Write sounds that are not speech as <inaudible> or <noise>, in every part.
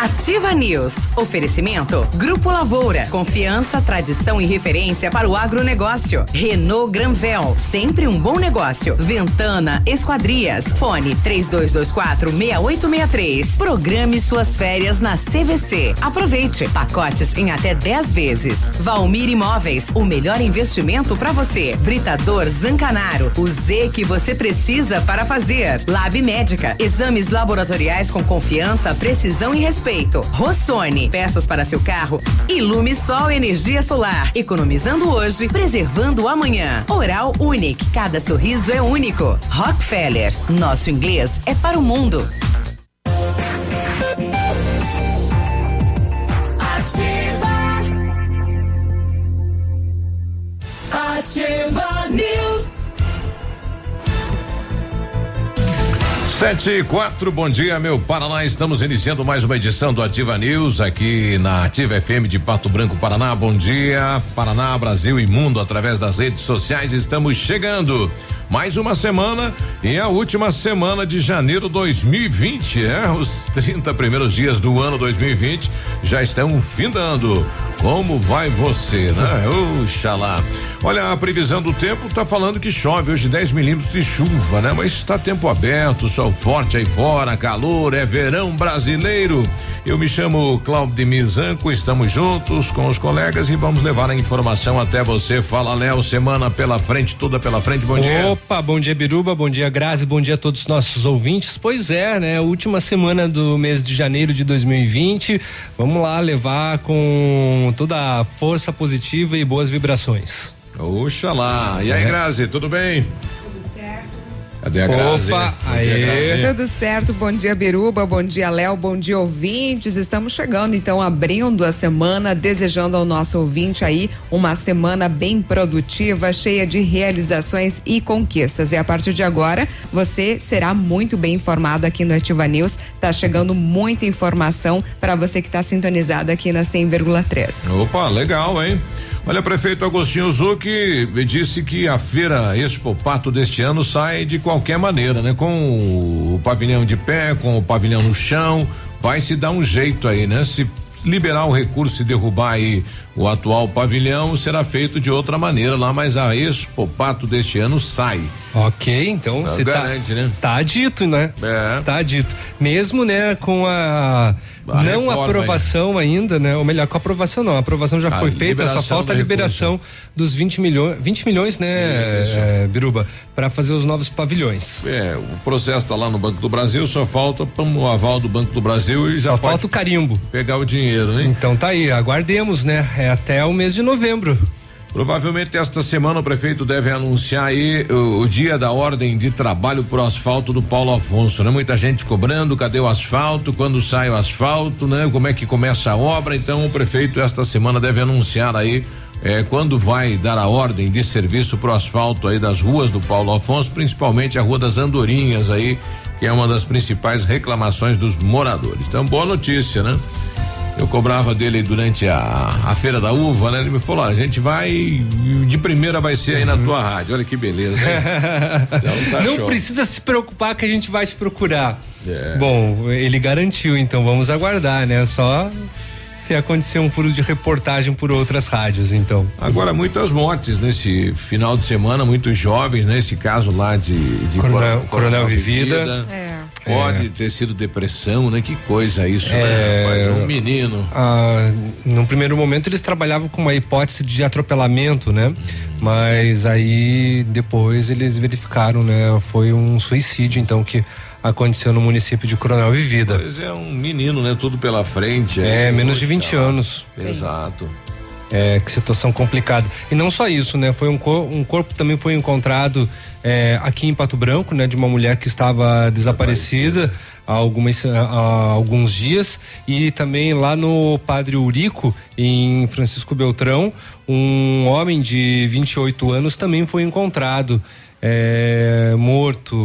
Ativa News. Oferecimento Grupo Lavoura. Confiança, tradição e referência para o agronegócio. Renault Granvel. Sempre um bom negócio. Ventana Esquadrias. Fone 3224 6863. Programe suas férias na CVC. Aproveite. Pacotes em até 10 vezes. Valmir Imóveis. O melhor investimento para você. Britador Zancanaro. O Z que você precisa para fazer. Lab Médica. Exames laboratoriais com confiança, e respeito. Rossoni, peças para seu carro. Ilume Sol Energia Solar. Economizando hoje, preservando amanhã. Oral Unique, cada sorriso é único. Rockefeller, nosso inglês é para o mundo. Ativa News. Sete e quatro, bom dia, meu Paraná. Estamos iniciando mais uma edição do Ativa News aqui na Ativa FM de Pato Branco, Paraná. Bom dia, Paraná, Brasil e mundo através das redes sociais. Estamos chegando. Mais uma semana e a última semana de janeiro 2020. É, os 30 primeiros dias do ano 2020 já estão findando. Como vai você, né? <laughs> Oxalá. Olha, a previsão do tempo tá falando que chove hoje 10 milímetros de chuva, né? Mas está tempo aberto, sol forte aí fora, calor, é verão brasileiro. Eu me chamo Cláudio Mizanco, estamos juntos com os colegas e vamos levar a informação até você. Fala, Léo, semana pela frente, toda pela frente. Bom dia. Opa, bom dia, Biruba, bom dia, Grazi, bom dia a todos os nossos ouvintes. Pois é, né? Última semana do mês de janeiro de 2020. Vamos lá levar com toda a força positiva e boas vibrações. Oxalá. E aí, É. Grazi, tudo bem? Tudo certo. Cadê a Grazi? Opa, Bom dia, aê. Grazi. Tudo certo, bom dia Biruba, bom dia Léo, bom dia ouvintes. Estamos chegando então abrindo a semana, desejando ao nosso ouvinte aí uma semana bem produtiva, cheia de realizações e conquistas. E a partir de agora, você será muito bem informado aqui no Ativa News. Tá chegando muita informação para você que está sintonizado aqui na 100,3. Opa, legal, hein? Olha, prefeito Agostinho Zucchi disse que a feira Expo Pato deste ano sai de qualquer maneira, né? Com o pavilhão de pé, com o pavilhão no chão, vai se dar um jeito aí, né? Se liberar o recurso e derrubar aí o atual pavilhão, será feito de outra maneira lá, mas a Expo Pato deste ano sai. Ok, então você tá, né? tá dito, né? É. Tá dito. Mesmo, né, com A não aprovação ainda, né? Ou melhor, com aprovação não, a aprovação já A foi feita, só falta a liberação dos 20 milhões, 20 milhões, né, é, Biruba, para fazer os novos pavilhões. É, o processo tá lá no Banco do Brasil, só falta o aval do Banco do Brasil e já Só falta o carimbo. pegar o dinheiro, hein? Então tá aí, aguardemos, né? É até o mês de novembro. Provavelmente esta semana o prefeito deve anunciar aí o, o dia da ordem de trabalho pro asfalto do Paulo Afonso, né? Muita gente cobrando, cadê o asfalto? Quando sai o asfalto, né? Como é que começa a obra? Então o prefeito esta semana deve anunciar aí eh, quando vai dar a ordem de serviço pro asfalto aí das ruas do Paulo Afonso, principalmente a Rua das Andorinhas aí, que é uma das principais reclamações dos moradores. Então boa notícia, né? Eu cobrava dele durante a, a feira da uva, né? Ele me falou: olha, a gente vai. De primeira vai ser aí na tua rádio. Olha que beleza. hein? <laughs> Então tá Não show. precisa se preocupar que a gente vai te procurar. É. Bom, ele garantiu, então vamos aguardar, né? Só se acontecer um furo de reportagem por outras rádios, então. Agora, muitas mortes nesse final de semana, muitos jovens, nesse caso lá de. de Coronel- Coro- Coronel Vivida. É. Pode ter sido depressão, né? Que coisa isso, É. né? Um menino. Ah, no primeiro momento eles trabalhavam com uma hipótese de atropelamento, né? Mas aí depois eles verificaram, né? Foi um suicídio, então, que aconteceu no município de Coronel Vivida. Pois é, um menino, né? Tudo pela frente. É, menos de Poxa. 20 anos. Exato. É, que situação complicada. E não só isso, né? Foi um, cor- um corpo também foi encontrado é, aqui em Pato Branco, né? De uma mulher que estava desaparecida há, algumas, há alguns dias e também lá no Padre Urico, em Francisco Beltrão, um homem de 28 anos também foi encontrado é, morto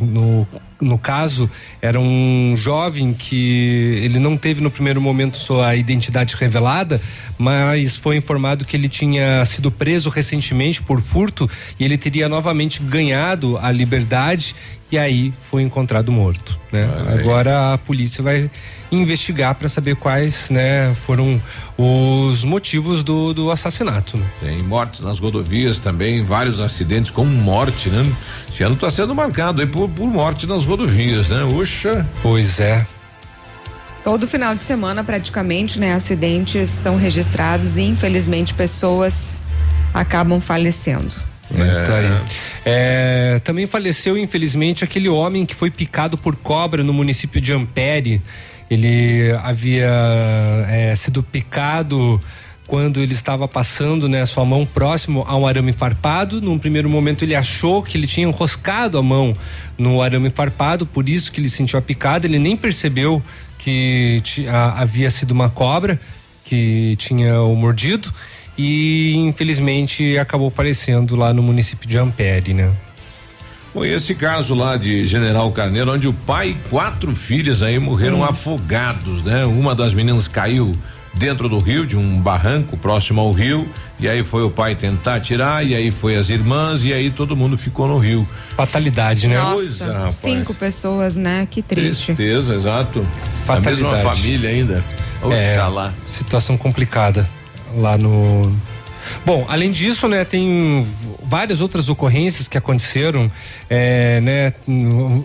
no no caso era um jovem que ele não teve no primeiro momento sua identidade revelada, mas foi informado que ele tinha sido preso recentemente por furto e ele teria novamente ganhado a liberdade e aí foi encontrado morto, né? Agora a polícia vai investigar para saber quais, né, foram os motivos do, do assassinato. Né? Tem mortes nas rodovias também, vários acidentes com morte, né? Esse ano está sendo marcado aí por, por morte nas rodovias, né? Uxa. Pois é. Todo final de semana, praticamente, né, acidentes são registrados e, infelizmente, pessoas acabam falecendo. É. Tá aí. É, também faleceu, infelizmente, aquele homem que foi picado por cobra no município de Ampere. Ele havia é, sido picado quando ele estava passando né, sua mão próximo a um arame farpado. Num primeiro momento ele achou que ele tinha enroscado a mão no arame farpado, por isso que ele sentiu a picada. Ele nem percebeu que havia sido uma cobra que tinha o mordido e infelizmente acabou falecendo lá no município de Ampere, né? Bom, esse caso lá de General Carneiro, onde o pai e quatro filhas aí morreram hum. afogados, né? Uma das meninas caiu dentro do rio, de um barranco próximo ao rio, e aí foi o pai tentar tirar, e aí foi as irmãs, e aí todo mundo ficou no rio. Fatalidade, né? Nossa, Coisa, cinco pessoas, né? Que triste. Tristeza, exato. Fatalidade. A mesma família ainda. Oxalá. É, situação complicada lá no Bom, além disso, né, tem várias outras ocorrências que aconteceram, é, né,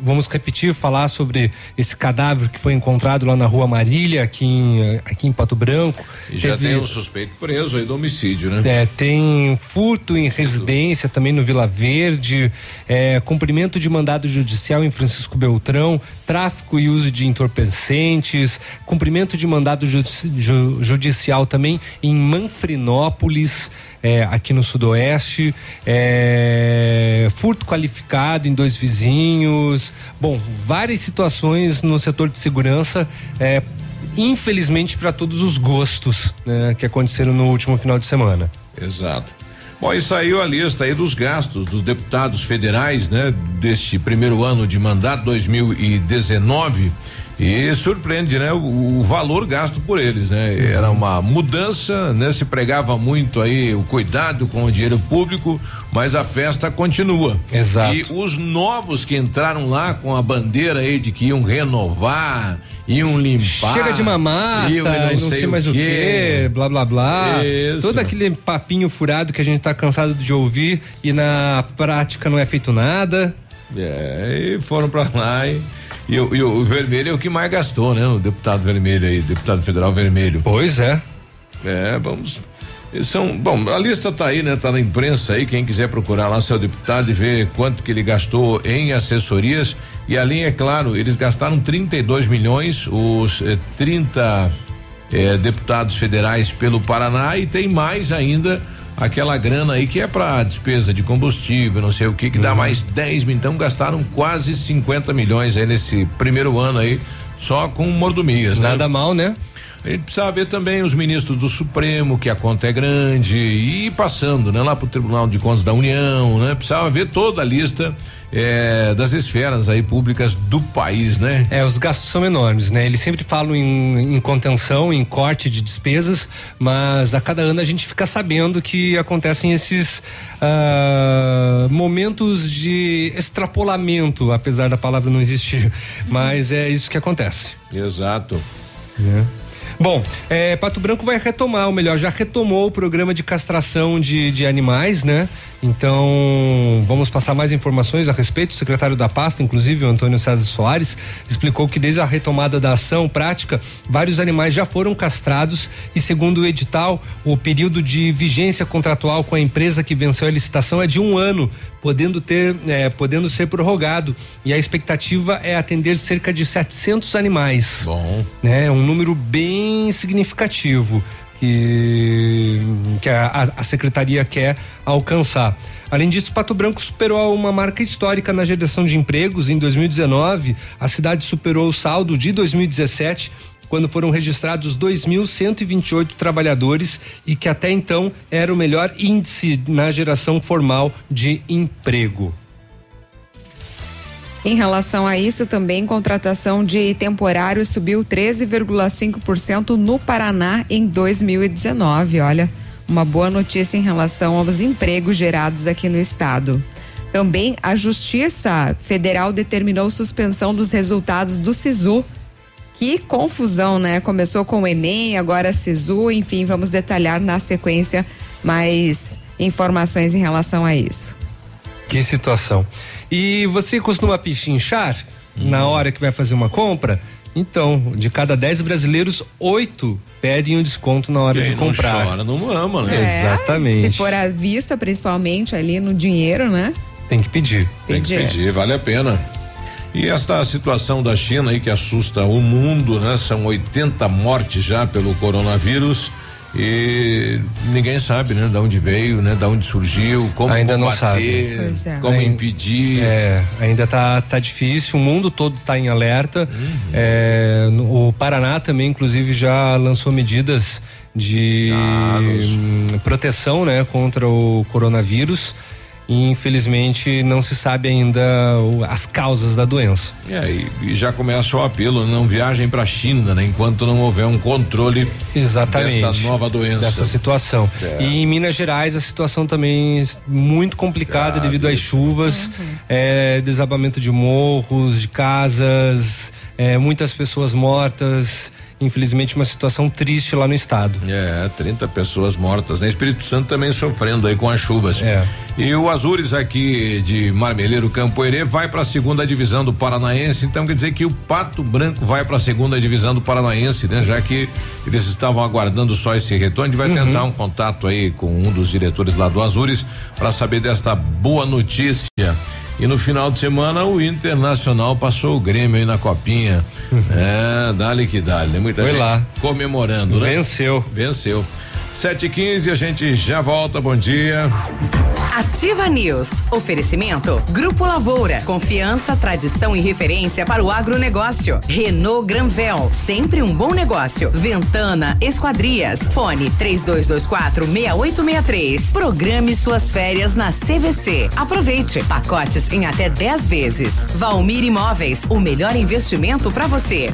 vamos repetir, falar sobre esse cadáver que foi encontrado lá na rua Marília, aqui em, aqui em Pato Branco. E já tem um suspeito preso aí do homicídio, né? É, tem furto em residência também no Vila Verde, é, cumprimento de mandado judicial em Francisco Beltrão, tráfico e uso de entorpecentes, cumprimento de mandado judici judicial também em Manfrinópolis, é, aqui no Sudoeste, é, furto qualificado em dois vizinhos, bom, várias situações no setor de segurança. É, infelizmente para todos os gostos né, que aconteceram no último final de semana. Exato. Bom, e saiu a lista aí dos gastos dos deputados federais, né, deste primeiro ano de mandato 2019. E surpreende, né? O, o, valor gasto por eles, né? Era uma mudança, né? Se pregava muito aí o cuidado com o dinheiro público, mas a festa continua. Exato. E os novos que entraram lá com a bandeira aí de que iam renovar, iam limpar. Chega de mamata, iam, não, não sei, sei mais o quê, blá blá blá. Isso. Todo aquele papinho furado que a gente tá cansado de ouvir e na prática não é feito nada. É, e foram para lá e e, o, e o vermelho é o que mais gastou, né? O deputado vermelho aí, deputado federal vermelho. Pois é. É, vamos. São, bom, a lista tá aí, né? Tá na imprensa aí, quem quiser procurar lá seu deputado e ver quanto que ele gastou em assessorias. E ali, é claro, eles gastaram 32 milhões, os eh, 30 eh, deputados federais pelo Paraná e tem mais ainda aquela grana aí que é para despesa de combustível, não sei o que, que uhum. dá mais 10 mil. Então gastaram quase 50 milhões aí nesse primeiro ano aí, só com mordomias, né? Nada né? mal, né? A gente precisa ver também os ministros do Supremo, que a conta é grande, e passando, né? Lá pro Tribunal de Contas da União, né? Precisava ver toda a lista é, das esferas aí públicas do país, né? É, os gastos são enormes, né? Eles sempre falam em, em contenção, em corte de despesas, mas a cada ano a gente fica sabendo que acontecem esses uh, momentos de extrapolamento, apesar da palavra não existir, mas é isso que acontece. Exato. É. Bom, é, Pato Branco vai retomar, ou melhor, já retomou o programa de castração de, de animais, né? Então, vamos passar mais informações a respeito. O secretário da pasta, inclusive o Antônio César Soares, explicou que desde a retomada da ação prática, vários animais já foram castrados e, segundo o edital, o período de vigência contratual com a empresa que venceu a licitação é de um ano, podendo ter, é, podendo ser prorrogado. E a expectativa é atender cerca de 700 animais. Bom. Né? Um número bem significativo que, a, a secretaria quer alcançar. Além disso, Pato Branco superou uma marca histórica na geração de empregos. Em 2019, a cidade superou o saldo de 2017, quando foram registrados 2.128 trabalhadores e que até então era o melhor índice na geração formal de emprego. Em relação a isso, também contratação de temporários subiu 13,5% no Paraná em 2019. Olha, uma boa notícia em relação aos empregos gerados aqui no estado. Também a Justiça Federal determinou suspensão dos resultados do SISU. Que confusão, né? Começou com o Enem, agora SISU, enfim, vamos detalhar na sequência mais informações em relação a isso. Que situação. E você costuma pichinchar hum. na hora que vai fazer uma compra? Então, de cada 10 brasileiros, oito pedem um desconto na hora de comprar. Não chora, não ama, né? É, Exatamente. Se for à vista, principalmente ali no dinheiro, né? Tem que pedir. Tem que pedir, vale a pena. E esta situação da China aí que assusta o mundo, né? São 80 mortes já pelo coronavírus e ninguém sabe, né, da onde veio, né, da onde surgiu, como ainda combater, não sabe. É. como ainda, impedir. É, ainda tá tá difícil, o mundo todo está em alerta. Uhum. É, o Paraná também, inclusive, já lançou medidas de ah, proteção, né, contra o coronavírus e infelizmente não se sabe ainda as causas da doença. É, e, e, já começa o apelo, não viajem para a China, né, enquanto não houver um controle Exatamente, desta nova doença. Dessa situação. É. E em Minas Gerais a situação também muito complicada é, devido às chuvas, uhum. é, desabamento de morros, de casas, é, muitas pessoas mortas infelizmente uma situação triste lá no estado. É, 30 pessoas mortas, né? Espírito Santo também sofrendo aí com as chuvas. É. E o Azures aqui de Marmeleiro Campoerê vai para a segunda divisão do Paranaense, então quer dizer que o Pato Branco vai para a segunda divisão do Paranaense, né? Já que eles estavam aguardando só esse retorno, a gente vai uhum. tentar um contato aí com um dos diretores lá do Azures para saber desta boa notícia. E no final de semana o Internacional passou o Grêmio aí na copinha. Uhum. É, dali que dali. Muita Foi gente lá. comemorando, né? Venceu. Venceu. Sete e quinze, a gente já volta, bom dia. Ativa News. Oferecimento. Grupo Lavoura. Confiança, tradição e referência para o agronegócio. Renault Granvel. Sempre um bom negócio. Ventana Esquadrias. Fone 3224 6863. Programe suas férias na CVC. Aproveite. Pacotes em até 10 vezes. Valmir Imóveis. O melhor investimento para você.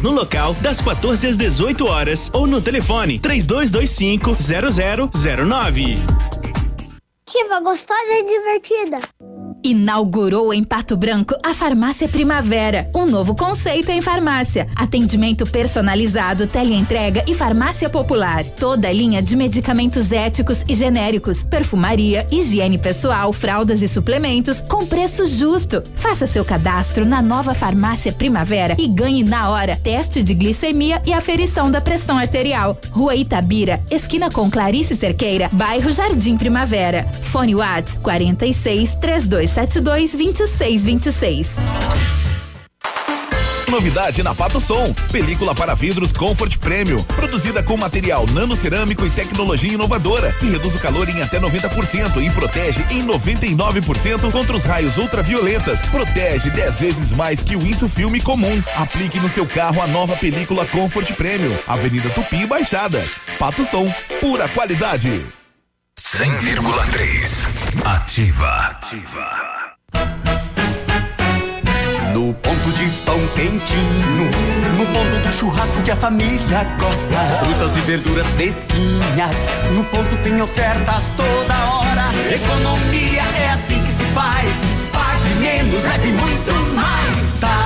no local das 14 às 18 horas ou no telefone 3225 0009. Ativa, gostosa e divertida. Inaugurou em Pato Branco a Farmácia Primavera, um novo conceito em farmácia. Atendimento personalizado, teleentrega e farmácia popular. Toda a linha de medicamentos éticos e genéricos, perfumaria, higiene pessoal, fraldas e suplementos com preço justo. Faça seu cadastro na nova Farmácia Primavera e ganhe na hora teste de glicemia e aferição da pressão arterial. Rua Itabira, esquina com Clarice Cerqueira, bairro Jardim Primavera. Fone Whats 46 32 3272 2626. Novidade na Pato Som, película para vidros Comfort Premium, produzida com material nanocerâmico e tecnologia inovadora, que reduz o calor em até 90% e protege em 99% contra os raios ultravioletas. Protege 10 vezes mais que o Insufilme comum. Aplique no seu carro a nova película Comfort Premium, Avenida Tupi Baixada. Pato Som, pura qualidade. 100,3 Ativa. Ativa. No ponto de pão quentinho, no ponto do churrasco que a família gosta. Frutas e verduras fresquinhas, no ponto tem ofertas toda hora. Economia é assim que se faz. Pague menos, leve muito mais. Tá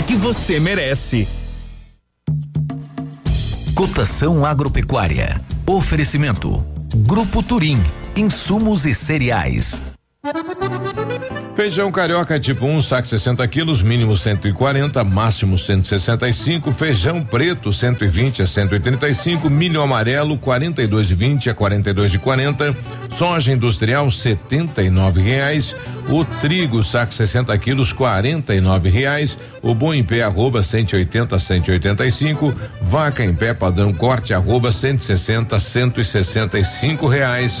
que você merece. Cotação agropecuária. Oferecimento. Grupo Turim. Insumos e cereais. Feijão carioca tipo 1, um, saco 60 quilos, mínimo 140, máximo 165. Feijão preto 120 a 135. Milho amarelo 42,20 a 42,40. Soja industrial 79 reais. O trigo saco 60 quilos 49 reais. O bom em pé arroba 180 a 185. Vaca em pé padrão corte arroba 160 a 165 reais.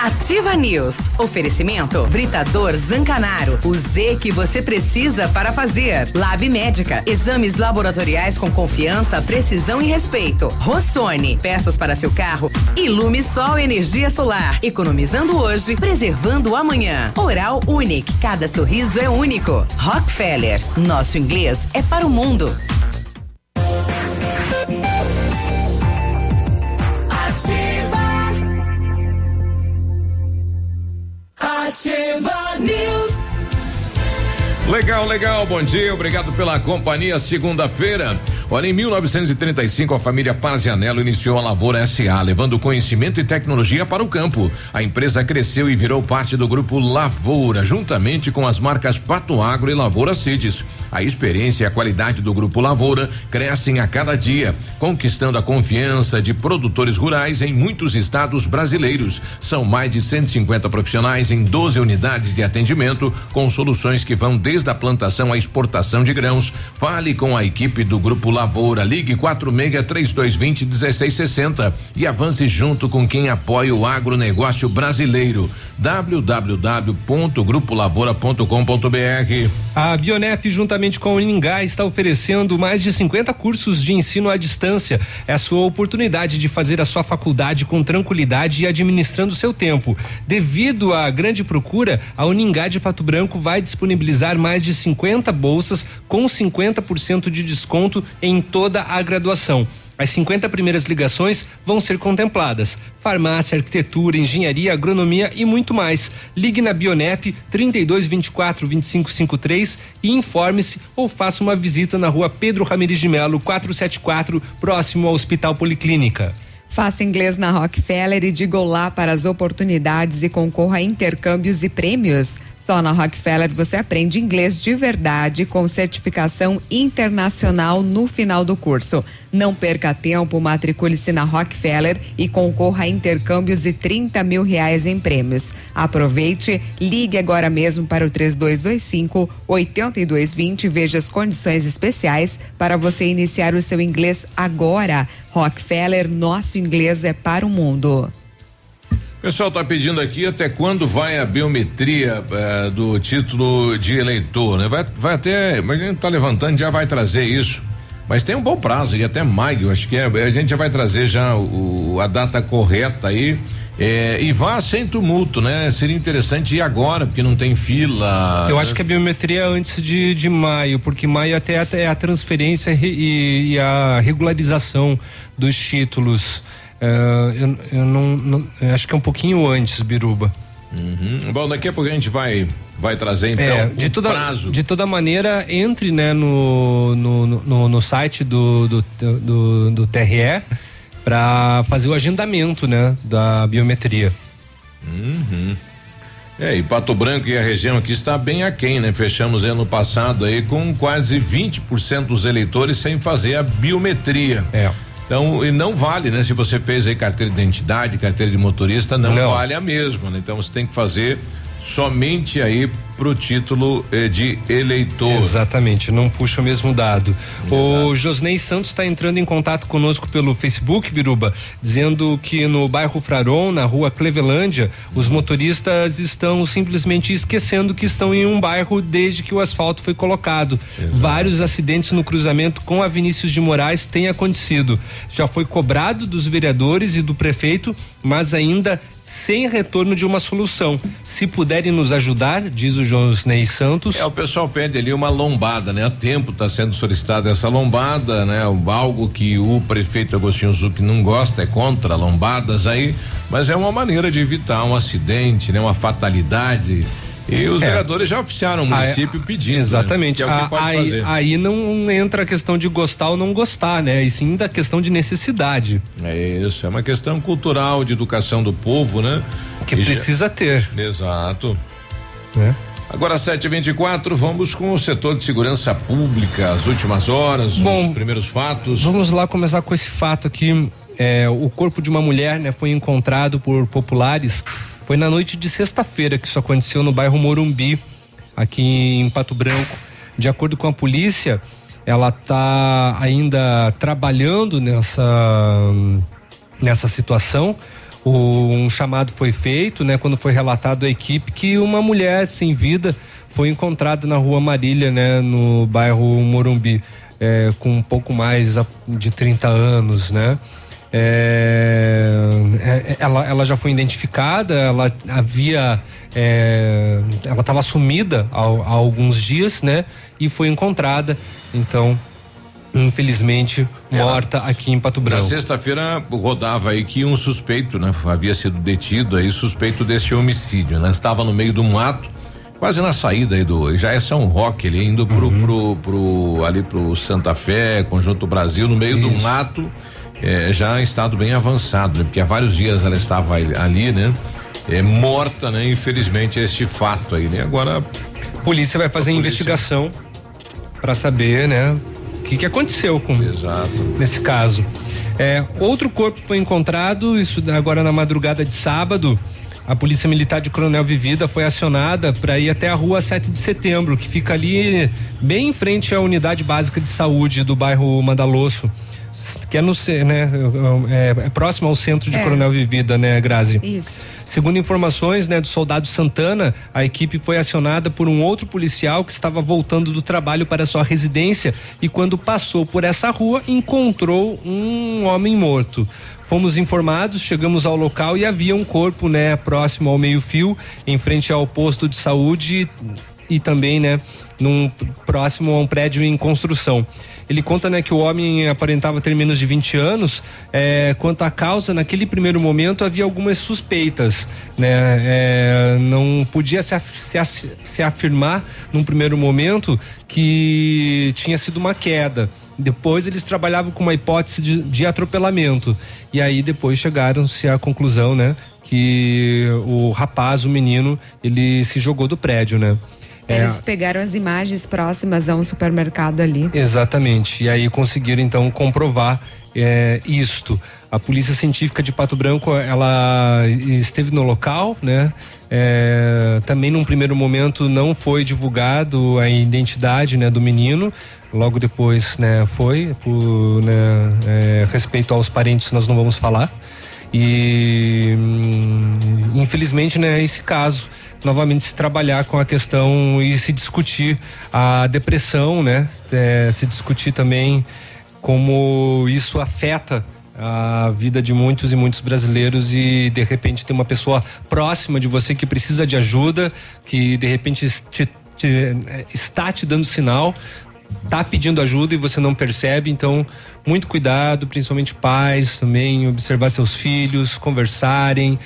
Ativa News. Oferecimento Britador Zancanaro. O Z que você precisa para fazer. Lab Médica. Exames laboratoriais com confiança, precisão e respeito. Rossoni. Peças para seu carro. Ilume Sol Energia Solar. Economizando hoje, preservando amanhã. Oral Unique. Cada sorriso é único. Rockefeller. Nosso inglês é para o mundo. Ativa News. Legal, legal. Bom dia, obrigado pela companhia. Segunda-feira. Olha, em 1935, a família Pazianello iniciou a Lavoura SA, levando conhecimento e tecnologia para o campo. A empresa cresceu e virou parte do grupo Lavoura, juntamente com as marcas Pato Agro e Lavoura Cities. A experiência e a qualidade do grupo Lavoura crescem a cada dia, conquistando a confiança de produtores rurais em muitos estados brasileiros. São mais de 150 profissionais em 12 unidades de atendimento, com soluções que vão desde a plantação à exportação de grãos. Fale com a equipe do grupo Lavoura. Ligue 46 3220 1660 e avance junto com quem apoia o agronegócio brasileiro. www.grupolavoura.com.br. A Bionep, juntamente com o Uningá, está oferecendo mais de 50 cursos de ensino à distância. É a sua oportunidade de fazer a sua faculdade com tranquilidade e administrando seu tempo. Devido à grande procura, a Uningá de Pato Branco vai disponibilizar mais de 50 bolsas com 50% de desconto em toda a graduação. As 50 primeiras ligações vão ser contempladas. Farmácia, arquitetura, engenharia, agronomia e muito mais. Ligue na Bionep 3224 2553 e informe-se ou faça uma visita na rua Pedro Ramirez de Melo 474, próximo ao Hospital Policlínica. Faça inglês na Rockefeller e diga olá para as oportunidades e concorra a intercâmbios e prêmios. Só na Rockefeller você aprende inglês de verdade com certificação internacional no final do curso. Não perca tempo, matricule-se na Rockefeller e concorra a intercâmbios e 30 mil reais em prêmios. Aproveite, ligue agora mesmo para o 3225 8220 e veja as condições especiais para você iniciar o seu inglês agora. Rockefeller, nosso inglês é para o mundo. O pessoal está pedindo aqui até quando vai a biometria eh, do título de eleitor, né? Vai, vai até, mas a gente está levantando, já vai trazer isso. Mas tem um bom prazo, e até maio, acho que é, a gente já vai trazer já o, a data correta aí. Eh, e vá sem tumulto, né? Seria interessante ir agora, porque não tem fila. Eu acho que a biometria é antes de, de maio, porque maio até, até a transferência e, e a regularização dos títulos. Uh, eu, eu não, não acho que é um pouquinho antes, Biruba. Uhum. Bom, daqui a pouco a gente vai vai trazer então é, de toda, prazo. De toda maneira, entre né, no, no, no, no site do, do, do, do TRE para fazer o agendamento né, da biometria. Uhum. É, e Pato Branco e a região aqui está bem aquém, né? Fechamos ano passado aí com quase 20% dos eleitores sem fazer a biometria. É. Então, e não vale, né? Se você fez aí carteira de identidade, carteira de motorista, não, Não. vale a mesma, né? Então você tem que fazer somente aí pro título eh, de eleitor. Exatamente, não puxa o mesmo dado. O Josnei Santos está entrando em contato conosco pelo Facebook, Biruba, dizendo que no bairro Fraron, na rua Clevelândia, os motoristas estão simplesmente esquecendo que estão em um bairro desde que o asfalto foi colocado. Vários acidentes no cruzamento com a Vinícius de Moraes têm acontecido. Já foi cobrado dos vereadores e do prefeito, mas ainda sem retorno de uma solução. Se puderem nos ajudar, diz o Josnei Santos. É, o pessoal pede ali uma lombada, né? Há tempo está sendo solicitada essa lombada, né? Algo que o prefeito Agostinho Zucchi não gosta, é contra lombadas aí, mas é uma maneira de evitar um acidente, né? Uma fatalidade. E os É. vereadores já oficiaram o município Ah, pedindo. Exatamente. Né? É o que Ah, pode aí, fazer. aí não entra a questão de gostar ou não gostar, né? E sim da questão de necessidade. É isso, é uma questão cultural de educação do povo, né? Que E já- precisa ter. Exato. Né? Agora 7h24, vamos com o setor de segurança pública, as últimas horas, Bom, os primeiros fatos. Vamos lá começar com esse fato aqui. É, o corpo de uma mulher, né, foi encontrado por populares. Foi na noite de sexta-feira que isso aconteceu no bairro Morumbi, aqui em Pato Branco. De acordo com a polícia, ela está ainda trabalhando nessa nessa situação. O- um chamado foi feito, né, quando foi relatado à equipe que uma mulher sem vida foi encontrada na rua Marília, né, no bairro Morumbi, é, com um pouco mais de 30 anos, né? É, é, ela, ela já foi identificada, ela havia. é, ela estava sumida há, há alguns dias, né? E foi encontrada. Então, infelizmente, morta aqui em Pato Na Branco. sexta-feira rodava aí que um suspeito, né, havia sido detido aí, suspeito desse homicídio, né? Estava no meio de um ato, quase na saída aí do, já é São Roque, ele indo pro, Uhum. pro, pro, ali pro Santa Fé, Conjunto Brasil, no meio de um ato, eh, já em estado bem avançado, né? Porque há vários dias ela estava ali- né? É, morta, né? Infelizmente este fato aí, né? Agora A polícia vai fazer investigação para saber, né, o que que aconteceu com Exato. nesse caso. É, outro corpo foi encontrado, isso agora na madrugada de sábado. A Polícia Militar de Coronel Vivida foi acionada para ir até a rua 7 de setembro, que fica ali bem em frente à unidade básica de saúde do bairro Mandaloso. Que é no né, é, é próximo ao centro de É. Coronel Vivida, né, Grazi? Isso. Segundo informações né, do soldado Santana, a equipe foi acionada por um outro policial que estava voltando do trabalho para sua residência e quando passou por essa rua encontrou um homem morto. Fomos informados, chegamos ao local e havia um corpo, né, próximo ao meio-fio, em frente ao posto de saúde e também, né, num próximo a um prédio em construção. Ele conta, né, que o homem aparentava ter menos de 20 anos. É, quanto à causa, naquele primeiro momento havia algumas suspeitas, né? É, não podia se, af- se se afirmar num primeiro momento que tinha sido uma queda. Depois eles trabalhavam com uma hipótese de, de atropelamento. E aí depois chegaram-se à conclusão, né? Que o rapaz, o menino, ele se jogou do prédio, né? É, Eles pegaram as imagens próximas a um supermercado ali. Exatamente. E aí conseguiram então comprovar é, isto. A polícia científica de Pato Branco ela esteve no local, né? É, também num primeiro momento não foi divulgado a identidade né, do menino. Logo depois, né, foi por né, é, respeito aos parentes nós não vamos falar. E hum, infelizmente, né, esse caso novamente se trabalhar com a questão e se discutir a depressão, né? É, se discutir também como isso afeta a vida de muitos e muitos brasileiros e de repente tem uma pessoa próxima de você que precisa de ajuda, que de repente te- te- está te dando sinal, tá pedindo ajuda e você não percebe, então muito cuidado, principalmente pais também, observar seus filhos, conversarem,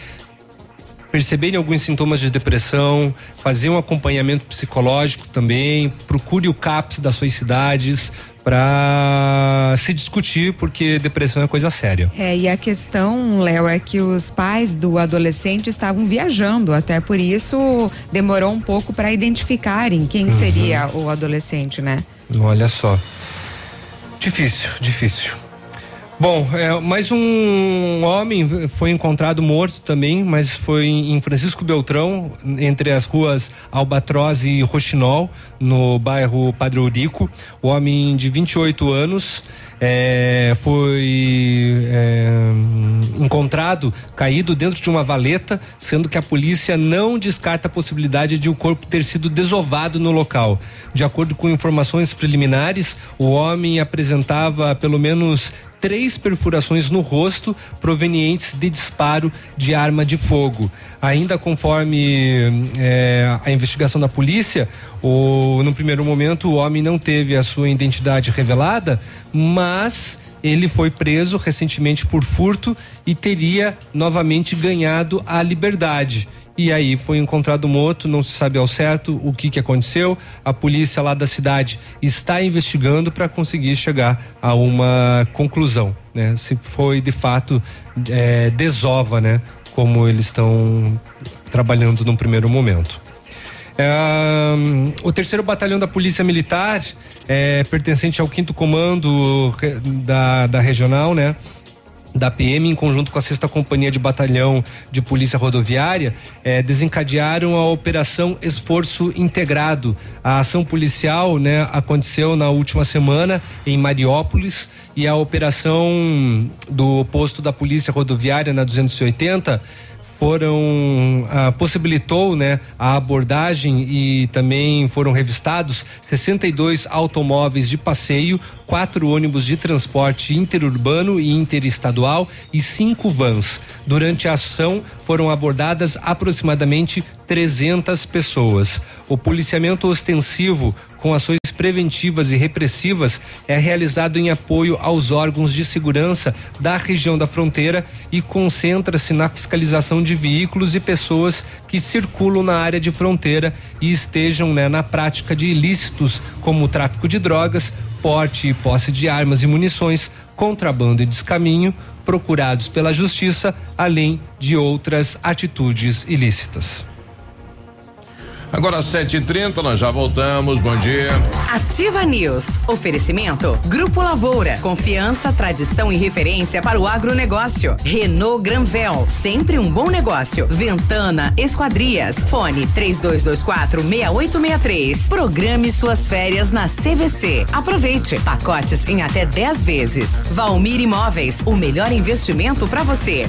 perceberem alguns sintomas de depressão, fazer um acompanhamento psicológico também, procure o CAPS das suas cidades para se discutir, porque depressão é coisa séria. É, e a questão, Léo, é que os pais do adolescente estavam viajando, até por isso demorou um pouco para identificarem quem Uhum. seria o adolescente, né? Olha só. Difícil, difícil. Bom, é, mais um homem foi encontrado morto também, mas foi em Francisco Beltrão, entre as ruas Albatroz e Roxinol, no bairro Padre Eurico. O homem de 28 anos é, foi é, encontrado caído dentro de uma valeta, sendo que a polícia não descarta a possibilidade de o corpo ter sido desovado no local. De acordo com informações preliminares, o homem apresentava pelo menos três perfurações no rosto provenientes de disparo de arma de fogo. Ainda conforme eh, a investigação da polícia, o, no primeiro momento o homem não teve a sua identidade revelada, mas ele foi preso recentemente por furto e teria novamente ganhado a liberdade. E aí foi encontrado morto, não se sabe ao certo o que, que aconteceu. A polícia lá da cidade está investigando para conseguir chegar a uma conclusão, né? Se foi de fato eh, desova, né? Como eles estão trabalhando num primeiro momento. É, o terceiro batalhão da Polícia Militar, é, pertencente ao quinto comando da, da regional, né? Da PM, em conjunto com a sexta companhia de batalhão de polícia rodoviária, eh, desencadearam a operação Esforço Integrado. A ação policial, né, aconteceu na última semana em Mariópolis e a operação do posto da polícia rodoviária na 280 foram ah, possibilitou né a abordagem e também foram revistados 62 automóveis de passeio quatro ônibus de transporte interurbano e interestadual e cinco vans. Durante a ação foram abordadas aproximadamente 300 pessoas. O policiamento ostensivo com ações preventivas e repressivas é realizado em apoio aos órgãos de segurança da região da fronteira e concentra-se na fiscalização de veículos e pessoas que circulam na área de fronteira e estejam né, na prática de ilícitos como o tráfico de drogas, porte e posse de armas e munições, contrabando e descaminho, procurados pela justiça, além de outras atitudes ilícitas. Agora 7h30, nós já voltamos. Bom dia. Ativa News. Oferecimento. Grupo Lavoura. Confiança, tradição e referência para o agronegócio. Renault Granvel. Sempre um bom negócio. Ventana Esquadrias. Fone 3224 6863. Programe suas férias na CVC. Aproveite. Pacotes em até 10 vezes. Valmir Imóveis. O melhor investimento para você.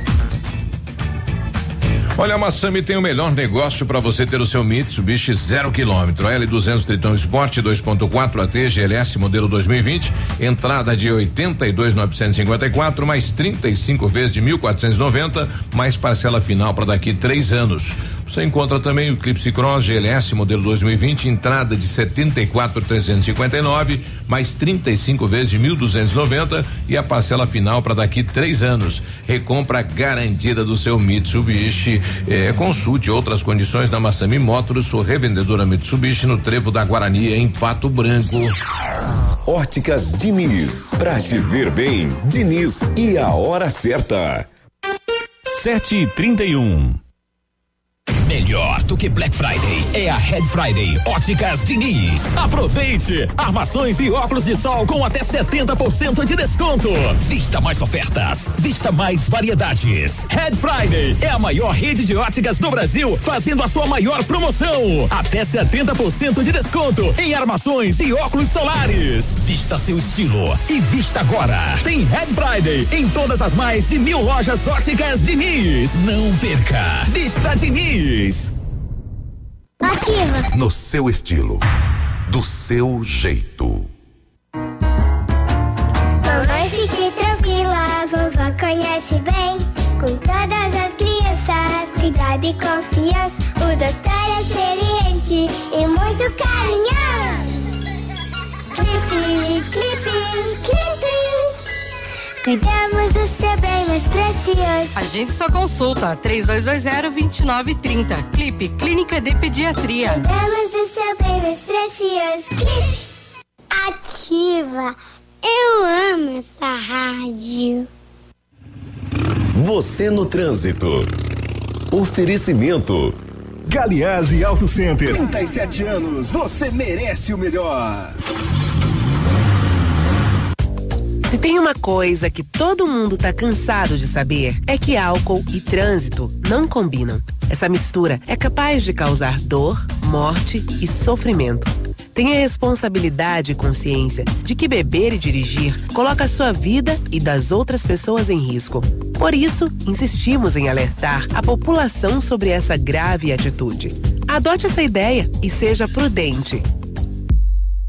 Olha, a Massami tem o melhor negócio para você ter o seu Mitsubishi zero quilômetro. L200 Tritão Sport 2.4 AT GLS modelo 2020. Entrada de 82,954 mais 35 vezes de 1.490 mais parcela final para daqui três anos. Você encontra também o Eclipse Cross GLS modelo 2020, entrada de 74,359 mais 35 vezes de 1.290 e a parcela final para daqui três anos. Recompra garantida do seu Mitsubishi. Eh, consulte outras condições da Massami Motors, sua revendedora Mitsubishi no Trevo da Guarani em Pato Branco. Óticas Diniz, pra te ver bem, Diniz e a hora certa. Sete e trinta e um. Melhor do que Black Friday é a Red Friday Óticas Diniz. Aproveite! Armações e óculos de sol com até 70% de desconto. Vista mais ofertas, vista mais variedades. Red Friday é a maior rede de óticas do Brasil, fazendo a sua maior promoção. Até 70% de desconto em armações e óculos solares. Vista seu estilo e vista agora. Tem Red Friday em todas as mais de mil lojas óticas Diniz. Não perca! Vista Diniz. Ativa. No seu estilo, do seu jeito. Mamãe, fique tranquila, vovó conhece bem. Com todas as crianças, cuidado e confiança. O doutor é experiente e muito carinhoso. Clipe, clipe. Cuidamos do seu bem mais precioso. Agende sua consulta 3220-2930. Clipe Clínica de Pediatria. Cuidamos do seu bem mais precioso. Clipe. Ativa. Eu amo essa rádio. Você no trânsito. Oferecimento. Galiase Auto Center. 37 anos, você merece o melhor. Se tem uma coisa que todo mundo tá cansado de saber, é que álcool e trânsito não combinam. Essa mistura é capaz de causar dor, morte e sofrimento. Tenha responsabilidade e consciência de que beber e dirigir coloca a sua vida e das outras pessoas em risco. Por isso, insistimos em alertar a população sobre essa grave atitude. Adote essa ideia e seja prudente.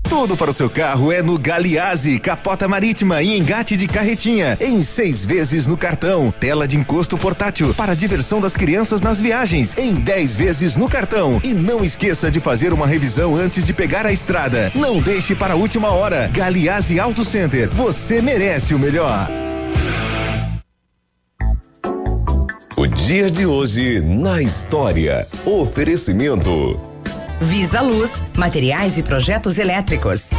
Tudo para o seu carro é no Galiase, capota marítima e engate de carretinha, em seis vezes no cartão. Tela de encosto portátil para diversão das crianças nas viagens, em dez vezes no cartão. E não esqueça de fazer uma revisão antes de pegar a estrada. Não deixe para a última hora. Galiase Auto Center, você merece o melhor. O dia de hoje na história. Oferecimento. Visa Luz, materiais e projetos elétricos.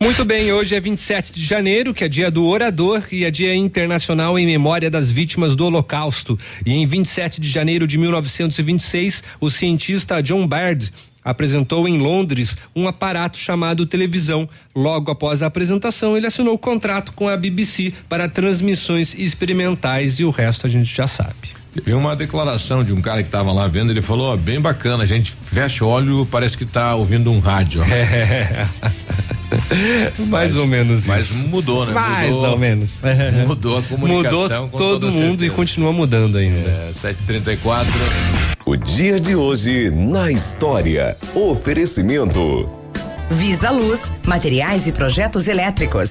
Muito bem, hoje é 27 de janeiro, que é dia do orador e é dia internacional em memória das vítimas do Holocausto. E em 27 de janeiro de 1926, o cientista John Baird apresentou em Londres um aparato chamado televisão. Logo após a apresentação, ele assinou o contrato com a BBC para transmissões experimentais e o resto a gente já sabe. Teve uma declaração de um cara que estava lá vendo, ele falou, ó, bem bacana, a gente fecha o olho, parece que tá ouvindo um rádio. É. <laughs> <laughs> Mais Mas- ou menos Mas isso. mudou, né? Mais Mudou- ou menos. <laughs> Mudou a comunicação. Mudou com todo mundo e certeza. continua mudando ainda. É, 734. O dia de hoje na história. Oferecimento. Visa Luz, materiais e projetos elétricos.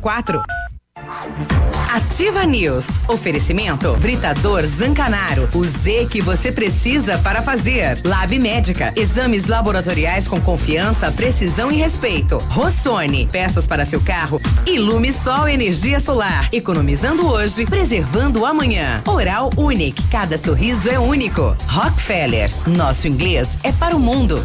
Ativa News. Oferecimento Britador Zancanaro. O Z que você precisa para fazer. Lab Médica. Exames laboratoriais com confiança, precisão e respeito. Rossoni. Peças para seu carro. Ilume Sol Energia Solar. Economizando hoje, preservando amanhã. Oral Unique. Cada sorriso é único. Rockefeller. Nosso inglês é para o mundo.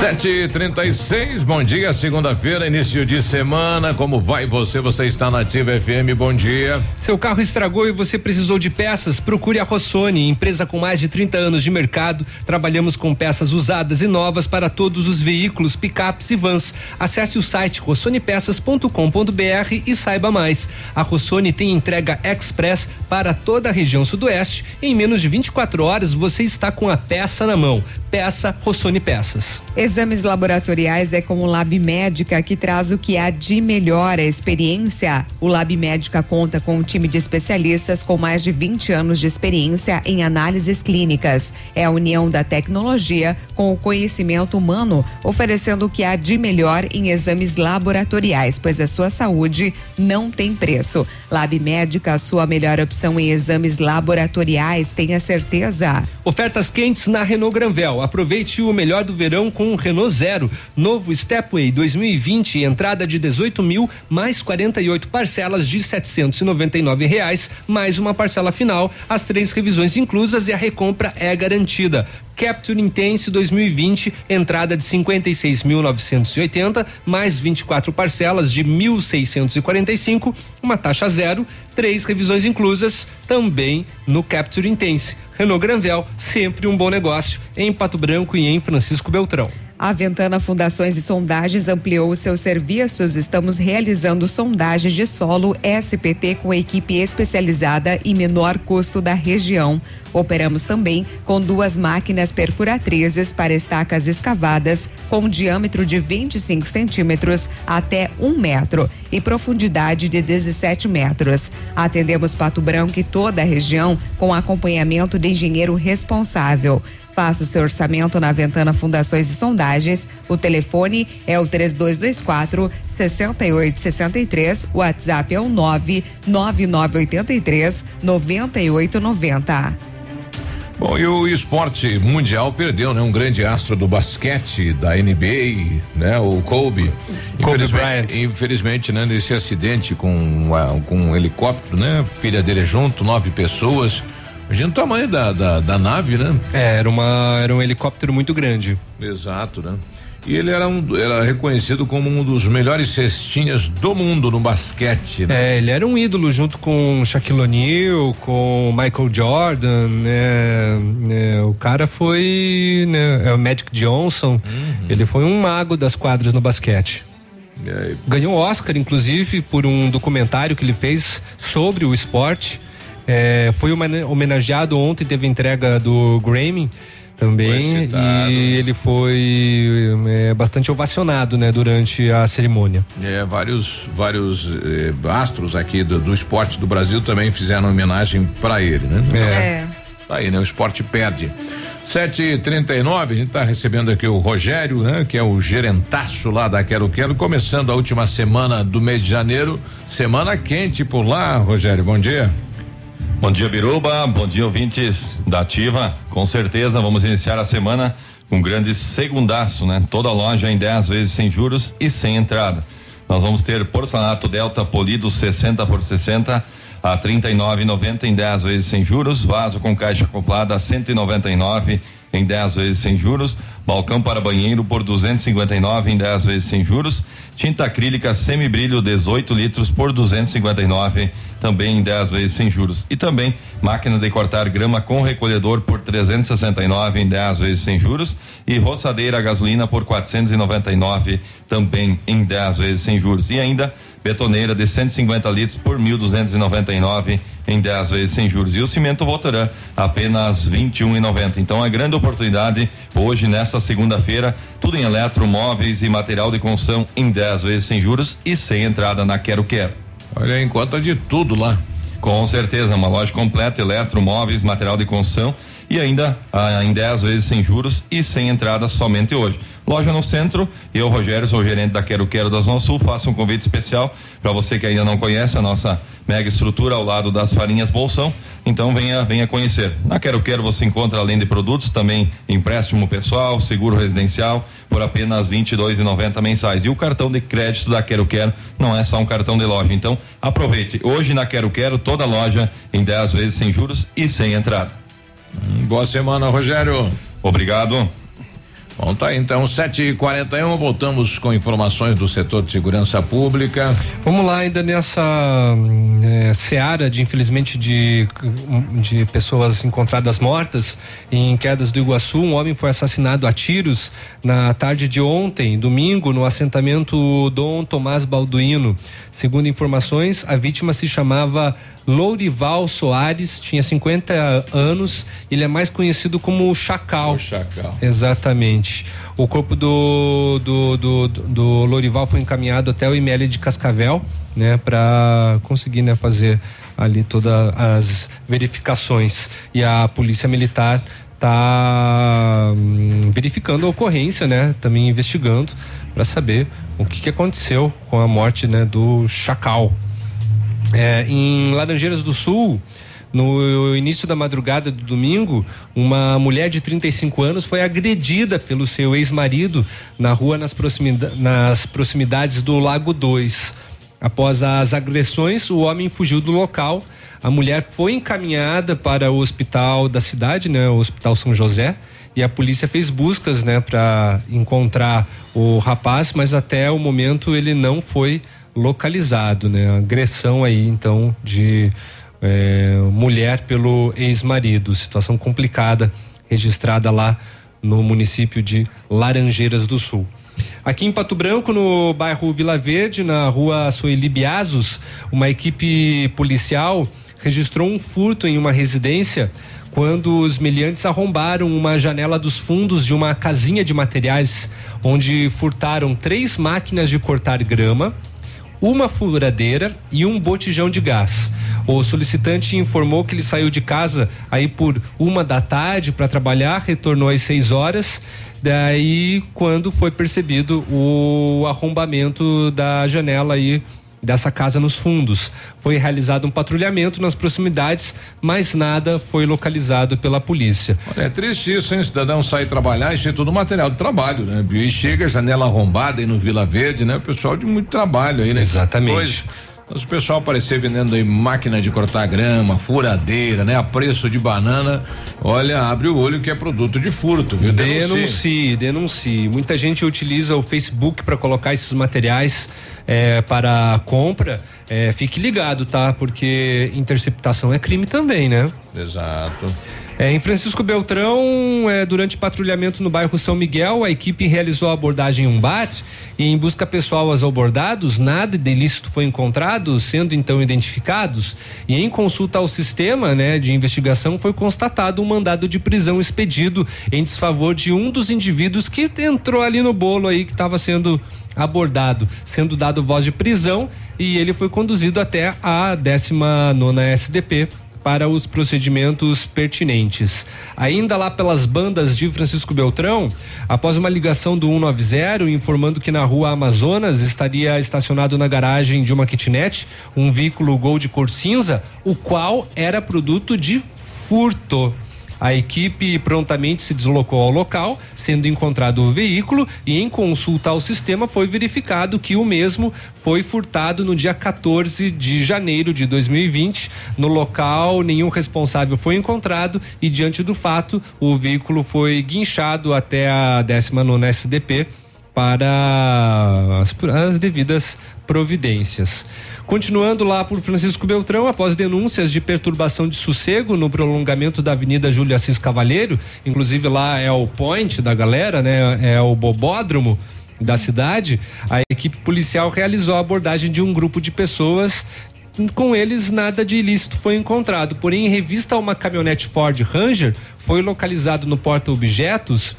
7h36, bom dia, segunda-feira, início de semana. Como vai você? Você está na Ativa FM, bom dia. Seu carro estragou e você precisou de peças? Procure a Rossoni, empresa com mais de 30 anos de mercado. Trabalhamos com peças usadas e novas para todos os veículos, picapes e vans. Acesse o site rossonepeças.com.br e saiba mais. A Rossoni tem entrega express para toda a região sudoeste. Em menos de 24 horas você está com a peça na mão. Peça Rossoni Peças. Exames laboratoriais é com o Lab Médica que traz o que há de melhor a experiência. O Lab Médica conta com um time de especialistas com mais de 20 anos de experiência em análises clínicas. É a união da tecnologia com o conhecimento humano, oferecendo o que há de melhor em exames laboratoriais, pois a sua saúde não tem preço. Lab Médica, a sua melhor opção em exames laboratoriais, tenha certeza. Ofertas quentes na Renault Granvel. Aproveite o melhor do verão com Renault Zero. Novo Stepway 2020, entrada de 18 mil, mais 48 parcelas de 799 reais, mais uma parcela final, as três revisões inclusas e a recompra é garantida. Capture Intense 2020, entrada de 56.980, mais 24 parcelas de 1.645, uma taxa zero, três revisões inclusas, também no Capture Intense. Renault Granvel, sempre um bom negócio, em Pato Branco e em Francisco Beltrão. A Ventana Fundações e Sondagens ampliou seus serviços. Estamos realizando sondagens de solo SPT com equipe especializada e menor custo da região. Operamos também com duas máquinas perfuratrizes para estacas escavadas com diâmetro de 25 centímetros até um metro e profundidade de 17 metros. Atendemos Pato Branco e toda a região com acompanhamento de engenheiro responsável. Faça o seu orçamento na Ventana Fundações e Sondagens. O telefone é o 3224 6863. O WhatsApp é o 99983 9890. Bom, e o esporte mundial perdeu, né? Um grande astro do basquete da NBA, né? O Kobe. Kobe infelizmente, infelizmente, né? Nesse acidente com, com um helicóptero, né? Filha dele junto, nove pessoas. Imagina o tamanho da, da, da nave, né? É, era, uma, era um helicóptero muito grande. Exato, né? E ele era, um, era reconhecido como um dos melhores cestinhas do mundo no basquete. Né? É, ele era um ídolo junto com Shaquille O'Neal, com Michael Jordan, né? né? O cara foi, né? É o Magic Johnson. Uhum. Ele foi um mago das quadras no basquete. Ganhou Oscar, inclusive, por um documentário que ele fez sobre o esporte. É, foi homenageado ontem, teve entrega do Grammy também e ele foi é, bastante ovacionado, né, durante a cerimônia. É, vários vários eh, astros aqui do, do, esporte do Brasil também fizeram homenagem para ele, né? É. é. Tá aí, né? O esporte perde. Sete e trinta e nove, a gente tá recebendo aqui o Rogério, né? Que é o gerentaço lá da Quero Quero, começando a última semana do mês de janeiro, semana quente por lá, Rogério, bom dia. Bom dia, Biruba. Bom dia, ouvintes da Ativa. Com certeza vamos iniciar a semana com um grande segundaço, né? Toda loja em 10 vezes sem juros e sem entrada. Nós vamos ter porcelanato Delta polido 60 por 60 a 39,90 em 10 vezes sem juros, vaso com caixa acoplada a 199 em 10 vezes sem juros, balcão para banheiro por 259 em 10 vezes sem juros, tinta acrílica semibrilho 18 litros por 259 também em 10 vezes sem juros. E também máquina de cortar grama com recolhedor por 369 em 10 vezes sem juros e roçadeira a gasolina por 499 também em 10 vezes sem juros. E ainda betoneira de 150 litros por 1.299 em 10 vezes sem juros. E o cimento Votoran apenas 21,90. Então, a grande oportunidade hoje, nesta segunda-feira, tudo em eletromóveis e material de construção em 10 vezes sem juros e sem entrada na Quero Quero. Olha, encontra de tudo lá. Com certeza, uma loja completa, eletromóveis, material de construção e ainda ah, em 10 vezes sem juros e sem entrada somente hoje. Loja no centro, eu, Rogério, sou gerente da Quero Quero da Zona Sul, faço um convite especial para você que ainda não conhece a nossa mega estrutura ao lado das farinhas Bolsão. Então venha, venha conhecer. Na Quero Quero você encontra além de produtos também empréstimo pessoal, seguro residencial por apenas R$ 22,90 mensais. E o cartão de crédito da Quero Quero não é só um cartão de loja. Então aproveite. Hoje na Quero Quero toda loja em 10 vezes sem juros e sem entrada. Boa semana, Rogério. Obrigado. Bom, tá então, 7h41, voltamos com informações do setor de segurança pública. Vamos lá, ainda nessa é, seara de, infelizmente, de, de pessoas encontradas mortas em quedas do Iguaçu. Um homem foi assassinado a tiros na tarde de ontem, domingo, no assentamento Dom Tomás Balduino. Segundo informações, a vítima se chamava Lourival Soares, tinha 50 anos, ele é mais conhecido como Chacal. O Chacal. Exatamente. O corpo do, do, do, do Lourival foi encaminhado até o IML de Cascavel, né, para conseguir, né, fazer ali todas as verificações. E a Polícia Militar está hum, verificando a ocorrência, né, também investigando para saber o que, que aconteceu com a morte né, do Chacal. É, em Laranjeiras do Sul, no início da madrugada do domingo, uma mulher de 35 anos foi agredida pelo seu ex-marido na rua nas, proximida nas proximidades do Lago 2. Após as agressões, o homem fugiu do local. A mulher foi encaminhada para o hospital da cidade, né, o Hospital São José, e a polícia fez buscas, né, para encontrar o rapaz, mas até o momento ele não foi localizado, né? Agressão aí, então, de é, mulher pelo ex-marido, situação complicada registrada lá no município de Laranjeiras do Sul. Aqui em Pato Branco, no bairro Vila Verde, na rua Sueli Biazos, uma equipe policial registrou um furto em uma residência quando os meliantes arrombaram uma janela dos fundos de uma casinha de materiais, onde furtaram três máquinas de cortar grama, uma furadeira e um botijão de gás. O solicitante informou que ele saiu de casa aí por uma da tarde para trabalhar, retornou às seis horas. Daí, quando foi percebido o arrombamento da janela aí dessa casa nos fundos. Foi realizado um patrulhamento nas proximidades, mas nada foi localizado pela polícia. Olha, é triste isso, hein? Cidadão sai trabalhar, isso é tudo material de trabalho, né? E chega janela arrombada aí no Vila Verde, né? O pessoal de muito trabalho aí, né? Exatamente. Hoje, o pessoal aparecer vendendo aí máquina de cortar grama, furadeira, né? A preço de banana. Olha, abre o olho que é produto de furto, viu? Denuncie, denuncie. Muita gente utiliza o Facebook para colocar esses materiais é, para compra. É, fique ligado, tá? Porque interceptação é crime também, né? Exato. É, em Francisco Beltrão, é, durante patrulhamento no bairro São Miguel, a equipe realizou a abordagem em um bar e em busca pessoal aos abordados, nada de ilícito foi encontrado, sendo então identificados. E em consulta ao sistema, né, de investigação foi constatado um mandado de prisão expedido em desfavor de um dos indivíduos que entrou ali no bolo aí que estava sendo abordado, sendo dado voz de prisão e ele foi conduzido até a 19 nona SDP para os procedimentos pertinentes. Ainda lá pelas bandas de Francisco Beltrão, após uma ligação do 190 informando que na rua Amazonas estaria estacionado na garagem de uma kitnet um veículo Gol de cor cinza, o qual era produto de furto. A equipe prontamente se deslocou ao local, sendo encontrado o veículo e em consulta ao sistema foi verificado que o mesmo foi furtado no dia 14 de janeiro de 2020. No local, nenhum responsável foi encontrado e diante do fato, o veículo foi guinchado até a 19 SDP para as, as devidas providências. Continuando lá por Francisco Beltrão, após denúncias de perturbação de sossego no prolongamento da Avenida Júlio Assis Cavalheiro, inclusive lá é o point da galera, né? É o bobódromo da cidade, a equipe policial realizou a abordagem de um grupo de pessoas com eles nada de ilícito foi encontrado. Porém, em revista a uma caminhonete Ford Ranger, foi localizado no porta-objetos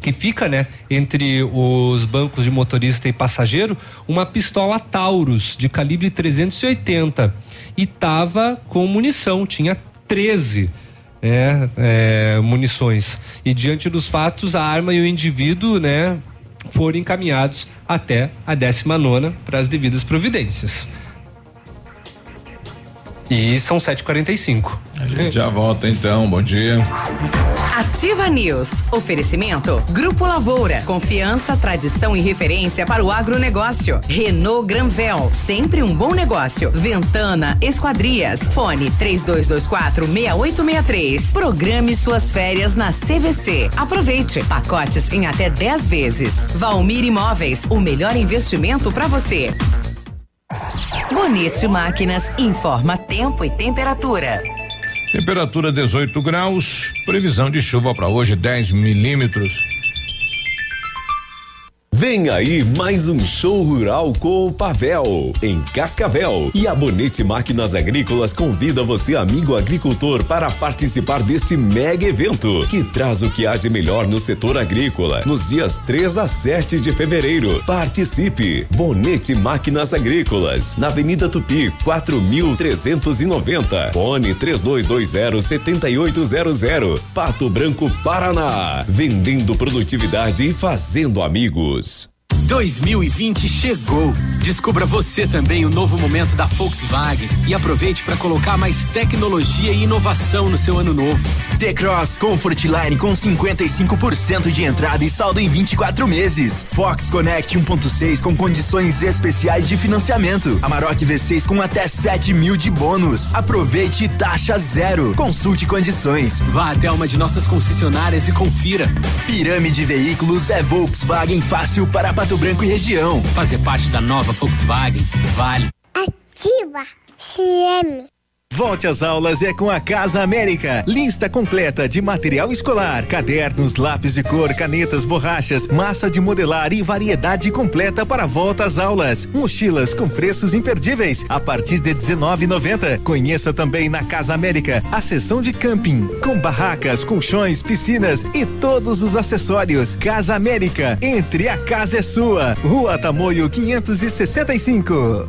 que fica, né, entre os bancos de motorista e passageiro, uma pistola Taurus de calibre 380 e tava com munição, tinha 13 é, é, munições. E diante dos fatos, a arma e o indivíduo, né, foram encaminhados até a 19 nona para as devidas providências. E são 7h45. A gente já volta então. Bom dia. Ativa News. Oferecimento. Grupo Lavoura. Confiança, tradição e referência para o agronegócio. Renault Granvel. Sempre um bom negócio. Ventana Esquadrias. Fone 3224 6863. Programe suas férias na CVC. Aproveite. Pacotes em até 10 vezes. Valmir Imóveis. O melhor investimento para você. Bonito Máquinas informa tempo e temperatura. Temperatura 18 graus, previsão de chuva para hoje 10 milímetros. Vem aí mais um show rural com o Pavel, em Cascavel. E a Bonete Máquinas Agrícolas convida você, amigo agricultor, para participar deste mega evento, que traz o que há de melhor no setor agrícola, nos dias 3 a 7 de fevereiro. Participe! Bonete Máquinas Agrícolas, na Avenida Tupi, 4390. Fone 3220-7800. Pato Branco, Paraná. Vendendo produtividade e fazendo amigos. 2020 chegou. Descubra você também o novo momento da Volkswagen e aproveite para colocar mais tecnologia e inovação no seu ano novo. T-Cross Comfort Line com 55% de entrada e saldo em 24 meses. Fox Connect 1.6 com condições especiais de financiamento. Amarok V6 com até 7 mil de bônus. Aproveite taxa zero. Consulte condições. Vá até uma de nossas concessionárias e confira. Pirâmide Veículos é Volkswagen fácil para Pato Branco e região. Fazer parte da nova Volkswagen vale. Ativa CM. Volte às aulas é com a Casa América. Lista completa de material escolar, cadernos, lápis de cor, canetas, borrachas, massa de modelar e variedade completa para volta às aulas. Mochilas com preços imperdíveis a partir de 19,90. Conheça também na Casa América a seção de camping com barracas, colchões, piscinas e todos os acessórios. Casa América, entre a casa é sua. Rua Tamoio 565.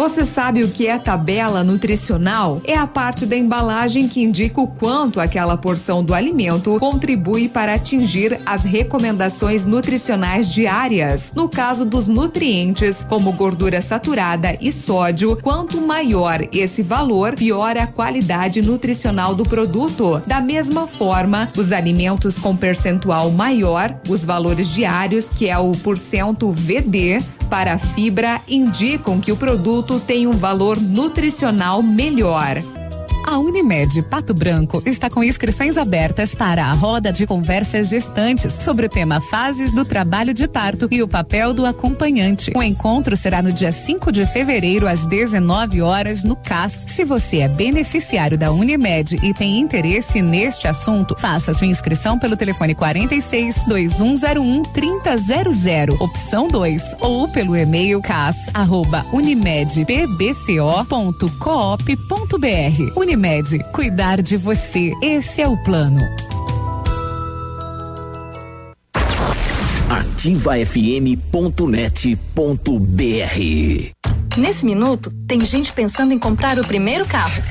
Você sabe o que é tabela nutricional? É a parte da embalagem que indica o quanto aquela porção do alimento contribui para atingir as recomendações nutricionais diárias. No caso dos nutrientes, como gordura saturada e sódio, quanto maior esse valor, pior a qualidade nutricional do produto. Da mesma forma, os alimentos com percentual maior, os valores diários, que é o porcento VD, para a fibra indicam que o produto tem um valor nutricional melhor. A Unimed Pato Branco está com inscrições abertas para a roda de conversas gestantes sobre o tema Fases do Trabalho de Parto e o papel do acompanhante. O encontro será no dia 5 de fevereiro, às 19 horas, no CAS. Se você é beneficiário da Unimed e tem interesse neste assunto, faça sua inscrição pelo telefone 46 2101 3000, opção 2, ou pelo e-mail cas arroba unimedpbco.coop.br. Unimed, cuidar de você. Esse é o plano. ativafm.net.br Nesse minuto, tem gente pensando em comprar o primeiro carro.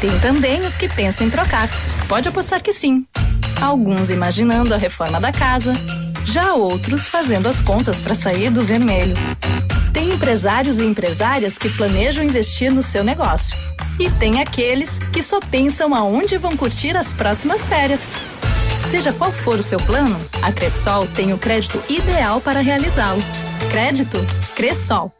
Tem também os que pensam em trocar. Pode apostar que sim. Alguns imaginando a reforma da casa, já outros fazendo as contas para sair do vermelho. Tem empresários e empresárias que planejam investir no seu negócio. E tem aqueles que só pensam aonde vão curtir as próximas férias. Seja qual for o seu plano, a Cressol tem o crédito ideal para realizá-lo. Crédito Cressol.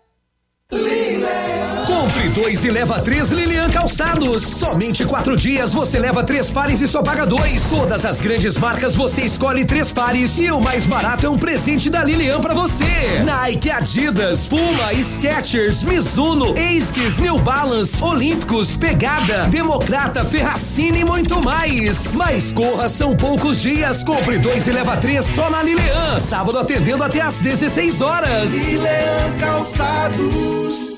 Compre dois e leva três Lilian Calçados. Somente quatro dias você leva três pares e só paga dois. Todas as grandes marcas você escolhe três pares e o mais barato é um presente da Lilian pra você. Nike, Adidas, Puma, Skechers, Mizuno, Esquis, New Balance, Olímpicos, Pegada, Democrata, Ferracini e muito mais. Mas corra, são poucos dias. Compre dois e leva três só na Lilian. Sábado atendendo até às 16 horas. Lilian Calçados.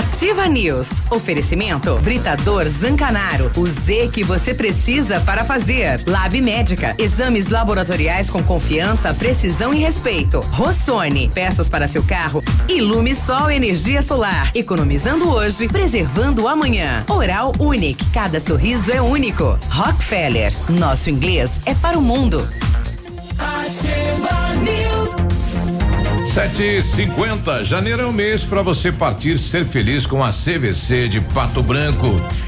Ativa News. Oferecimento Britador Zancanaro. O Z que você precisa para fazer. Lab Médica. Exames laboratoriais com confiança, precisão e respeito. Rossoni. Peças para seu carro. Ilume Sol Energia Solar. Economizando hoje, preservando amanhã. Oral Unique. Cada sorriso é único. Rockefeller. Nosso inglês é para o mundo. Ativa. Sete e cinquenta, janeiro é o mês para você partir ser feliz com a CVC de Pato Branco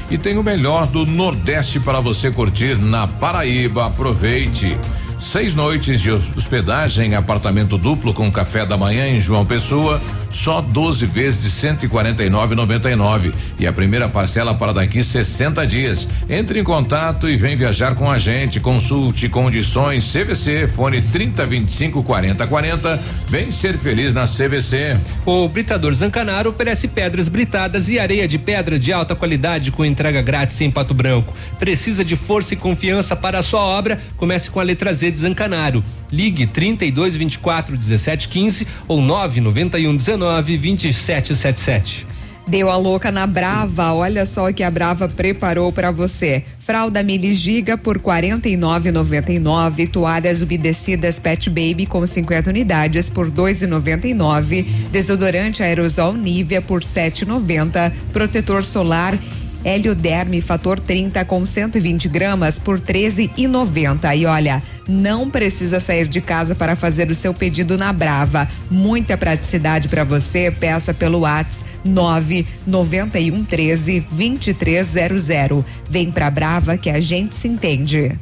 e tem o melhor do Nordeste para você curtir na Paraíba. Aproveite. Seis noites de hospedagem, apartamento duplo com café da manhã em João Pessoa, só 12 vezes de 149,99 e a primeira parcela para daqui 60 dias. Entre em contato e vem viajar com a gente. Consulte condições CVC, fone 30 25 40 40. Vem ser feliz na CVC. O Britador Zancanaro oferece pedras britadas e areia de pedra de alta qualidade com entrega grátis em Pato Branco. Precisa de força e confiança para a sua obra? Comece com a letra Z de Zancanaro. Ligue 32 24 17 15 ou 991 19 27 77. Deu a louca na Brava. Olha só o que a Brava preparou para você. Fralda Mili Giga por 49,99. Toalhas umedecidas Pet Baby com 50 unidades por 2,99. Desodorante aerosol Nivea por 7,90. Protetor solar Helioderme fator 30 com 120 gramas por 13,90. E olha, não precisa sair de casa para fazer o seu pedido na Brava. Muita praticidade para você. Peça pelo WhatsApp 991 13 2300. Vem pra Brava que a gente se entende.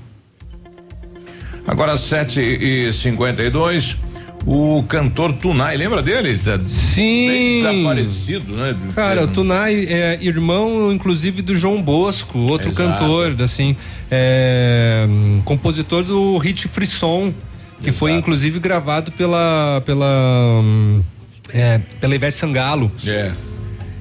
Agora sete e cinquenta e dois. O cantor Tunai, lembra dele? Tá Sim. bem desaparecido, né? Cara, o Tunai é irmão, inclusive, do João Bosco, outro Exato. cantor, assim, é, compositor do hit Frisson, que foi inclusive gravado pela pela é, pela Ivete Sangalo. É.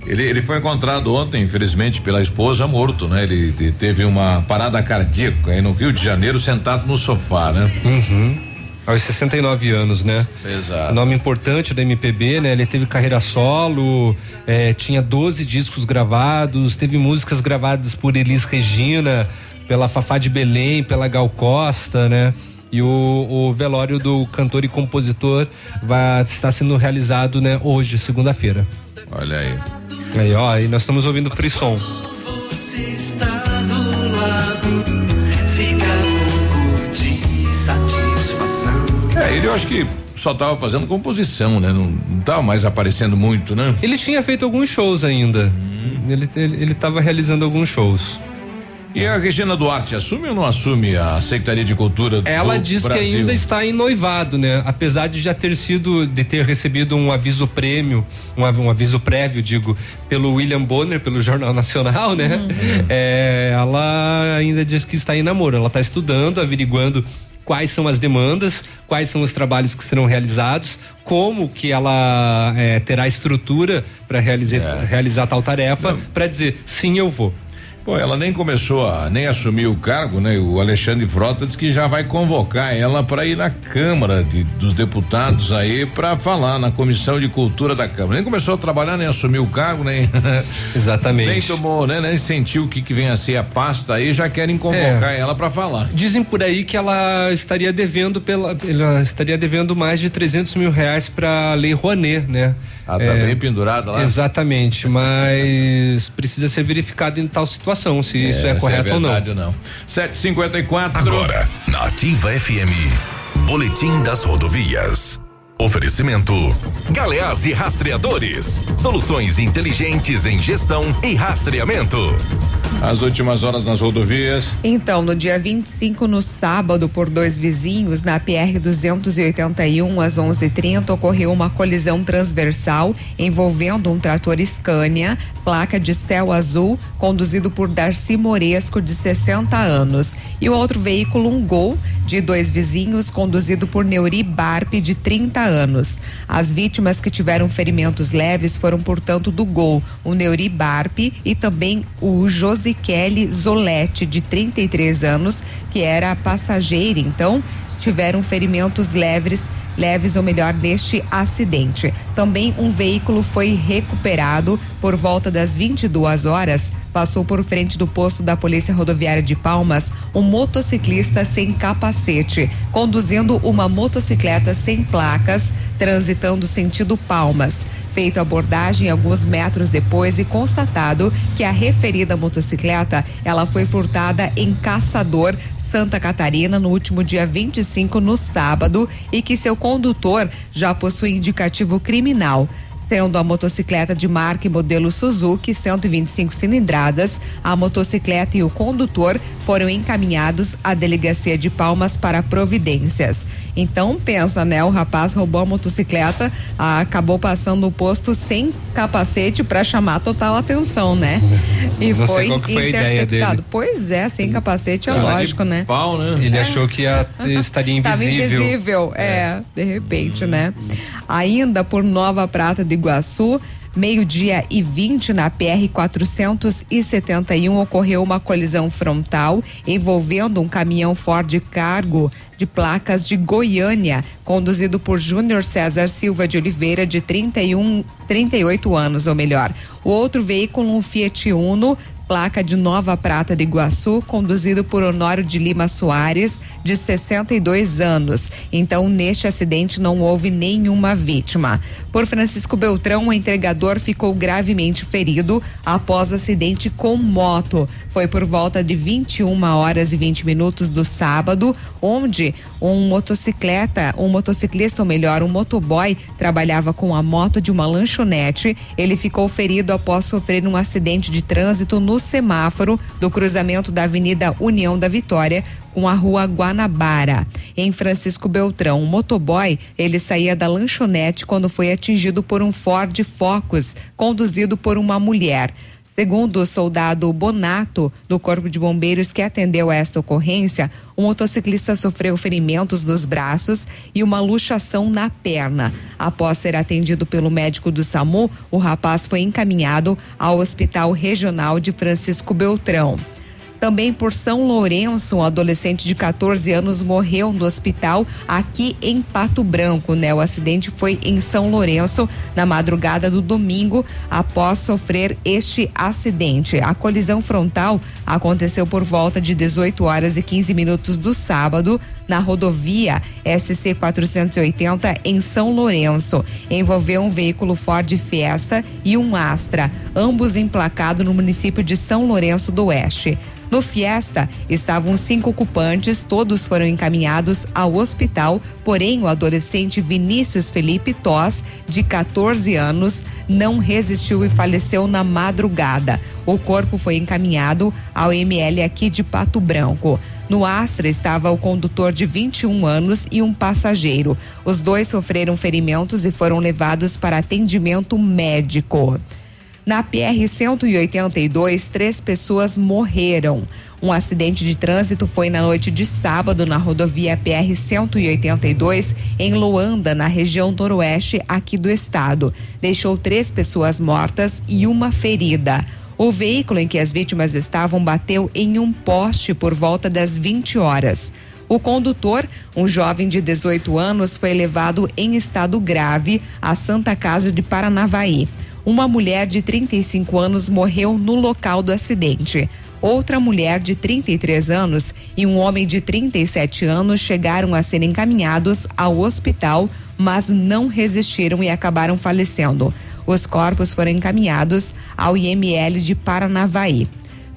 Ele, ele foi encontrado ontem, infelizmente, pela esposa morto, né? Ele, ele teve uma parada cardíaca aí no Rio de Janeiro, sentado no sofá, né? Uhum. Aos 69 anos, né? Exato. Nome importante da MPB, né? Ele teve carreira solo, eh, tinha 12 discos gravados, teve músicas gravadas por Elis Regina, pela Fafá de Belém, pela Gal Costa, né? E o, o velório do cantor e compositor vai estar sendo realizado, né, hoje, segunda-feira. Olha aí. Aí, ó, e nós estamos ouvindo Frisson. Você está do lado, É, ele eu acho que só tava fazendo composição, né? Não, não tava mais aparecendo muito, né? Ele tinha feito alguns shows ainda. Ele, ele, ele tava realizando alguns shows. E a Regina Duarte assume ou não assume a Secretaria de Cultura Ela do diz Brasil? que ainda está em noivado, né? Apesar de já ter sido, de ter recebido um aviso prêmio, um, um aviso prévio, digo, pelo William Bonner, pelo <laughs> Jornal Nacional, né? É, ela ainda diz que está em namoro. Ela está estudando, averiguando quais são as demandas, quais são os trabalhos que serão realizados, como que ela é, terá estrutura para realizar, realizar tal tarefa, para dizer sim, eu vou. Pô, ela nem começou a nem assumiu o cargo, né? O Alexandre Frota diz que já vai convocar ela para ir na Câmara de- dos Deputados aí para falar na Comissão de Cultura da Câmara. Nem começou a trabalhar, nem assumiu o cargo, nem <laughs> Exatamente. nem tomou, né? Nem sentiu o que que vem a ser a pasta aí, já querem convocar ela para falar. Dizem por aí que ela estaria devendo pela, ela estaria devendo mais de 300 mil reais para a Lei Rouanet, né? Ah, tá bem pendurada lá? Exatamente, mas <laughs> precisa ser verificado em tal situação se isso é se correto ou não. verdade ou não. 754. Agora, na Ativa FM, Boletim das Rodovias. Oferecimento: Galeás e Rastreadores. Soluções inteligentes em gestão e rastreamento. As últimas horas nas rodovias. Então, no dia 25, no sábado, por dois vizinhos, na PR 281, às 11:30, ocorreu uma colisão transversal envolvendo um trator Scania, placa de céu azul, conduzido por Darcy Moresco, de 60 anos, e o outro veículo, um Gol, de dois vizinhos, conduzido por Neuri Barpe, de 30 anos. As vítimas que tiveram ferimentos leves foram, portanto, do Gol, o Neuri Barpe e também o Josikelly Zoletti, de 33 anos, que era passageira, então tiveram ferimentos leves, leves ou melhor, neste acidente. Também um veículo foi recuperado por volta das 22 horas. Passou por frente do posto da Polícia Rodoviária de Palmas um motociclista sem capacete, conduzindo uma motocicleta sem placas, transitando sentido Palmas. Feito abordagem alguns metros depois e constatado que a referida motocicleta ela foi furtada em Caçador, Santa Catarina no último dia 25, no sábado, e que seu condutor já possui indicativo criminal. Sendo a motocicleta de marca e modelo Suzuki 125 cilindradas, a motocicleta e o condutor foram encaminhados à delegacia de Palmas para providências. Então pensa, né? O rapaz roubou a motocicleta, ah, acabou passando o posto sem capacete para chamar total atenção, né? E foi interceptado. Pois é, sem capacete é Cara, lógico, né? Pau, né? Ele achou que ia, <laughs> estaria Tava invisível. invisível, é, de repente, né? Ainda por Nova Prata do Iguaçu, meio-dia e 20 na PR 471 ocorreu uma colisão frontal envolvendo um caminhão Ford Cargo de placas de Goiânia, conduzido por Júnior César Silva de Oliveira, de 31, 38 anos, ou melhor. O outro veículo, um Fiat Uno, placa de Nova Prata de Iguaçu, conduzido por Honório de Lima Soares, de 62 anos. Então, neste acidente não houve nenhuma vítima. Por Francisco Beltrão, o entregador ficou gravemente ferido após acidente com moto. Foi por volta de 21 horas e 20 minutos do sábado, onde um motocicleta, um motociclista, ou melhor, um motoboy, trabalhava com a moto de uma lanchonete. Ele ficou ferido após sofrer um acidente de trânsito no semáforo do cruzamento da Avenida União da Vitória com a rua Guanabara. Em Francisco Beltrão, um motoboy, ele saía da lanchonete quando foi atingido por um Ford Focus, conduzido por uma mulher. Segundo o soldado Bonato, do Corpo de Bombeiros que atendeu a esta ocorrência, o motociclista sofreu ferimentos nos braços e uma luxação na perna. Após ser atendido pelo médico do SAMU, o rapaz foi encaminhado ao Hospital Regional de Francisco Beltrão. Também por São Lourenço, um adolescente de 14 anos morreu no hospital aqui em Pato Branco, né? O acidente foi em São Lourenço na madrugada do domingo após sofrer este acidente. A colisão frontal aconteceu por volta de 18 horas e 15 minutos do sábado na rodovia SC 480 em São Lourenço. Envolveu um veículo Ford Fiesta e um Astra, ambos emplacados no município de São Lourenço do Oeste. No Fiesta estavam cinco ocupantes, todos foram encaminhados ao hospital, porém o adolescente Vinícius Felipe Toss, de 14 anos, não resistiu e faleceu na madrugada. O corpo foi encaminhado ao ML aqui de Pato Branco. No Astra estava o condutor de 21 anos e um passageiro. Os dois sofreram ferimentos e foram levados para atendimento médico. Na PR 182, três pessoas morreram. Um acidente de trânsito foi na noite de sábado na rodovia PR 182 em Loanda, na região noroeste aqui do estado. Deixou três pessoas mortas e uma ferida. O veículo em que as vítimas estavam bateu em um poste por volta das 20 horas. O condutor, um jovem de 18 anos, foi levado em estado grave à Santa Casa de Paranavaí. Uma mulher de 35 anos morreu no local do acidente. Outra mulher de 33 anos e um homem de 37 anos chegaram a ser encaminhados ao hospital, mas não resistiram e acabaram falecendo. Os corpos foram encaminhados ao IML de Paranavaí.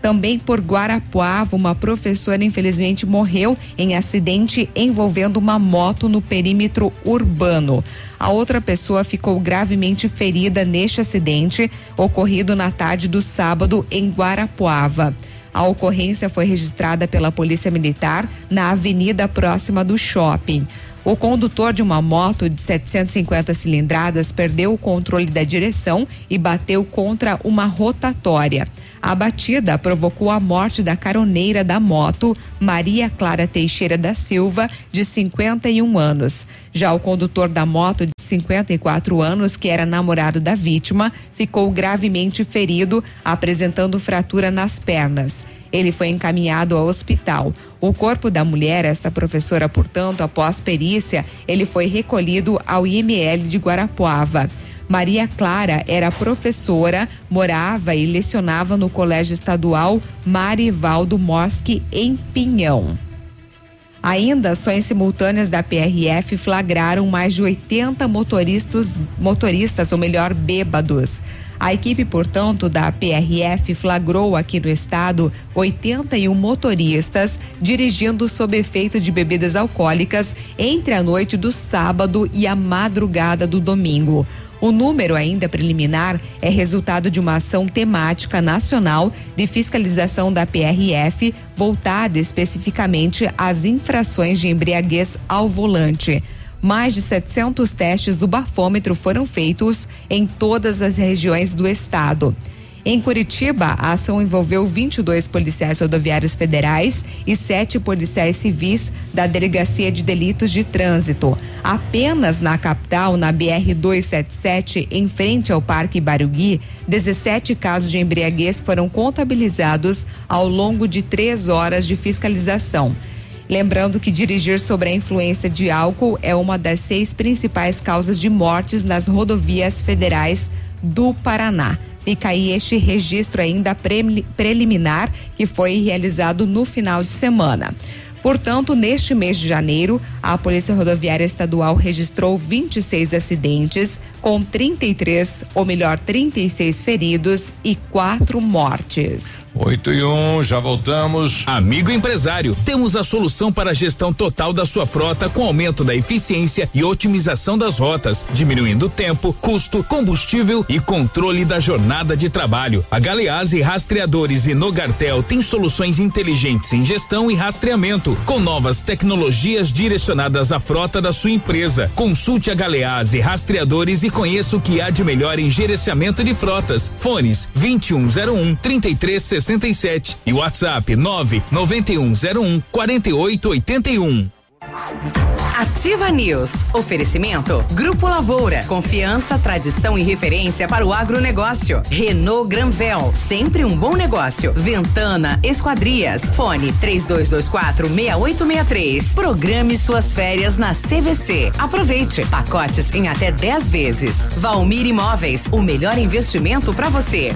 Também por Guarapuava, uma professora infelizmente morreu em acidente envolvendo uma moto no perímetro urbano. A outra pessoa ficou gravemente ferida neste acidente ocorrido na tarde do sábado em Guarapuava. A ocorrência foi registrada pela Polícia Militar na avenida próxima do shopping. O condutor de uma moto de 750 cilindradas perdeu o controle da direção e bateu contra uma rotatória. A batida provocou a morte da caroneira da moto, Maria Clara Teixeira da Silva, de 51 anos. Já o condutor da moto, de 54 anos, que era namorado da vítima, ficou gravemente ferido, apresentando fratura nas pernas. Ele foi encaminhado ao hospital. O corpo da mulher, esta professora, portanto, após perícia, ele foi recolhido ao IML de Guarapuava. Maria Clara era professora, morava e lecionava no Colégio Estadual Marivaldo Mosque, em Pinhão. Ainda ações simultâneas da PRF flagraram mais de 80 motoristas, motoristas, ou melhor, bêbados. A equipe, portanto, da PRF flagrou aqui no estado 81 motoristas dirigindo sob efeito de bebidas alcoólicas entre a noite do sábado e a madrugada do domingo. O número ainda preliminar é resultado de uma ação temática nacional de fiscalização da PRF voltada especificamente às infrações de embriaguez ao volante. Mais de 700 testes do bafômetro foram feitos em todas as regiões do estado. Em Curitiba, a ação envolveu 22 policiais rodoviários federais e sete policiais civis da Delegacia de Delitos de Trânsito. Apenas na capital, na BR 277, em frente ao Parque Barugui, 17 casos de embriaguez foram contabilizados ao longo de três horas de fiscalização. Lembrando que dirigir sobre a influência de álcool é uma das seis principais causas de mortes nas rodovias federais do Paraná. Fica aí este registro ainda preliminar que foi realizado no final de semana. Portanto, neste mês de janeiro, a Polícia Rodoviária Estadual registrou 26 acidentes, com 33, ou melhor, 36 feridos e quatro mortes. 8 e 1, um, já voltamos. Amigo empresário, temos a solução para a gestão total da sua frota com aumento da eficiência e otimização das rotas, diminuindo tempo, custo, combustível e controle da jornada de trabalho. A Galeazzi Rastreadores e Nogartel tem soluções inteligentes em gestão e rastreamento, com novas tecnologias direcionadas à frota da sua empresa. Consulte a Galeazzi Rastreadores e conheça o que há de melhor em gerenciamento de frotas. Fones 2101 3367 e WhatsApp 99101 4881. Ativa News. Oferecimento. Grupo Lavoura. Confiança, tradição e referência para o agronegócio. Renault Granvel. Sempre um bom negócio. Ventana Esquadrias. Fone 3224 6863. Programe suas férias na CVC. Aproveite. Pacotes em até 10 vezes. Valmir Imóveis. O melhor investimento para você.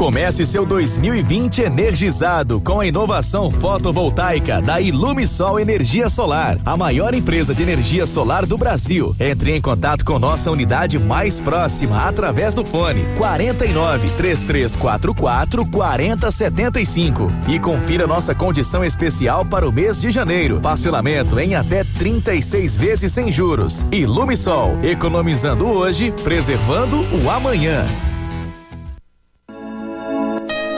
Comece seu 2020 energizado com a inovação fotovoltaica da Ilumisol Energia Solar, a maior empresa de energia solar do Brasil. Entre em contato com nossa unidade mais próxima através do fone 49 3344 4075 e confira nossa condição especial para o mês de janeiro. Parcelamento em até 36 vezes sem juros. Ilumisol, economizando hoje, preservando o amanhã.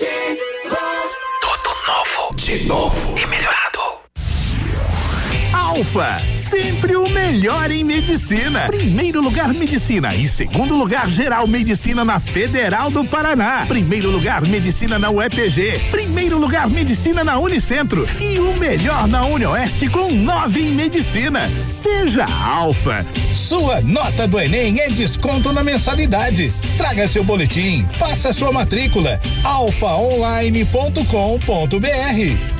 Tudo novo. De novo. E melhorado. Alfa, sempre o melhor em medicina. Primeiro lugar medicina e segundo lugar geral medicina na Federal do Paraná. Primeiro lugar medicina na UEPG. Primeiro lugar medicina na Unicentro e o melhor na Unioeste com nove em medicina. Seja Alfa. Sua nota do Enem é desconto na mensalidade. Traga seu boletim, faça sua matrícula. alfaonline.com.br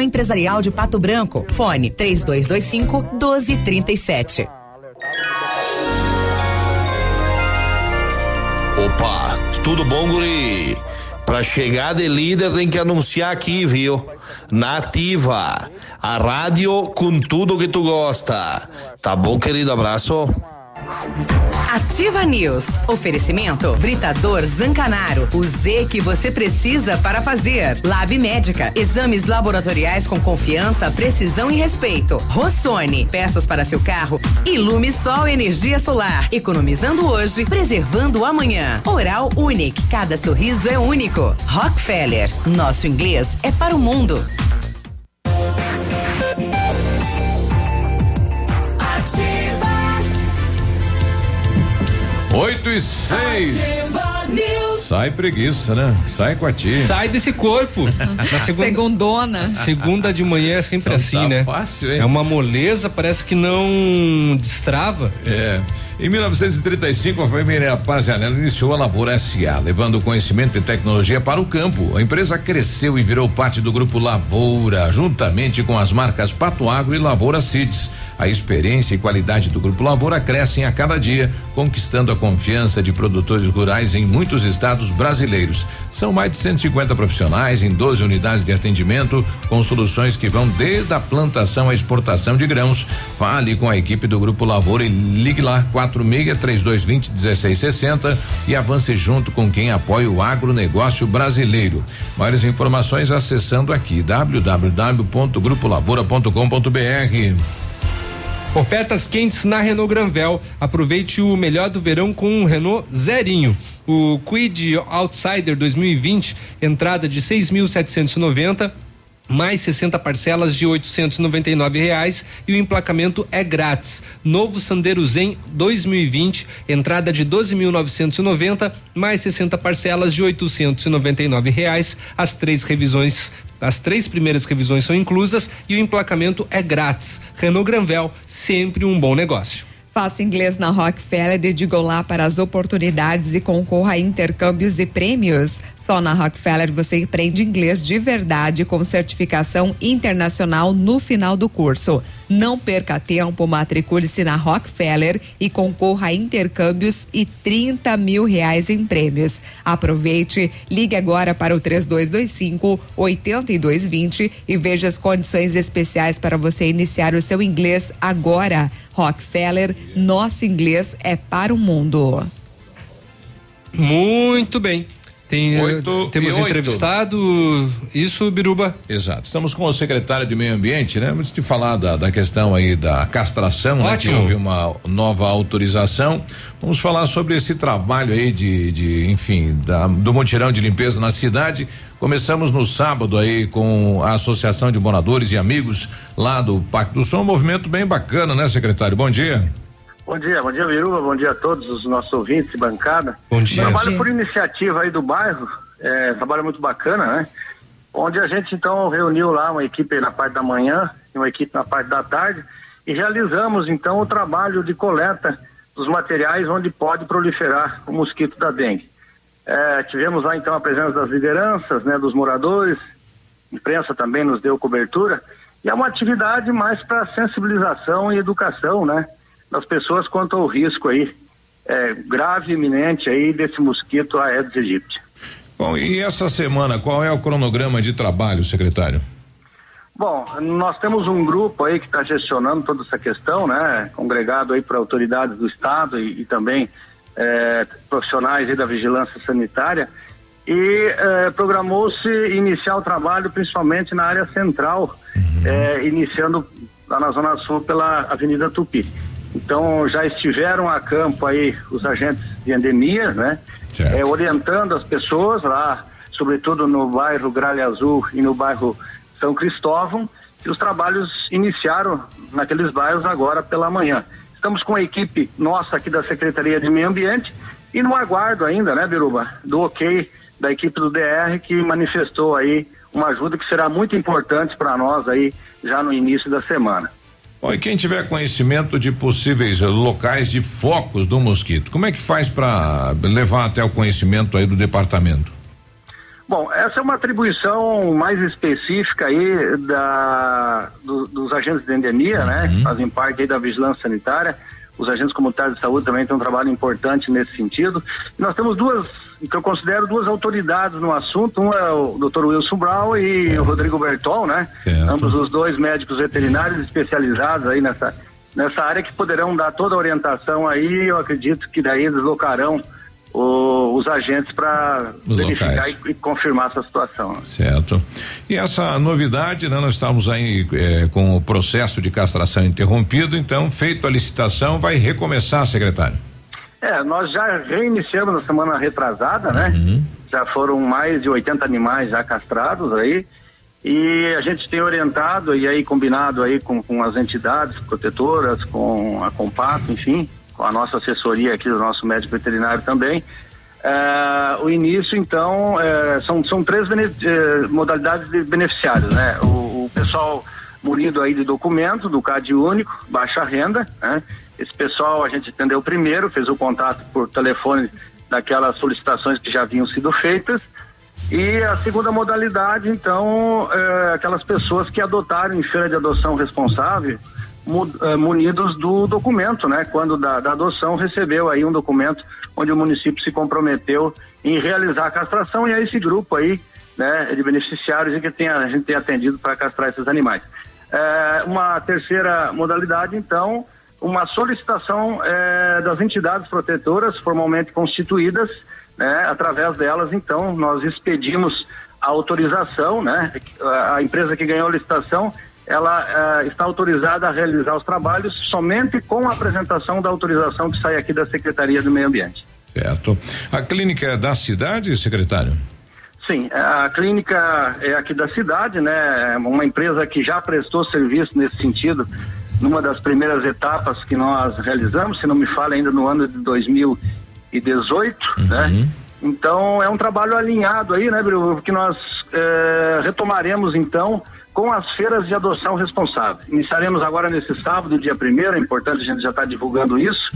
Empresarial de Pato Branco. Fone 3225 1237. Opa, tudo bom, guri? Pra chegar de líder tem que anunciar aqui, viu? Nativa, a rádio com tudo que tu gosta. Tá bom, querido? Abraço. Ativa News. Oferecimento Britador Zancanaro. O Z que você precisa para fazer. Lab Médica. Exames laboratoriais com confiança, precisão e respeito. Rossoni. Peças para seu carro. Ilume Sol Energia Solar. Economizando hoje, preservando amanhã. Oral Unique. Cada sorriso é único. Rockefeller. Nosso inglês é para o mundo. 8 e 6. Ativa News. Sai preguiça, né? Sai com a tia. Sai desse corpo. <laughs> Na segunda, Segundona. segunda de manhã é sempre Não assim, tá né? fácil, hein? É uma moleza, parece que não destrava. É. Em 1935, a família Pazianello iniciou a Lavoura SA, levando conhecimento e tecnologia para o campo. A empresa cresceu e virou parte do grupo Lavoura, juntamente com as marcas Pato Agro e Lavoura Seeds. A experiência e qualidade do Grupo Lavoura crescem a cada dia, conquistando a confiança de produtores rurais em muitos estados brasileiros. São mais de 150 profissionais em 12 unidades de atendimento, com soluções que vão desde a plantação à exportação de grãos. Fale com a equipe do Grupo Lavoura e ligue lá 46 3220 1660 e avance junto com quem apoia o agronegócio brasileiro. Maiores informações acessando aqui www.grupolavoura.com.br. Ofertas quentes na Renault Granvel. Aproveite o melhor do verão com um Renault zerinho. O Quid Outsider 2020, entrada de 6.790 mais 60 parcelas de 899 reais e o emplacamento é grátis. Novo Sandero Zen 2020, entrada de 12.990 mais 60 parcelas de 899 reais. As três revisões as três primeiras revisões são inclusas e o emplacamento é grátis. Renault Granvel, sempre um bom negócio. Faça inglês na Rockefeller e diga olá para as oportunidades e concorra a intercâmbios e prêmios. Só na Rockefeller você aprende inglês de verdade com certificação internacional no final do curso. Não perca tempo, matricule-se na Rockefeller e concorra a intercâmbios e 30 mil reais em prêmios. Aproveite, ligue agora para o 3225 8220 e veja as condições especiais para você iniciar o seu inglês agora. Rockefeller, nosso inglês é para o mundo. Muito bem. Tem, Oito temos entrevistado isso, Biruba? Exato. Estamos com o secretário de Meio Ambiente, né? Vamos te falar da, da questão aí da castração, né? Que Ótimo. houve uma nova autorização. Vamos falar sobre esse trabalho aí de, de enfim, da- do mutirão de limpeza na cidade. Começamos no sábado aí com a Associação de Moradores e Amigos lá do Parque do Som. Um movimento bem bacana, né, secretário? Bom dia. Bom dia, bom dia, Viruba, bom dia a todos os nossos ouvintes de bancada. Bom dia. Trabalho Bom dia. por iniciativa aí do bairro, é, trabalho muito bacana, né? Onde a gente então reuniu lá uma equipe na parte da manhã e uma equipe na parte da tarde e realizamos então o trabalho de coleta dos materiais onde pode proliferar o mosquito da dengue. É, tivemos lá então a presença das lideranças, né, dos moradores, a imprensa também nos deu cobertura e é uma atividade mais para sensibilização e educação, né, das pessoas quanto ao risco aí é, grave iminente aí desse mosquito Aedes aegypti. Bom, e essa semana, qual é o cronograma de trabalho, secretário? Bom, nós temos um grupo aí que está gestionando toda essa questão, né? Congregado aí por autoridades do estado e, e também eh, profissionais aí da vigilância sanitária e eh, programou-se iniciar o trabalho principalmente na área central, eh, iniciando lá na zona sul pela Avenida Tupi. Então já estiveram a campo aí os agentes de endemia, né? Eh, orientando as pessoas lá, sobretudo no bairro Gralha Azul e no bairro São Cristóvão, e os trabalhos iniciaram naqueles bairros agora pela manhã. Estamos com a equipe nossa aqui da Secretaria de Meio Ambiente e no aguardo ainda, né, Biruba, do ok da equipe do DR que manifestou aí uma ajuda que será muito importante para nós aí já no início da semana. Bom, e quem tiver conhecimento de possíveis locais de focos do mosquito, como é que faz para levar até o conhecimento aí do departamento? Bom, essa é uma atribuição mais específica aí da, do- dos agentes de endemia, né? Que fazem parte aí da vigilância sanitária. Os agentes comunitários de saúde também têm um trabalho importante nesse sentido. Nós temos duas, que eu considero duas autoridades no assunto. Um é o Dr. Wilson Brown e o Rodrigo Bertol, né? Ambos os dois médicos veterinários especializados aí nessa, nessa área que poderão dar toda a orientação aí. Eu acredito que daí deslocarão o- os agentes para verificar locais. e, e confirmar essa situação. né? Certo. E essa novidade, né? Nós estamos aí eh, com o processo de castração interrompido, então, feito a licitação, vai recomeçar, secretário. É, nós já reiniciamos na semana retrasada, né? Já foram mais de 80 animais já castrados aí. E a gente tem orientado e aí combinado aí com, com as entidades protetoras, com a Compato, enfim, com a nossa assessoria aqui do nosso médico veterinário também, eh, o início, então, eh, são, são três eh, modalidades de beneficiários, né? O, o pessoal munido aí de documento, do CAD único, baixa renda, né? Esse pessoal a gente atendeu primeiro, fez o contato por telefone daquelas solicitações que já haviam sido feitas. E a segunda modalidade, então, é aquelas pessoas que adotaram em feira de adoção responsável, eh, munidos do documento, né? Quando da, da adoção recebeu aí um documento onde o município se comprometeu em realizar a castração e é esse grupo aí, né, de beneficiários que tem, a gente tem atendido para castrar esses animais. É, uma terceira modalidade, então, uma solicitação eh, das entidades protetoras formalmente constituídas, né? Através delas, então, nós expedimos a autorização, né? A, empresa que ganhou a licitação, ela eh, está autorizada a realizar os trabalhos somente com a apresentação da autorização que sai aqui da Secretaria do Meio Ambiente. Certo. A clínica é da cidade, secretário? Sim, a clínica é aqui da cidade, né? É Uma empresa que já prestou serviço nesse sentido, numa das primeiras etapas que nós realizamos, se não me falha ainda no ano de 2018, né? Então é um trabalho alinhado aí, né? Que nós eh, retomaremos então com as feiras de adoção responsável. Iniciaremos agora nesse sábado, dia primeiro, é importante a gente já estar divulgando isso,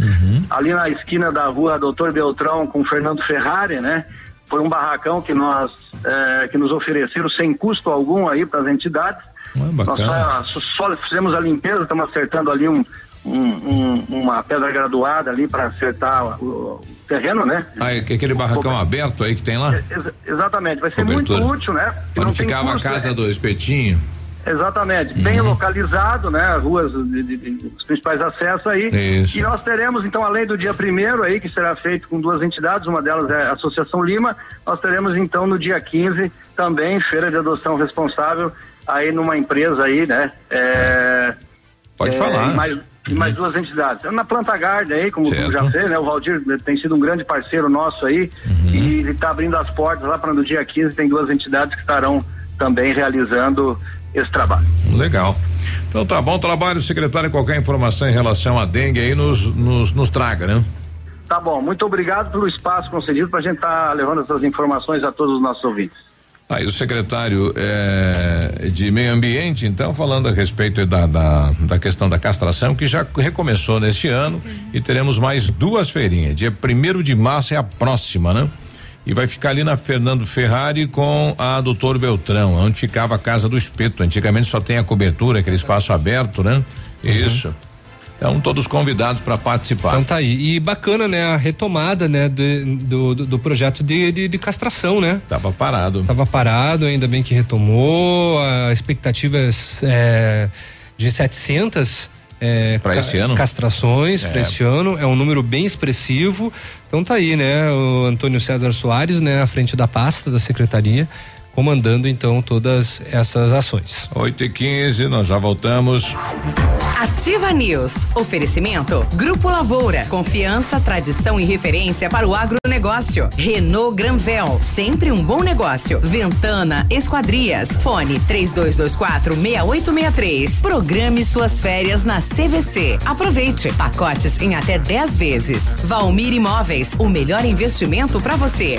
ali na esquina da rua Doutor Beltrão com Fernando Ferrari, né? Foi um barracão que nós eh, que nos ofereceram sem custo algum aí para as entidades. Nós bacana. só, só fizemos a limpeza, estamos acertando ali um, um- um- uma pedra graduada ali para acertar o, o terreno, né? Ah, aquele barracão aberto aí que tem lá? Ex- exatamente, vai ser Cobertura. muito útil, né? Porque Onde ficava a custo, casa né? do espetinho? Exatamente, bem localizado, né? Ruas, de, de- de- os principais acessos aí. Isso. E nós teremos, então, além do dia primeiro aí, que será feito com duas entidades, uma delas é a Associação Lima, nós teremos, então, no dia 15, também feira de adoção responsável, aí numa empresa aí, né? É, Pode é, falar. E mais, e mais duas entidades. Na Planta Garden aí, como eu já sei, né? O Valdir tem sido um grande parceiro nosso aí e ele está abrindo as portas lá para no dia 15 tem duas entidades que estarão também realizando esse trabalho. Legal. Então tá bom trabalho, secretário. Qualquer informação em relação à dengue aí nos, nos, nos traga, né? Tá bom, muito obrigado pelo espaço concedido para a gente estar levando essas informações a todos os nossos ouvintes. Aí o secretário eh, de meio ambiente, então, falando a respeito da, da, da questão da castração, que já recomeçou neste ano e teremos mais duas feirinhas. Dia primeiro de março é a próxima, né? E vai ficar ali na Fernando Ferrari com a Doutor Beltrão, onde ficava a casa do espeto. Antigamente só tem a cobertura, aquele espaço aberto, né? Isso. Então, todos convidados para participar. Então tá aí. E bacana, né, a retomada, né, de- do, do, do projeto de, de, de castração, né? Tava parado. Tava parado, ainda bem que retomou. A expectativa é, de 700 é, Pra ca- esse ano? castrações É. para esse ano. É um número bem expressivo. Então tá aí, né, o Antônio César Soares, né, à frente da pasta da secretaria, comandando então todas essas ações. 8 e 15 nós já voltamos. Ativa News. Oferecimento Grupo Lavoura. Confiança, tradição e referência para o agronegócio. Renault Granvel. Sempre um bom negócio. Ventana Esquadrias. Fone 3224 6863. Programe suas férias na CVC. Aproveite. Pacotes em até 10 vezes. Valmir Imóveis. O melhor investimento para você.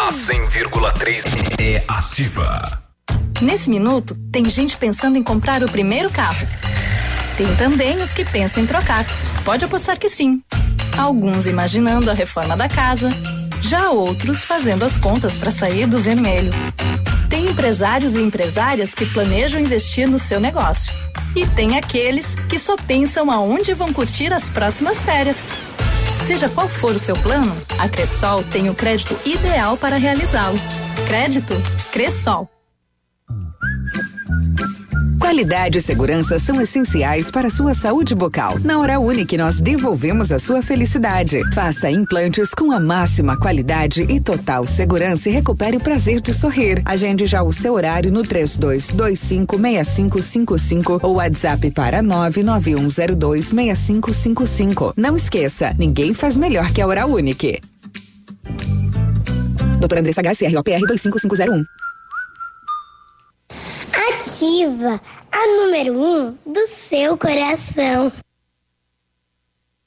A 100,3 é ativa. Nesse minuto, tem gente pensando em comprar o primeiro carro. Tem também os que pensam em trocar. Pode apostar que sim. Alguns imaginando a reforma da casa, já outros fazendo as contas para sair do vermelho. Tem empresários e empresárias que planejam investir no seu negócio. E tem aqueles que só pensam aonde vão curtir as próximas férias. Seja qual for o seu plano, a Cressol tem o crédito ideal para realizá-lo. Crédito Cressol. Qualidade e segurança são essenciais para a sua saúde bucal. Na Hora Unique, nós devolvemos a sua felicidade. Faça implantes com a máxima qualidade e total segurança e recupere o prazer de sorrir. Agende já o seu horário no 32256555 ou WhatsApp para 991026555. Não esqueça, ninguém faz melhor que a Hora Unique. Doutora Andressa HSROPR 25501. Ativa a número 1 um do seu coração.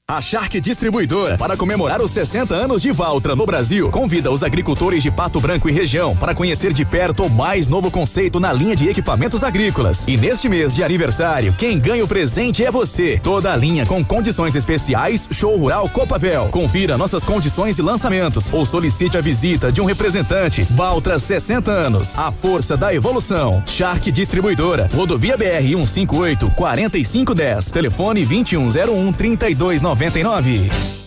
A Shark Distribuidora, para comemorar os 60 anos de Valtra no Brasil, convida os agricultores de Pato Branco e região para conhecer de perto o mais novo conceito na linha de equipamentos agrícolas. E neste mês de aniversário, quem ganha o presente é você. Toda a linha com condições especiais, Show Rural Copavel. Confira nossas condições e lançamentos ou solicite a visita de um representante. Valtra 60 anos, a força da evolução. Shark Distribuidora, Rodovia BR 158 4510, telefone 2101 3290 99.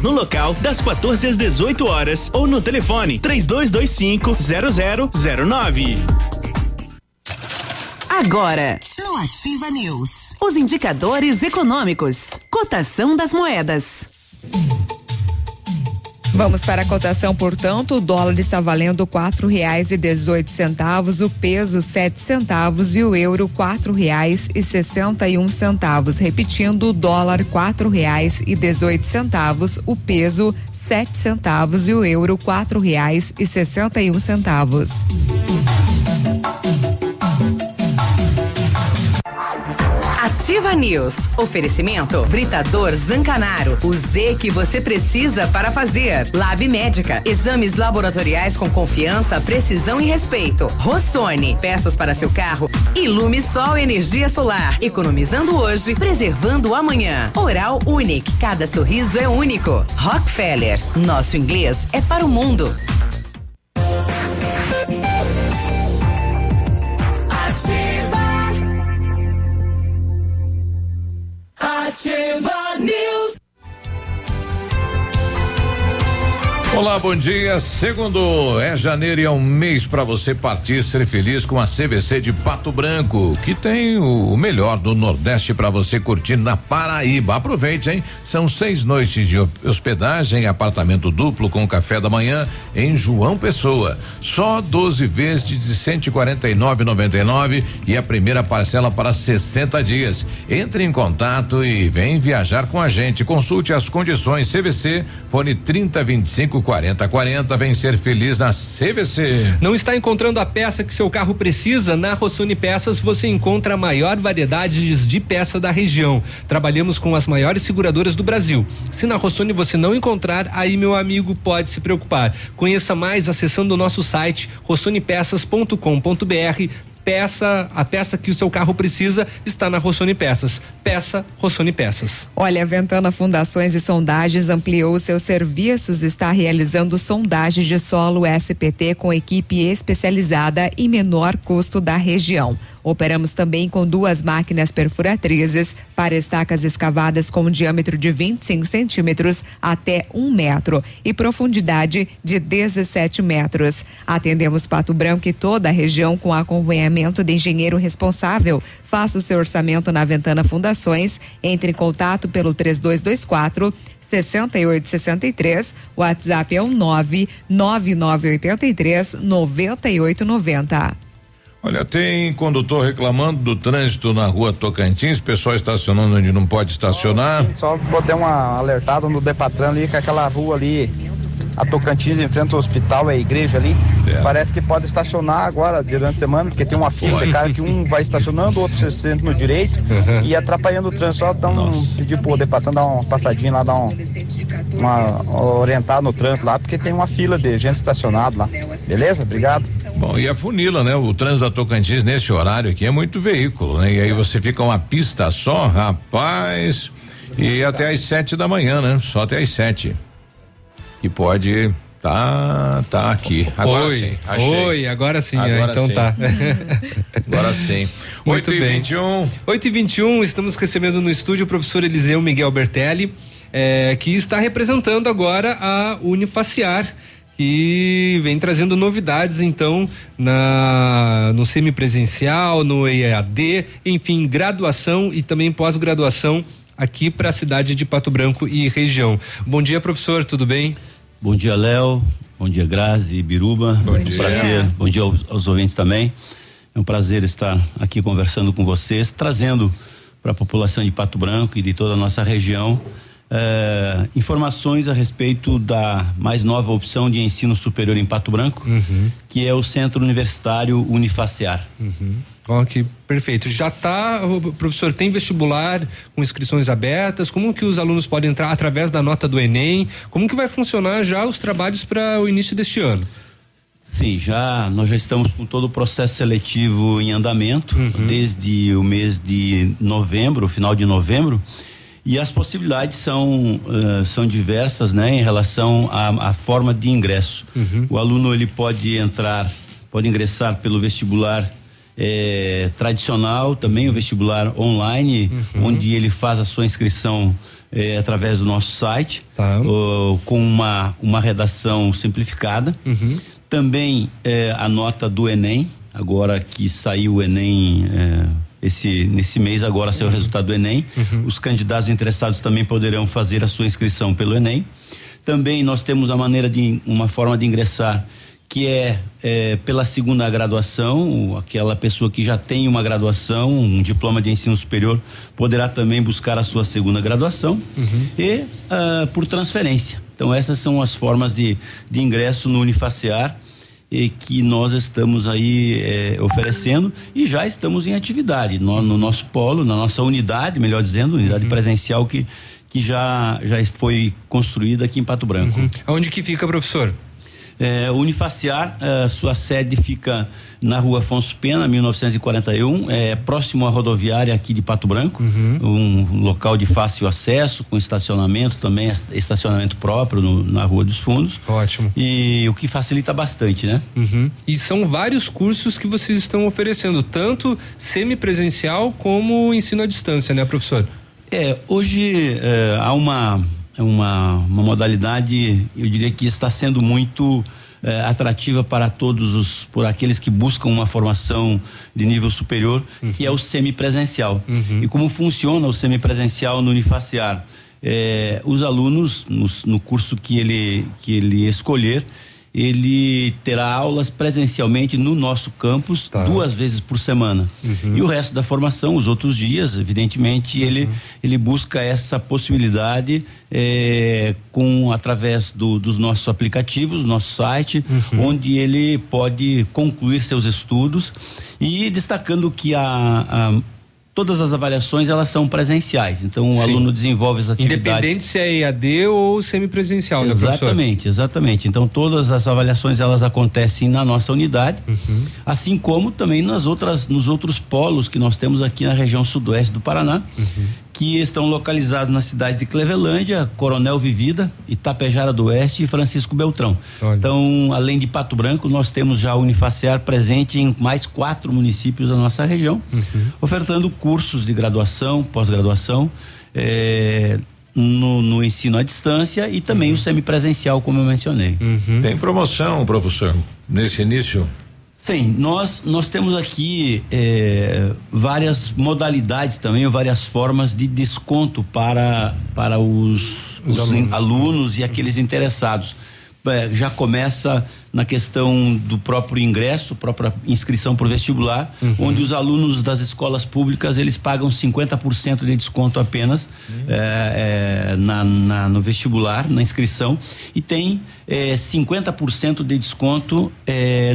no local das 14 às 18 horas ou no telefone 3225 0009. Agora, no Ativa News, os indicadores econômicos, cotação das moedas. Vamos para a cotação, portanto, o dólar está valendo quatro reais e dezoito centavos, o peso sete centavos e o euro quatro reais e sessenta e um centavos. Repetindo, o dólar quatro reais e dezoito centavos, o peso sete centavos e o euro quatro reais e sessenta e um centavos. Ativa News. Oferecimento Britador Zancanaro. O Z que você precisa para fazer. Lab Médica. Exames laboratoriais com confiança, precisão e respeito. Rossoni. Peças para seu carro. Ilume Sol Energia Solar. Economizando hoje, preservando amanhã. Oral Unique. Cada sorriso é único. Rockefeller. Nosso inglês é para o mundo. Ativa News. Olá, bom dia. Segundo é janeiro e é um mês para você partir ser feliz com a CVC de Pato Branco, que tem o melhor do Nordeste para você curtir na Paraíba. Aproveite, hein? São seis noites de hospedagem, apartamento duplo com café da manhã em João Pessoa. Só 12 vezes de 149,99 e a primeira parcela para 60 dias. Entre em contato e vem viajar com a gente. Consulte as condições CVC, fone 3025 4040, vem ser feliz na CVC. Não está encontrando a peça que seu carro precisa? Na Rossoni Peças você encontra a maior variedade de peça da região. Trabalhamos com as maiores seguradoras do Brasil. Se na Rossoni você não encontrar, aí meu amigo pode se preocupar. Conheça mais acessando o nosso site rossonepeças.com.br peça, a peça que o seu carro precisa está na Rossoni Peças. Peça Rossoni Peças. Olha, a Ventana Fundações e Sondagens ampliou seus serviços, está realizando sondagens de solo SPT com equipe especializada e menor custo da região. Operamos também com duas máquinas perfuratrizes para estacas escavadas com um diâmetro de 25 centímetros até um metro e profundidade de 17 metros. Atendemos Pato Branco e toda a região com acompanhamento de engenheiro responsável. Faça o seu orçamento na Ventana Fundações. Entre em contato pelo 3224 6863. O WhatsApp é o 99983 9890. Olha, tem condutor reclamando do trânsito na rua Tocantins, pessoal estacionando onde não pode estacionar. Só botar uma alertada no Depatran ali, que aquela rua ali a Tocantins, em frente ao hospital, é a igreja ali. É. Parece que pode estacionar agora, durante a semana, porque tem uma fila de cara que um vai estacionando, o outro se sente no direito Uhum. e atrapalhando o trânsito. Só dá um, pedir pro Depatan dar uma passadinha lá, dar um, uma, orientar no trânsito lá, porque tem uma fila de gente estacionada lá. Beleza? Obrigado. Bom, e a funila, né? O trânsito da Tocantins nesse horário aqui é muito veículo, né? E aí você fica uma pista só, rapaz, e até às sete da manhã, né? Só até às sete. E pode tá tá aqui. Agora Oi, sim. Achei. oi, agora sim, é, Agora então sim. tá. <laughs> Agora sim. Muito 8 e bem. 21. 8 e 21 estamos recebendo no estúdio o professor Eliseu Miguel Bertelli, eh, que está representando agora a Unifaciar, que vem trazendo novidades, então, na no semipresencial, no EAD, enfim, graduação e também pós-graduação aqui para a cidade de Pato Branco e região. Bom dia, professor, tudo bem? Bom dia, Léo. Bom dia, Grazi e Biruba. Bom um dia. prazer. Bom dia aos, aos ouvintes também. É um prazer estar aqui conversando com vocês, trazendo para a população de Pato Branco e de toda a nossa região eh, informações a respeito da mais nova opção de ensino superior em Pato Branco, que é o Centro Universitário Unifacear. Uhum. Ó, que perfeito. Já tá, o professor, tem vestibular com inscrições abertas? Como que os alunos podem entrar através da nota do Enem? Como que vai funcionar já os trabalhos para o início deste ano? Sim, já nós já estamos com todo o processo seletivo em andamento desde o mês de novembro, final de novembro, e as possibilidades são eh, são diversas, né, em relação à, à forma de ingresso. O aluno ele pode entrar, pode ingressar pelo vestibular eh, tradicional, também o vestibular online, onde ele faz a sua inscrição eh, através do nosso site, ó, com uma uma redação simplificada. Também eh, a nota do Enem, agora que saiu o Enem eh, esse nesse mês agora saiu o resultado do Enem. Os candidatos interessados também poderão fazer a sua inscrição pelo Enem. Também nós temos a maneira de uma forma de ingressar que é, eh, pela segunda graduação, aquela pessoa que já tem uma graduação, um diploma de ensino superior, poderá também buscar a sua segunda graduação e ah, por transferência. Então essas são as formas de, de ingresso no Unifacear e que nós estamos aí eh, oferecendo e já estamos em atividade no, no nosso polo, na nossa unidade, melhor dizendo, unidade presencial que que já já foi construída aqui em Pato Branco. Aonde que fica, professor? É, Unifaciar, eh, sua sede fica na rua Afonso Pena, 1941, é, próximo à rodoviária aqui de Pato Branco, um local de fácil acesso, com estacionamento também, es- estacionamento próprio no- na Rua dos Fundos. Ótimo. E o que facilita bastante, né? Uhum. E são vários cursos que vocês estão oferecendo, tanto semipresencial como ensino à distância, né, professor? É, hoje eh, há uma, uma, uma modalidade, eu diria que está sendo muito eh, atrativa para todos os, por aqueles que buscam uma formação de nível superior, que é o semipresencial. E como funciona o semipresencial no Unifaciar? Eh, os alunos, nos- no, curso que ele, que ele escolher, ele terá aulas presencialmente no nosso campus duas vezes por semana. E o resto da formação, os outros dias, evidentemente, ele, ele busca essa possibilidade eh, com através do- dos nossos aplicativos, nosso site, onde ele pode concluir seus estudos. E destacando que a, a- todas as avaliações elas são presenciais. Então o Sim. aluno desenvolve as atividades. Independente se é EAD ou semipresencial, né? Exatamente, exatamente. Então todas as avaliações elas acontecem na nossa unidade, Uhum. assim como também nas outras nos outros polos que nós temos aqui na região sudoeste do Paraná, Uhum. Que estão localizados nas cidades de Clevelândia, Coronel Vivida, Itapejara do Oeste e Francisco Beltrão. Então, além de Pato Branco, nós temos já a Unifacear presente em mais quatro municípios da nossa região, ofertando cursos de graduação, pós-graduação, eh, no, no ensino à distância e também o semipresencial, como eu mencionei. Tem promoção, professor, nesse início? Sim, nós nós temos aqui eh, várias modalidades também, várias formas de desconto para para os, Os os alunos. alunos. e aqueles interessados. Eh, já começa na questão do próprio ingresso, própria inscrição para o vestibular, Uhum. onde os alunos das escolas públicas eles pagam 50% de desconto apenas eh, eh, na, na- no vestibular, na inscrição, e tem eh, 50% de desconto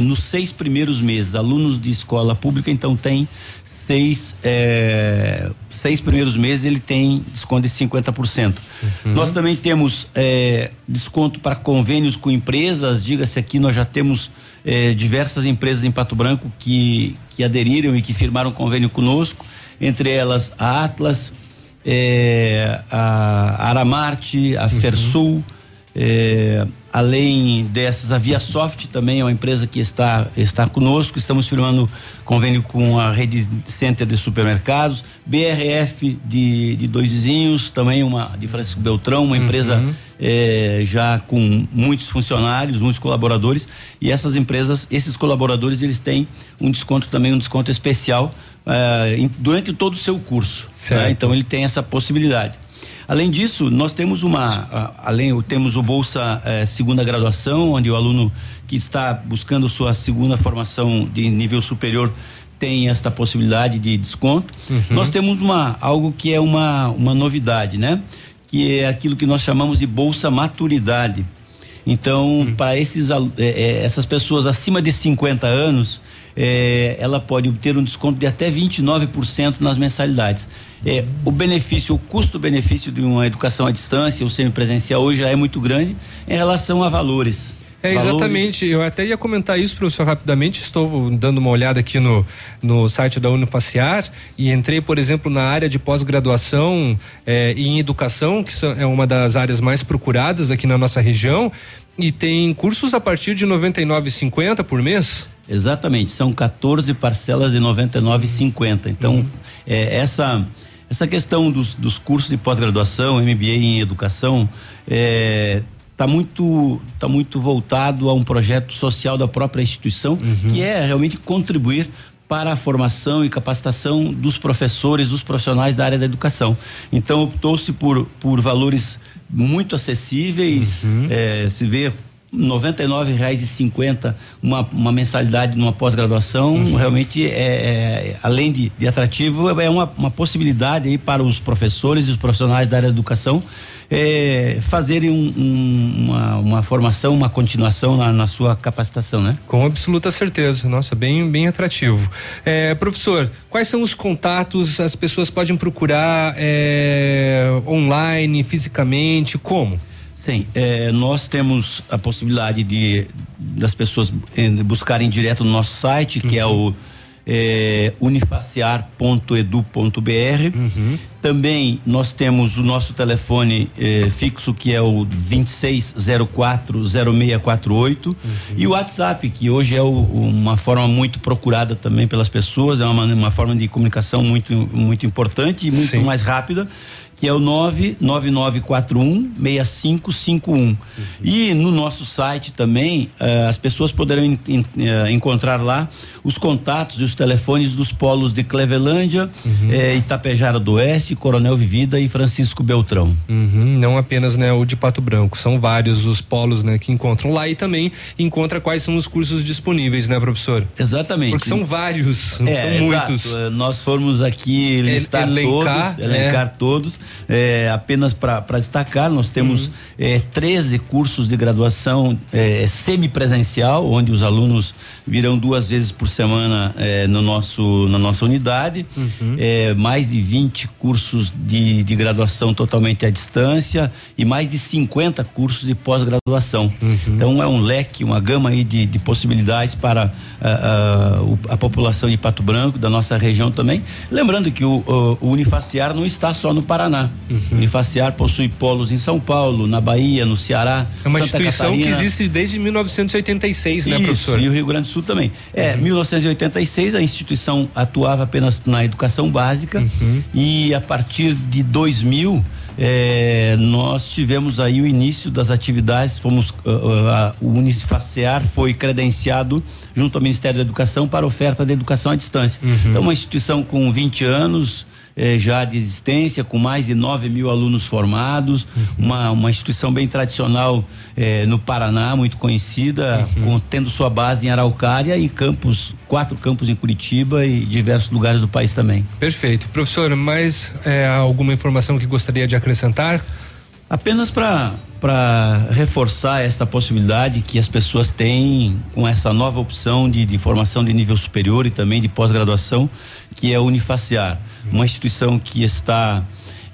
nos seis primeiros meses. Alunos de escola pública, então, tem seis. Seis primeiros meses ele tem desconto de 50%. Nós também temos eh, desconto para convênios com empresas. Diga-se aqui, nós já temos eh, diversas empresas em Pato Branco que, que aderiram e que firmaram convênio conosco, entre elas a Atlas, eh, a Aramarte, a Fersul, eh, além dessas, a ViaSoft também é uma empresa que está, está conosco. Estamos firmando convênio com a rede Center de supermercados, BRF de, de Dois Vizinhos, também uma de Francisco Beltrão, uma empresa eh, já com muitos funcionários, muitos colaboradores. E essas empresas, esses colaboradores, eles têm um desconto também, um desconto especial eh, em- durante todo o seu curso. né? Então ele tem essa possibilidade. Além disso, nós temos uma, além temos o bolsa eh, segunda graduação, onde o aluno que está buscando sua segunda formação de nível superior tem esta possibilidade de desconto. Nós temos uma algo que é uma uma novidade, né? Que é aquilo que nós chamamos de bolsa maturidade. Então, para esses eh, essas pessoas acima de 50 anos, eh, ela pode obter um desconto de até 29% nas mensalidades. Eh, o benefício, o custo-benefício de uma educação à distância ou semipresencial hoje já é muito grande em relação a valores. É, exatamente. Eu até ia comentar isso, professor, rapidamente. Estou dando uma olhada aqui no, no site da Unifaciar e entrei, por exemplo, na área de pós-graduação eh, em educação, que são- é uma das áreas mais procuradas aqui na nossa região. E tem cursos a partir de R$ 99,50 por mês? Exatamente, são 14 parcelas de 99,50. Então, é, essa essa questão dos, dos cursos de pós-graduação, MBA em educação, está muito tá muito voltado a um projeto social da própria instituição, que é realmente contribuir para a formação e capacitação dos professores, dos profissionais da área da educação. Então optou-se por, por valores muito acessíveis, eh, se vê R$ 99,50 uma, uma mensalidade numa pós-graduação, realmente é, é, além de, de atrativo, é uma, uma possibilidade aí para os professores e os profissionais da área da educação é, fazerem um- um- uma, uma formação, uma continuação na, na sua capacitação, né? Com absoluta certeza. Nossa, bem, bem atrativo. É, professor, quais são os contatos? As pessoas podem procurar é, online, fisicamente? Como? Sim, eh, nós temos a possibilidade de das pessoas eh, buscarem direto no nosso site, que é o eh, unifaciar.edu.br. Também nós temos o nosso telefone eh, fixo, que é o 26040648. E o WhatsApp, que hoje é o- uma forma muito procurada também pelas pessoas, é uma, uma forma de comunicação muito, muito importante e muito mais rápida que é o 99941 6551. E no nosso site também, eh, as pessoas poderão en- en- eh, encontrar lá os contatos e os telefones dos polos de Clevelândia, eh, Itapejara do Oeste, Coronel Vivida e Francisco Beltrão. Uhum, não apenas né, o de Pato Branco, são vários os polos né, que encontram lá e também encontra quais são os cursos disponíveis, né, professor? Exatamente. Porque são vários, É, são exato. muitos. Eh, Nós formos aqui listar elencar, todos, elencar todos, eh, apenas para destacar, nós temos eh, 13 cursos de graduação eh, semipresencial, onde os alunos virão duas vezes por semana eh, no nosso, na nossa unidade, eh, mais de 20 cursos de, de graduação totalmente à distância e mais de 50 cursos de pós-graduação. Então é um leque, uma gama aí de, de possibilidades para ah, o- a população de Pato Branco, da nossa região também. Lembrando que o, o, o Unifaciar não está só no Paraná. O Unifaciar possui polos em São Paulo, na Bahia, no Ceará. É uma Santa instituição que Catarina. existe desde 1986, né, Isso, professor? E o Rio Grande do Sul também. É, 1986 a instituição atuava apenas na educação básica e a partir de 2000 eh, nós tivemos aí o início das atividades, fomos ah, ah, o Unifacear foi credenciado junto ao Ministério da Educação para oferta de educação à distância. Então uma instituição com 20 anos eh, já de existência, com mais de 9 mil alunos formados, uma, uma instituição bem tradicional eh, no Paraná, muito conhecida, com- tendo sua base em Araucária e campos, quatro campos em Curitiba e diversos lugares do país também. Perfeito. Professor, mais é, alguma informação que gostaria de acrescentar? Apenas para para reforçar esta possibilidade que as pessoas têm com essa nova opção de, de formação de nível superior e também de pós-graduação, que é a Unifaciar, uma instituição que está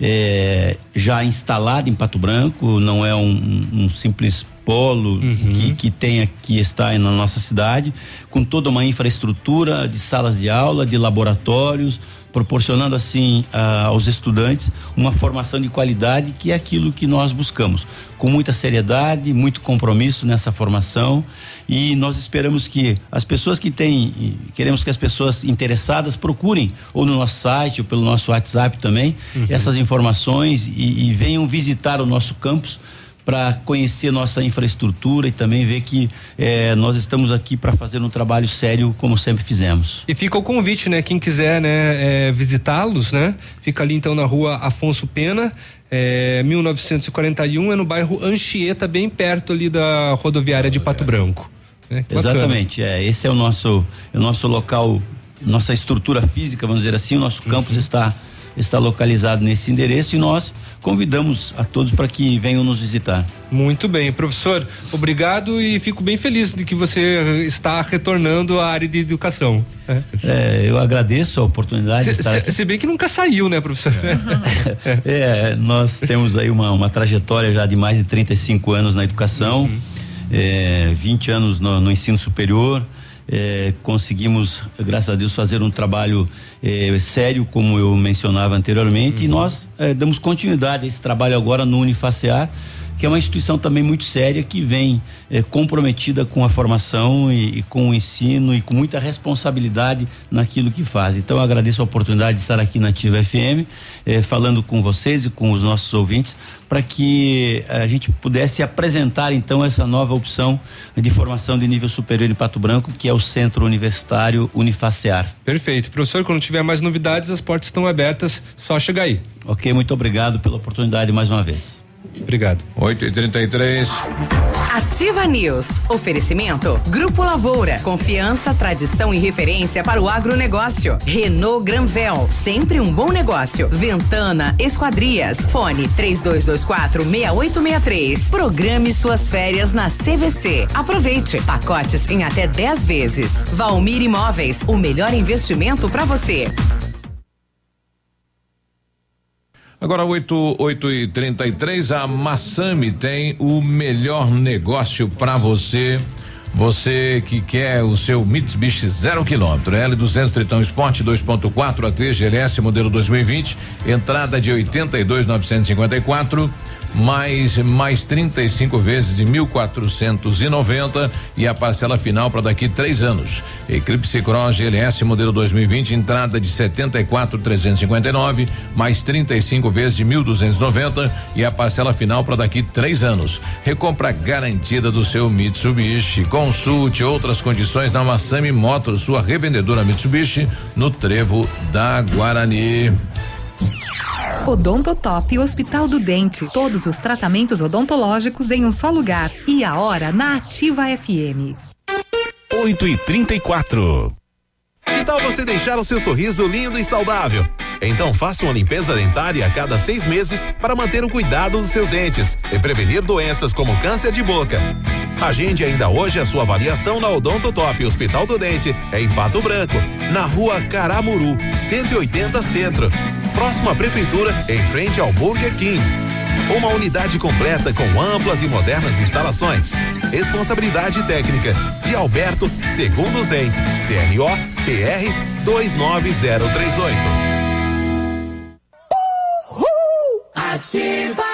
eh, já instalada em Pato Branco, não é um, um simples polo que, que tem aqui está na nossa cidade, com toda uma infraestrutura de salas de aula, de laboratórios, proporcionando assim ah, aos estudantes uma formação de qualidade que é aquilo que nós buscamos, com muita seriedade, muito compromisso nessa formação e nós esperamos que as pessoas que têm, queremos que as pessoas interessadas procurem ou no nosso site ou pelo nosso WhatsApp também Uhum. essas informações e, e venham visitar o nosso campus para conhecer nossa infraestrutura e também ver que eh, nós estamos aqui para fazer um trabalho sério como sempre fizemos. E fica o convite, né? Quem quiser, né, é, visitá-los, né? Fica ali então na rua Afonso Pena, é, 1941, é no bairro Anchieta, bem perto ali da rodoviária de Pato Branco. né? Exatamente, é, esse é o nosso, é o nosso local, nossa estrutura física, vamos dizer assim, o nosso campus está está localizado nesse endereço e nós convidamos a todos para que venham nos visitar. Muito bem, professor, obrigado e fico bem feliz de que você está retornando à área de educação. É, eu agradeço a oportunidade de Se, estar se- aqui. se bem que nunca saiu, né, professor? É, <laughs> nós temos aí uma, uma trajetória já de mais de 35 anos na educação, é, 20 anos no, no ensino superior. É, conseguimos, graças a Deus, fazer um trabalho é, sério, como eu mencionava anteriormente, e nós é, damos continuidade a esse trabalho agora no Unifacear, que é uma instituição também muito séria que vem eh, comprometida com a formação e, e com o ensino e com muita responsabilidade naquilo que faz. Então eu agradeço a oportunidade de estar aqui na Ativa FM, eh, falando com vocês e com os nossos ouvintes, para que a gente pudesse apresentar então essa nova opção de formação de nível superior em Pato Branco, que é o Centro Universitário Unifacear. Perfeito. Professor, quando tiver mais novidades, as portas estão abertas, só chegar aí. Ok, muito obrigado pela oportunidade mais uma vez. Obrigado. 8 e 33 Ativa News. Oferecimento. Grupo Lavoura. Confiança, tradição e referência para o agronegócio. Renault Granvel. Sempre um bom negócio. Ventana Esquadrias. Fone 3224 6863. Programe suas férias na CVC. Aproveite. Pacotes em até 10 vezes. Valmir Imóveis. O melhor investimento para você. Agora 8, 8 e 33 a Massami tem o melhor negócio para você. Você que quer o seu Mitsubishi zero quilômetro, L200 Tritão Sport 2.4 AT GLS modelo 2020, entrada de 82.954 mais mais 35 vezes de 1.490 e a parcela final para daqui três anos. Eclipse Cross GLS modelo 2020, entrada de 74.359 mais 35 vezes de 1.290 e a parcela final para daqui três anos. Recompra garantida do seu Mitsubishi. Consulte outras condições na Massami Motors, sua revendedora Mitsubishi, no Trevo da Guarani. Odontotop Hospital do Dente. Todos os tratamentos odontológicos em um só lugar. E a hora na Ativa FM. 8 e 34 Que tal você deixar o seu sorriso lindo e saudável? Então faça uma limpeza dentária a cada seis meses para manter o cuidado dos seus dentes e prevenir doenças como câncer de boca. Agende ainda hoje a sua avaliação na Odonto Top Hospital do Dente, em Pato Branco, na rua Caramuru, 180 Centro. Próxima Prefeitura, em frente ao Burger King. Uma unidade completa com amplas e modernas instalações. Responsabilidade técnica de Alberto Segundo Zen, CRO PR 29038. Ativa.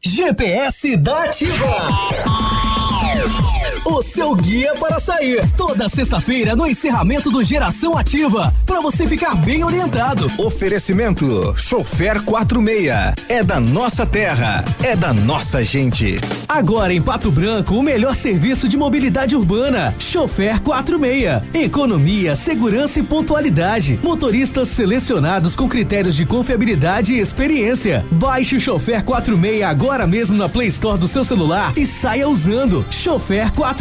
GPS da Ativa. O seu guia para sair. Toda sexta-feira no encerramento do Geração Ativa. Para você ficar bem orientado. Oferecimento: Chofer 46. É da nossa terra. É da nossa gente. Agora em Pato Branco, o melhor serviço de mobilidade urbana. Chofer 46. Economia, segurança e pontualidade. Motoristas selecionados com critérios de confiabilidade e experiência. Baixe o Chofer 46 agora mesmo na Play Store do seu celular e saia usando. Chofer 46.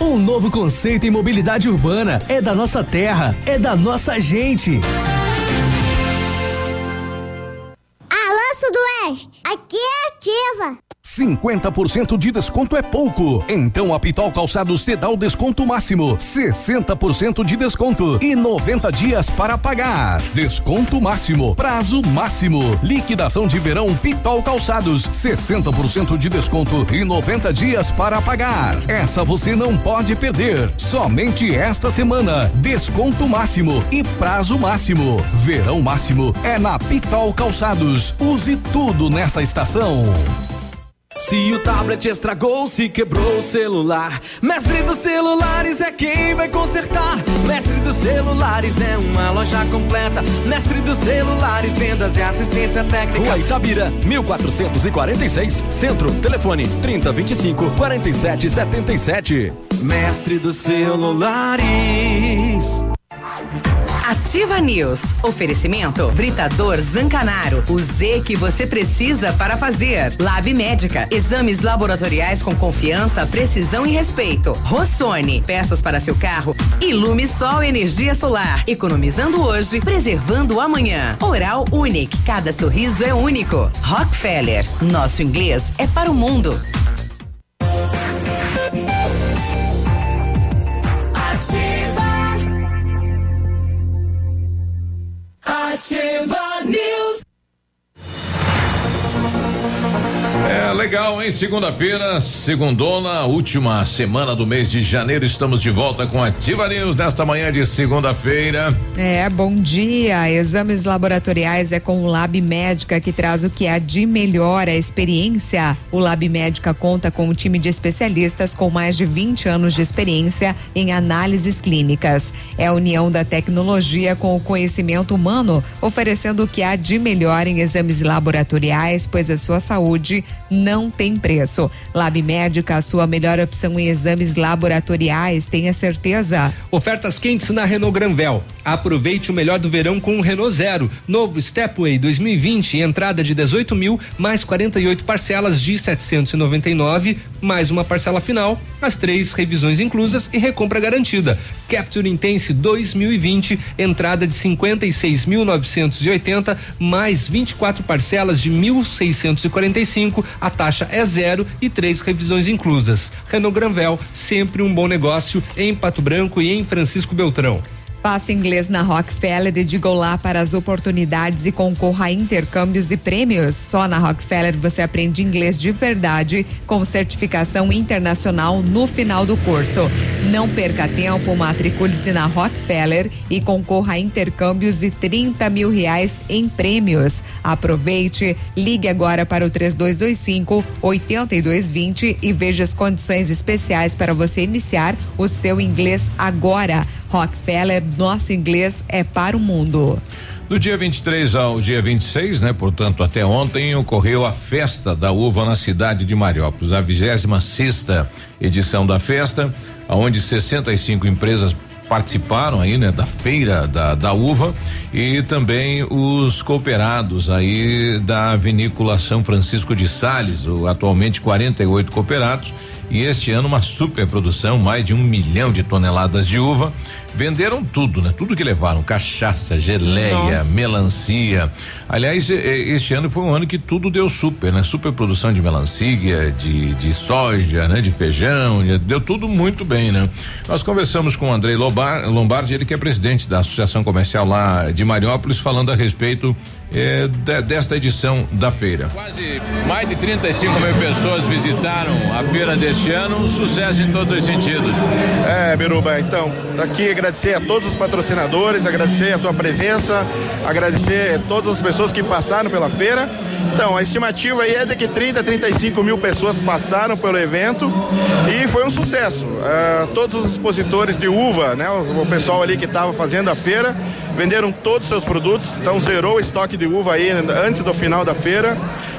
Um novo conceito em mobilidade urbana. É da nossa terra. É da nossa gente. Alô, Sudoeste! Aqui é ativa! 50% de desconto é pouco. Então a Pitol Calçados te dá o desconto máximo, 60% de desconto e 90 dias para pagar. Desconto máximo, prazo máximo. Liquidação de verão Pitol Calçados, 60% de desconto e 90 dias para pagar. Essa você não pode perder. Somente esta semana. Desconto máximo e prazo máximo. Verão máximo é na Pitol Calçados. Use tudo nessa estação. Se o tablet estragou, se quebrou o celular, Mestre dos Celulares é quem vai consertar. Mestre dos Celulares é uma loja completa. Mestre dos Celulares, vendas e assistência técnica. Rua Itabira, 1446, Centro, telefone 3025 4777. Mestre dos Celulares. Ativa News. Oferecimento Britador Zancanaro. O Z que você precisa para fazer. Lab Médica. Exames laboratoriais com confiança, precisão e respeito. Rossoni. Peças para seu carro. Ilume Sol Energia Solar. Economizando hoje, preservando amanhã. Oral Unique. Cada sorriso é único. Rockefeller. Nosso inglês é para o mundo. Ativa News. É legal, hein? Segunda-feira, segundona, última semana do mês de janeiro. Estamos de volta com Ativa News nesta manhã de segunda-feira. É, bom dia. Exames laboratoriais é com o Lab Médica que traz o que há de melhor a experiência. O Lab Médica conta com um time de especialistas com mais de 20 anos de experiência em análises clínicas. É a união da tecnologia com o conhecimento humano, oferecendo o que há de melhor em exames laboratoriais, pois a sua saúde não tem preço. Lab Médica, a sua melhor opção em exames laboratoriais, tenha certeza. Ofertas quentes na Renault Granvel. Aproveite o melhor do verão com o Renault Zero. Novo Stepway 2020, entrada de 18 mil, mais 48 parcelas de 799, mais uma parcela final, as três revisões inclusas e recompra garantida. Capture Intense 2020, entrada de 56.980, mais 24 parcelas de 1.645, a taxa é zero e três revisões inclusas. Renault Granvel, sempre um bom negócio em Pato Branco e em Francisco Beltrão. Faça inglês na Rockefeller e diga olá para as oportunidades e concorra a intercâmbios e prêmios. Só na Rockefeller você aprende inglês de verdade com certificação internacional no final do curso. Não perca tempo, matricule-se na Rockefeller e concorra a intercâmbios e 30 mil reais em prêmios. Aproveite, ligue agora para o 3225 8220 e veja as condições especiais para você iniciar o seu inglês agora. Rockefeller, nosso inglês é para o mundo. Do dia 23 ao dia 26, né? Portanto, até ontem ocorreu a festa da uva na cidade de Mariópolis, a 26 sexta edição da festa, onde 65 empresas participaram aí, né, da feira da, da uva e também os cooperados aí da vinícola São Francisco de Sales, o, atualmente 48 cooperados E este ano uma super produção, mais de um milhão de toneladas de uva. Venderam tudo, né? Tudo que levaram: cachaça, geleia, Nossa. melancia. Aliás, este ano foi um ano que tudo deu super, né? Super produção de melancia, de, de soja, né? De feijão, de- deu tudo muito bem, né? Nós conversamos com o Andrei Lombar- Lombardi, ele que é presidente da Associação Comercial lá de Mariópolis, falando a respeito eh, de- desta edição da feira. Quase mais de 35 mil pessoas visitaram a feira deste ano, um sucesso em todos os sentidos. É, Biruba, então, aqui agradecer a todos os patrocinadores, agradecer a tua presença, agradecer a todas as pessoas que passaram pela feira. Então, a estimativa aí é de que 30, 35 mil pessoas passaram pelo evento e foi um sucesso. Ah, todos os expositores de uva, né, o, o pessoal ali que estava fazendo a feira, venderam todos os seus produtos, então zerou o estoque de uva aí antes do final da feira.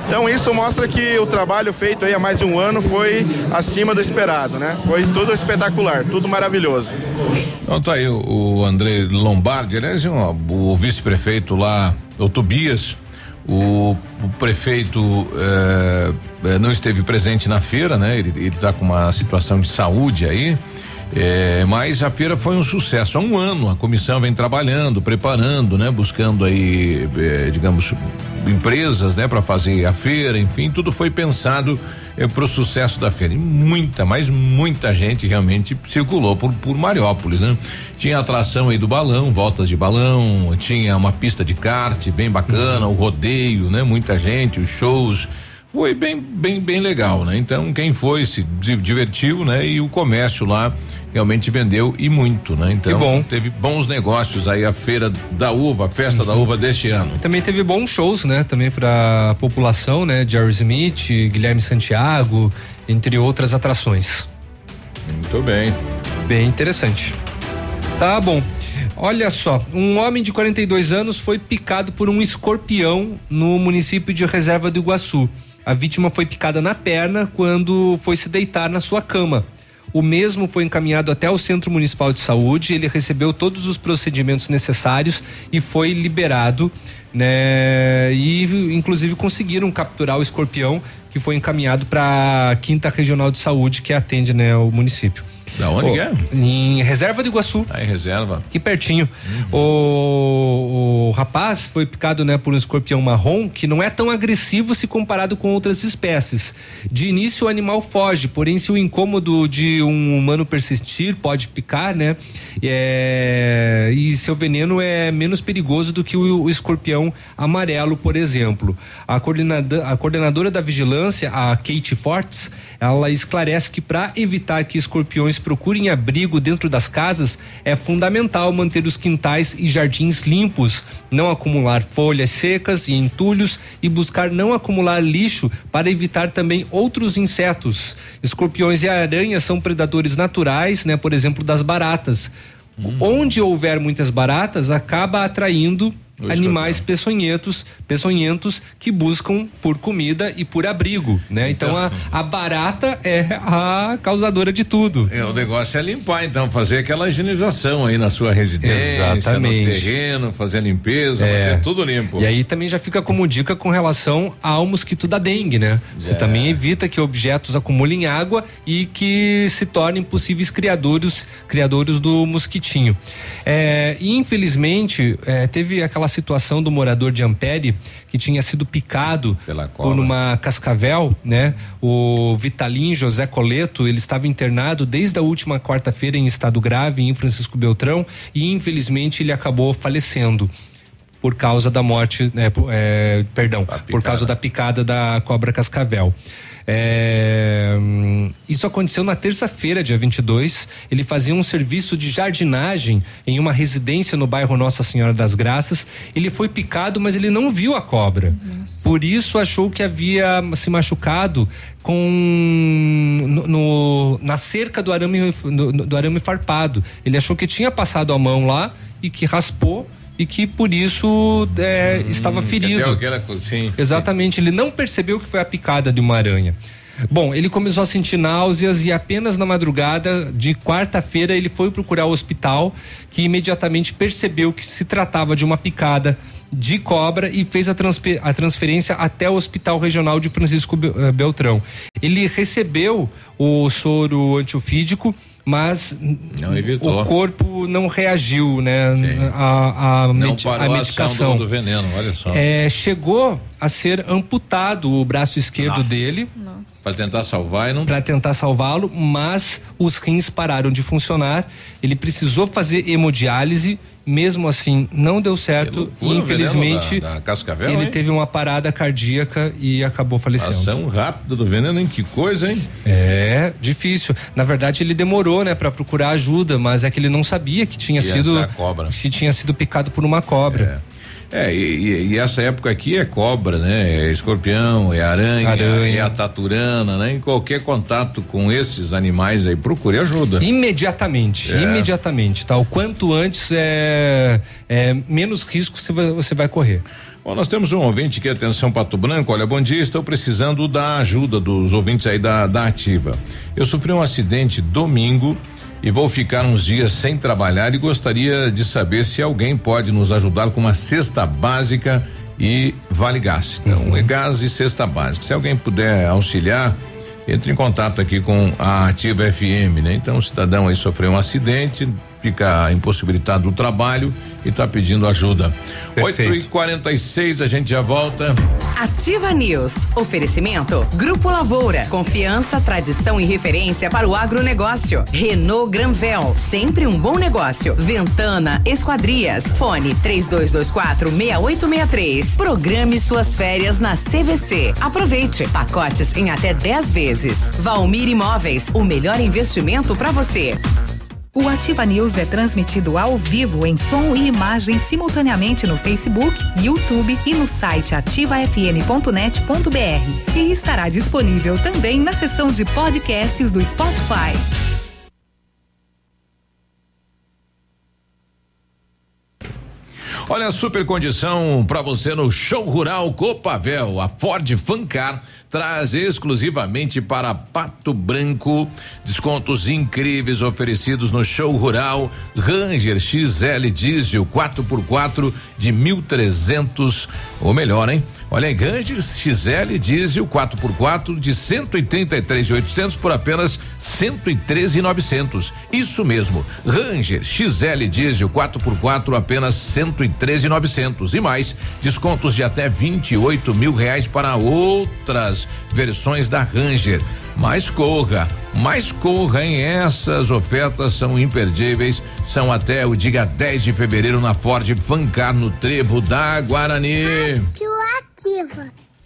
Então isso mostra que o trabalho feito aí há mais de um ano foi acima do esperado, né? Foi tudo espetacular, tudo maravilhoso. Então tá aí o, o André Lombardi, aliás, é um- o vice-prefeito lá, o Tobias, o, o prefeito eh, eh, não esteve presente na feira, né? Ele, ele tá com uma situação de saúde aí. Eh, mas a feira foi um sucesso. Há um ano a comissão vem trabalhando, preparando, né? Buscando aí, eh, digamos, empresas, né? Para fazer a feira, enfim, tudo foi pensado para o sucesso da feira. E muita, mas muita gente realmente circulou por, por Mariópolis, né? Tinha atração aí do balão, voltas de balão, tinha uma pista de kart bem bacana, o rodeio, né? Muita gente, os shows. Foi bem, bem, bem legal, né? Então, quem foi se di- divertiu, né? E o comércio lá realmente vendeu e muito, né? Então, bom. teve bons negócios aí a feira da uva, a festa da uva deste ano. Também teve bons shows, né? Também para a população, né? Jerry Smith, Guilherme Santiago, entre outras atrações. Muito bem. Bem interessante. Tá bom. Olha só, um homem de 42 anos foi picado por um escorpião no município de Reserva do Iguaçu. A vítima foi picada na perna quando foi se deitar na sua cama. O mesmo foi encaminhado até o Centro Municipal de Saúde, ele recebeu todos os procedimentos necessários e foi liberado, né? E inclusive conseguiram capturar o escorpião que foi encaminhado para a Quinta Regional de Saúde que atende, né, o município. Da onde que é? Em Reserva do Iguaçu. Aí, reserva. Aqui pertinho. O, o rapaz foi picado né, por um escorpião marrom que não é tão agressivo se comparado com outras espécies. De início o animal foge, porém se o incômodo de um humano persistir pode picar, né? É, e seu veneno é menos perigoso do que o, o escorpião amarelo, por exemplo. A, coordenada, a coordenadora da vigilância, a Kate Fortes, ela esclarece que para evitar que escorpiões procurem abrigo dentro das casas, é fundamental manter os quintais e jardins limpos, não acumular folhas secas e entulhos e buscar não acumular lixo para evitar também outros insetos. Escorpiões e aranhas são predadores naturais, né, por exemplo, das baratas. Onde houver muitas baratas, acaba atraindo animais peçonhentos, peçonhentos que buscam por comida e por abrigo, né? Então, a, a barata é a causadora de tudo. É, o negócio é limpar, então, fazer aquela higienização aí na sua residência, Exatamente. no terreno, fazer a limpeza, É. manter tudo limpo. E aí também já fica como dica com relação ao mosquito da dengue, né? Você É. também evita que objetos acumulem água e que se tornem possíveis criadores, criadores do mosquitinho. É, e infelizmente é, teve aquela situação do morador de Ampere que tinha sido picado por uma cascavel, né? O Vitalim José Coleto, ele estava internado desde a última quarta-feira em estado grave em Francisco Beltrão e infelizmente ele acabou falecendo por causa da morte, né, por- é, perdão, por causa da picada da cobra cascavel. É, hum, isso aconteceu na terça-feira, dia 22. Ele fazia um serviço de jardinagem em uma residência no bairro Nossa Senhora das Graças. Ele foi picado, mas ele não viu a cobra. Por isso achou que havia se machucado com no, no- na cerca do arame no- do arame farpado. Ele achou que tinha passado a mão lá e que raspou e que por isso é, estava ferido. Aquela sim. Exatamente, ele não percebeu que foi a picada de uma aranha. Bom, ele começou a sentir náuseas e apenas na madrugada de quarta-feira ele foi procurar o hospital, que imediatamente percebeu que se tratava de uma picada de cobra e fez a, a transferência até o Hospital Regional de Francisco eh, Beltrão. Ele recebeu o soro antiofídico mas o corpo não reagiu, né? A, a, não med parou a medicação. A do, do veneno, olha só. É, chegou a ser amputado o braço esquerdo Nossa. dele. Para tentar salvar e não. Para tentar salvá-lo, mas os rins pararam de funcionar. Ele precisou fazer hemodiálise. Mesmo assim, não deu certo. E, infelizmente, da, da Cascavel, ele hein? teve uma parada cardíaca e acabou falecendo. Ação rápida do veneno, hein? Que coisa, hein? É, difícil. Na verdade, ele demorou, né, para procurar ajuda, mas é que ele não sabia que tinha Que sido cobra. que tinha sido picado por uma cobra. É, e, e- e essa época aqui é cobra, né? É escorpião, é aranha, Aranha. é a taturana, né? Em qualquer contato com esses animais aí, procure ajuda. Imediatamente, É. imediatamente, tá? O quanto antes é, é menos risco você vai, você vai correr. Bom, nós temos um ouvinte aqui, atenção Pato Branco, olha, bom dia, estou precisando da ajuda dos ouvintes aí da, da ativa. Eu sofri um acidente domingo e vou ficar uns dias sem trabalhar e gostaria de saber se alguém pode nos ajudar com uma cesta básica e vale gás. Então, é gás e cesta básica. Se alguém puder auxiliar, entre em contato aqui com a Ativa FM, né? Então, o cidadão aí sofreu um acidente, fica impossibilitado do trabalho e está pedindo ajuda. 8 e 46 a gente já volta. Ativa News. Oferecimento. Grupo Lavoura. Confiança, tradição e referência para o agronegócio. Renault Granvel. Sempre um bom negócio. Ventana Esquadrias. Fone 3224 6863. Programe suas férias na CVC. Aproveite. Pacotes em até 10 vezes. Valmir Imóveis. O melhor investimento para você. O Ativa News é transmitido ao vivo em som e imagem simultaneamente no Facebook, YouTube e no site ativafm.net.br. E estará disponível também na seção de podcasts do Spotify. Olha a super condição para você no Show Rural Copavel. A Ford Fancar traz exclusivamente para Pato Branco descontos incríveis oferecidos no Show Rural Ranger XL Diesel 4x4 de 1.300 ou melhor, hein? Olha aí, Ranger XL Diesel 4x4 de 183.800 por apenas 113.900. Isso mesmo, Ranger XL Diesel 4x4 apenas 113.900 e mais descontos de até 28 mil reais para outras versões da Ranger. Mais corra, mais corra, hein? Essas ofertas são imperdíveis. São até o dia 10 de fevereiro na Ford Fancar no Trevo da Guarani. Ativa.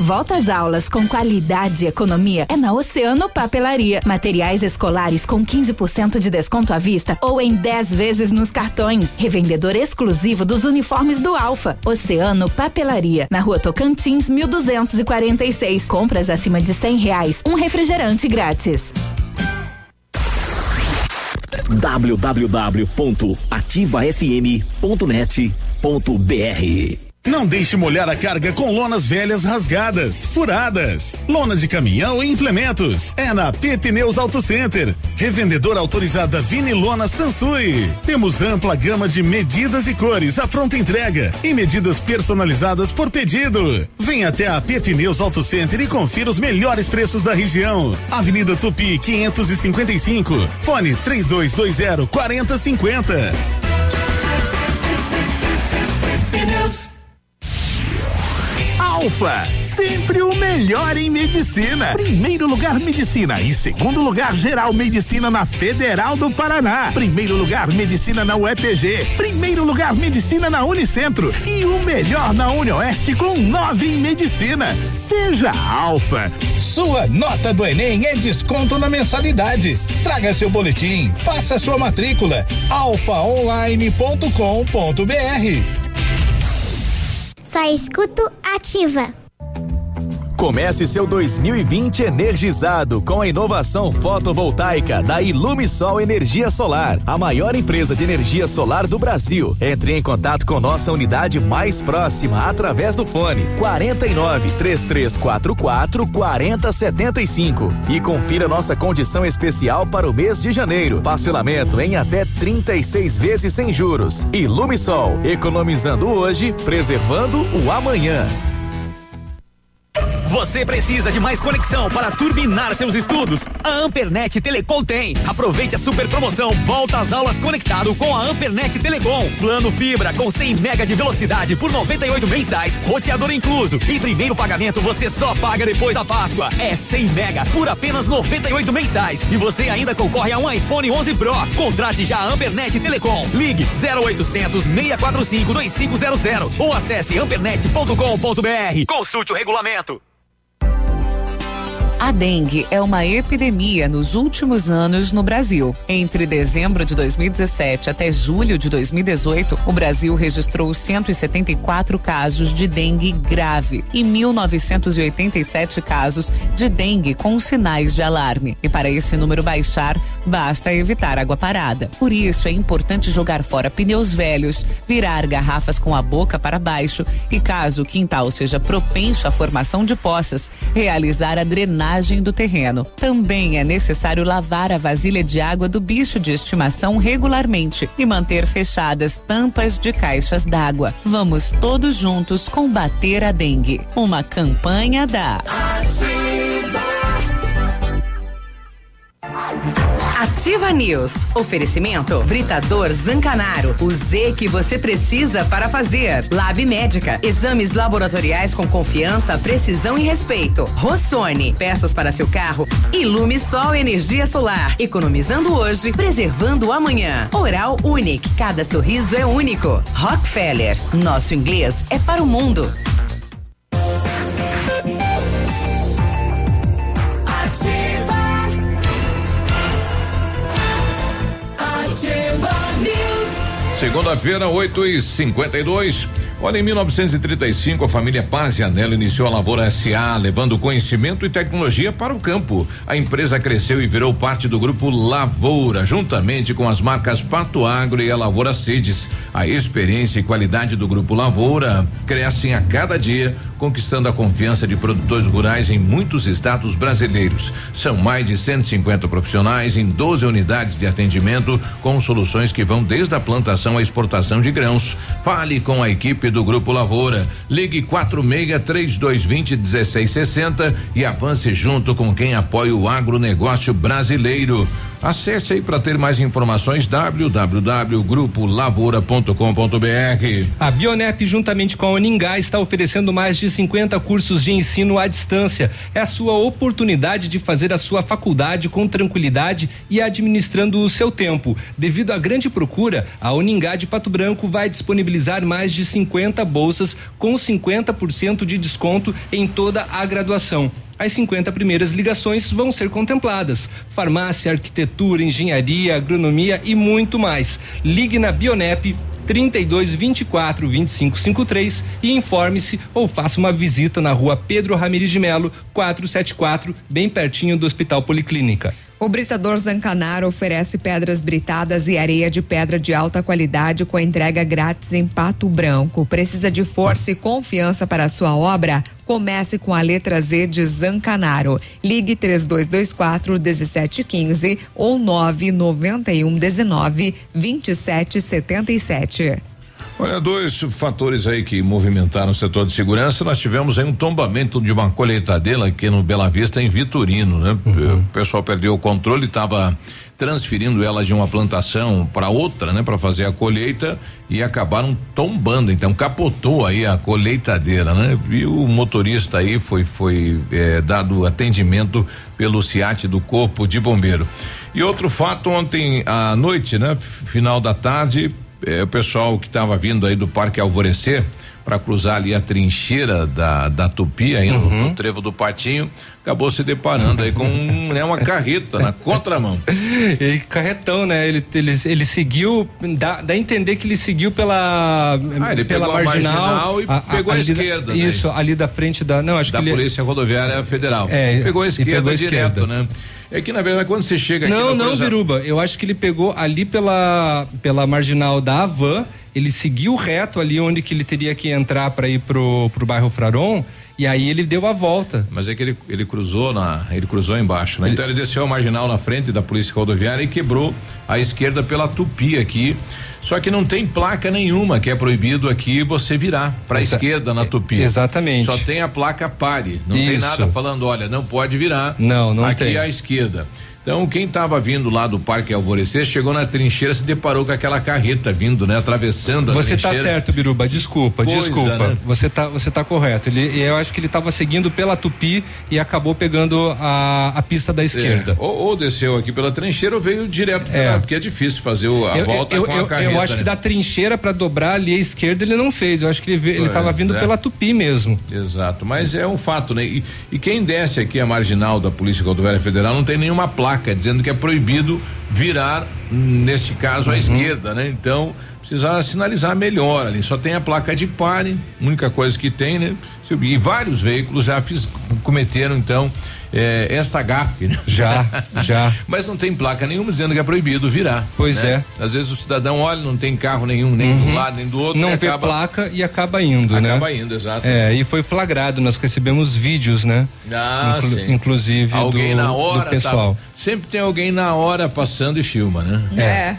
Volta às aulas com qualidade e economia é na Oceano Papelaria. Materiais escolares com 15% de desconto à vista ou em 10 vezes nos cartões. Revendedor exclusivo dos uniformes do Alfa. Oceano Papelaria. Na rua Tocantins, 1246. Compras acima de 100 reais. Um refrigerante grátis. www.ativafm.net.br Não deixe molhar a carga com lonas velhas rasgadas, furadas. Lona de caminhão e implementos. É na P Pneus Auto Center. Revendedora autorizada Vini Lona Sansui. Temos ampla gama de medidas e cores à pronta entrega e medidas personalizadas por pedido. Venha até a P Pneus Auto Center e confira os melhores preços da região. Avenida Tupi 555. Fone 3220 4050. Alfa, sempre o melhor em medicina. Primeiro lugar medicina e segundo lugar geral medicina na Federal do Paraná. Primeiro lugar medicina na UEPG. Primeiro lugar medicina na Unicentro e o melhor na Unioeste com nove em medicina. Seja Alfa. Sua nota do Enem é desconto na mensalidade. Traga seu boletim, faça sua matrícula. alfaonline.com.br Só escuto ativa. Comece seu 2020 energizado com a inovação fotovoltaica da Ilumisol Energia Solar, a maior empresa de energia solar do Brasil. Entre em contato com nossa unidade mais próxima através do fone 49 3344 4075 e confira nossa condição especial para o mês de janeiro. Parcelamento em até 36 vezes sem juros. Ilumisol, economizando hoje, preservando o amanhã. Você precisa de mais conexão para turbinar seus estudos? A Ampernet Telecom tem. Aproveite a super promoção Volta às aulas conectado com a Ampernet Telecom. Plano fibra com 100 mega de velocidade por 98 mensais, roteador incluso. E primeiro pagamento você só paga depois da Páscoa. É 100 mega por apenas 98 mensais. E você ainda concorre a um iPhone 11 Pro. Contrate já a Ampernet Telecom. Ligue 0800 645 2500 ou acesse ampernet.com.br. Consulte o regulamento. A dengue é uma epidemia nos últimos anos no Brasil. Entre dezembro de 2017 até julho de 2018, o Brasil registrou 174 casos de dengue grave e 1.987 casos de dengue com sinais de alarme. E para esse número baixar, basta evitar água parada. Por isso, é importante jogar fora pneus velhos, virar garrafas com a boca para baixo e, caso o quintal seja propenso à formação de poças, realizar a drenagem do terreno. Também é necessário lavar a vasilha de água do bicho de estimação regularmente e manter fechadas tampas de caixas d'água. Vamos todos juntos combater a dengue. Uma campanha da Ativa News. Oferecimento Britador Zancanaro. O Z que você precisa para fazer. Lab Médica. Exames laboratoriais com confiança, precisão e respeito. Rossoni. Peças para seu carro. Ilume Sol Energia Solar. Economizando hoje, preservando amanhã. Oral Unique. Cada sorriso é único. Rockefeller. Nosso inglês é para o mundo. Segunda-feira, 8 e 52 Olha, em 1935, a família Paz Anelo iniciou a Lavoura SA, levando conhecimento e tecnologia para o campo. A empresa cresceu e virou parte do grupo Lavoura, juntamente com as marcas Pato Agro e a Lavoura Cides. A experiência e qualidade do grupo Lavoura crescem a cada dia, conquistando a confiança de produtores rurais em muitos estados brasileiros. São mais de 150 profissionais em 12 unidades de atendimento, com soluções que vão desde a plantação à exportação de grãos. Fale com a equipe do Grupo Lavoura. Ligue 46 3220 1660 e avance junto com quem apoia o agronegócio brasileiro. Acesse aí para ter mais informações www.grupolavoura.com.br. A Bionep, juntamente com a Uningá, está oferecendo mais de 50 cursos de ensino à distância. É a sua oportunidade de fazer a sua faculdade com tranquilidade e administrando o seu tempo. Devido à grande procura, a Uningá de Pato Branco vai disponibilizar mais de 50 bolsas com 50% de desconto em toda a graduação as 50 primeiras ligações vão ser contempladas. Farmácia, arquitetura, engenharia, agronomia e muito mais. Ligue na Bionep 32 24 25 53 e informe-se ou faça uma visita na rua Pedro Ramirez de Melo, 474, bem pertinho do Hospital Policlínica. O Britador Zancanaro oferece pedras britadas e areia de pedra de alta qualidade com entrega grátis em Pato Branco. Precisa de força e confiança para a sua obra? Comece com a letra Z de Zancanaro. Ligue 3224 1715 ou 991 19 2777. Olha, dois fatores aí que movimentaram o setor de segurança. Nós tivemos aí um tombamento de uma colheitadeira aqui no Bela Vista, em Vitorino, né? Uhum. O pessoal perdeu o controle, estava transferindo ela de uma plantação para outra, né, para fazer a colheita e acabaram tombando. Então capotou aí a colheitadeira, né? E o motorista aí foi foi eh, dado atendimento pelo CIAT do Corpo de Bombeiro. E outro fato ontem à noite, né, final da tarde, é, o pessoal que estava vindo aí do Parque Alvorecer para cruzar ali a trincheira da, da Tupi, aí no, Uhum. no trevo do Patinho, acabou se deparando aí com um, né, uma carreta na contramão. <laughs> E carretão, né? Ele, ele, ele seguiu, dá, dá a entender que ele seguiu pela, Ah, ele pela pegou a marginal e pegou a da- esquerda, né? Isso, ali da frente da. Não, acho da que ele. Polícia Rodoviária Federal. É, pegou a esquerda pegou a direto, esquerda. né? É que na verdade quando você chega aqui Não, não, Biruba. Eu acho que ele pegou ali pela, pela marginal da Havan, ele seguiu reto ali onde que ele teria que entrar para ir pro, pro bairro Fraron, e aí ele deu a volta. Mas é que ele, ele cruzou na, ele cruzou embaixo, né? Então ele desceu a marginal na frente da polícia rodoviária e quebrou a esquerda pela Tupi aqui. Só que não tem placa nenhuma que é proibido aqui você virar para a Exa- esquerda na Tupi. Exatamente. Só tem a placa pare. Não tem Isso. nada falando, olha, não pode virar. Não, não aqui tem. à esquerda. Então, quem estava vindo lá do Parque Alvorecer chegou na trincheira, se deparou com aquela carreta vindo, né? Atravessando a Você tá trincheira. certo, Biruba, desculpa, Coisa, desculpa. né? Você tá, você tá correto. Ele, eu acho que ele estava seguindo pela Tupi e acabou pegando a, a pista da esquerda. É, ou, ou desceu aqui pela trincheira ou veio direto, É. porque é difícil fazer o- a eu, volta eu, com eu, a carreta. eu acho né? que da trincheira para dobrar ali à esquerda ele não fez. Eu acho que ele, ele Pois tava vindo é. pela Tupi mesmo. Exato, mas é um fato, né? E, e quem desce aqui a marginal da Polícia Rodoviária Federal não tem nenhuma placa dizendo que é proibido virar, neste caso, à esquerda, né? Então, precisa sinalizar melhor ali. Só tem a placa de pare, única coisa que tem, né? E vários veículos já fiz, cometeram, então, eh, esta gafe, né? Já, já. <laughs> Mas não tem placa nenhuma dizendo que é proibido virar. Pois né? é. Às vezes o cidadão olha, não tem carro nenhum, nem de um lado, nem do outro. Não vê acaba, placa e acaba indo, né? Acaba indo, exato. É, e foi flagrado, nós recebemos vídeos, né? Ah, Inclu- sim. Inclusive alguém do, na do hora tá- pessoal. sempre tem alguém na hora passando e filma, né? É.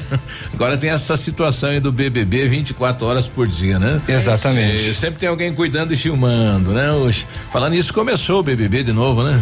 <laughs> Agora tem essa situação aí do BBB 24 horas por dia, né? Exatamente. E sempre tem alguém cuidando e filmando, né? Oxe, Falando nisso, começou o BBB de novo, né?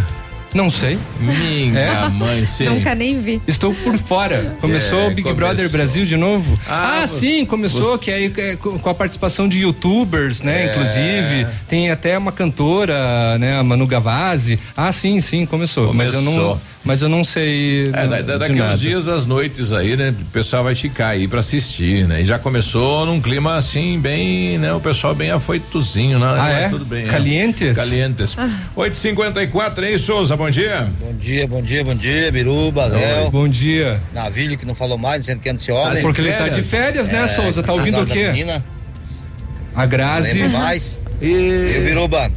Não sei. Minha É? mãe, sim. Nunca nem vi. Estou por fora. Começou É, o Big começou. Brother Brasil de novo? Ah, Ah, sim, começou, você- que aí é, com a participação de youtubers, né? É. Inclusive, tem até uma cantora, né? A Manu Gavazzi. Ah, sim, sim, começou. Mas eu não, Começou. Mas eu não sei. É, não- da, da, de daqui uns dias, às noites aí, né? O pessoal vai ficar aí pra assistir, né? E já começou num clima assim, bem, né? O pessoal bem afoitozinho, né? Ah, é? Tudo bem. Calientes? É. Calientes. 8h54, aí, Souza, bom dia. Bom dia, bom dia, bom dia, Biruba, Léo. Bom dia. Navilho que não falou mais, dizendo que é esse Tá homem. Porque ele tá de férias, né, Souza? Tá ouvindo o da quê? Menina, A Grazi. lembro mais. E Biruba,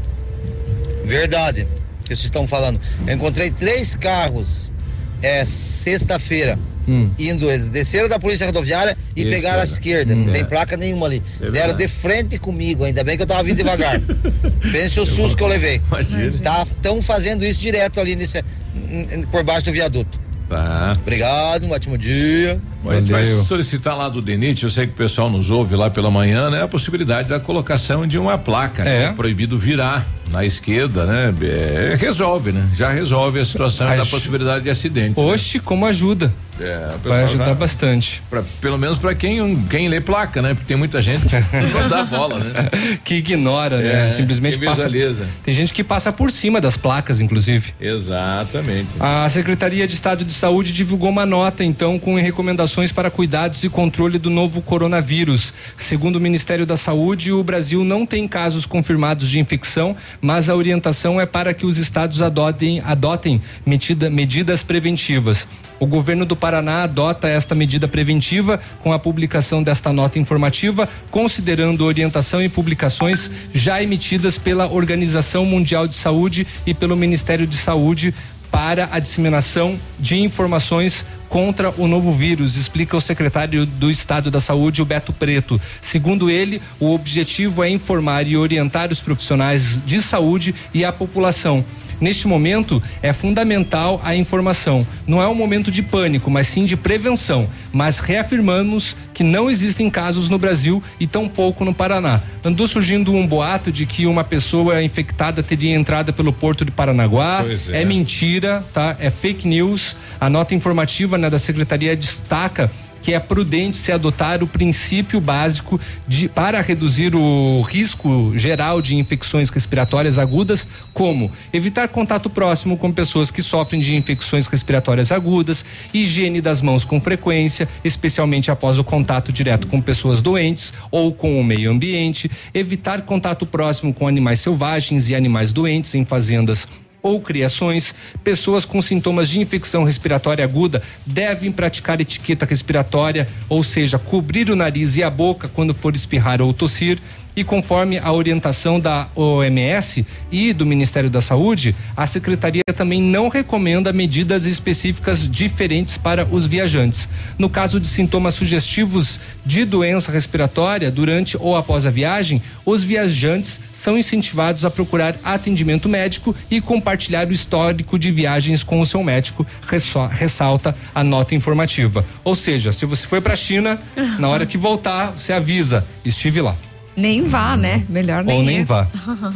verdade, que vocês estão falando. Eu encontrei três carros, é, sexta-feira. Hum. Indo, eles desceram da polícia rodoviária e Esquerda. pegaram a esquerda. Não Hum. tem É. placa nenhuma ali. É Deram de frente comigo, ainda bem que eu tava vindo devagar. <laughs> Pense o susto que eu levei. Imagina. Estão fazendo isso direto ali nesse, por baixo do viaduto. Tá. Obrigado, um ótimo dia. Bom, a gente vai solicitar lá do DENIT, eu sei que o pessoal nos ouve lá pela manhã, né? A possibilidade da colocação de uma placa, né? É. Proibido virar na esquerda, né? É, resolve, né? Já resolve a situação da Acho- possibilidade de acidentes. né? Oxe, como ajuda. É, Vai ajudar já- bastante. pra- pelo menos para quem quem lê placa, né? Porque tem muita gente que <laughs> não dá bola, né? Que ignora, né? É, Simplesmente que passa. Tem gente que passa por cima das placas, inclusive. Exatamente. A Secretaria de Estado de Saúde divulgou uma nota, então, com recomendações para cuidados e controle do novo coronavírus. Segundo o Ministério da Saúde, o Brasil não tem casos confirmados de infecção, mas a orientação é para que os estados adotem, adotem medida- medidas preventivas. O governo do Paraná adota esta medida preventiva com a publicação desta nota informativa, considerando orientação e publicações já emitidas pela Organização Mundial de Saúde e pelo Ministério de Saúde para a disseminação de informações contra o novo vírus, explica o secretário do Estado da Saúde, o Beto Preto. Segundo ele, o objetivo é informar e orientar os profissionais de saúde e a população. Neste momento, é fundamental a informação. Não é um momento de pânico, mas sim de prevenção. Mas reafirmamos que não existem casos no Brasil e tampouco no Paraná. Andou surgindo um boato de que uma pessoa infectada teria entrado pelo porto de Paranaguá. É. é mentira, tá? É fake news. A nota informativa né, da secretaria destaca que é prudente se adotar o princípio básico de para reduzir o risco geral de infecções respiratórias agudas, como evitar contato próximo com pessoas que sofrem de infecções respiratórias agudas, higiene das mãos com frequência, especialmente após o contato direto com pessoas doentes ou com o meio ambiente, evitar contato próximo com animais selvagens e animais doentes em fazendas ou criações, pessoas com sintomas de infecção respiratória aguda devem praticar etiqueta respiratória, ou seja, cobrir o nariz e a boca quando for espirrar ou tossir. E conforme a orientação da OMS e do Ministério da Saúde, a secretaria também não recomenda medidas específicas diferentes para os viajantes. No caso de sintomas sugestivos de doença respiratória durante ou após a viagem, os viajantes são incentivados a procurar atendimento médico e compartilhar o histórico de viagens com o seu médico, ressalta a nota informativa. Ou seja, se você foi para a China, na hora que voltar, você avisa, estive lá. Nem vá, né? Melhor nem Ou nem ir. vá.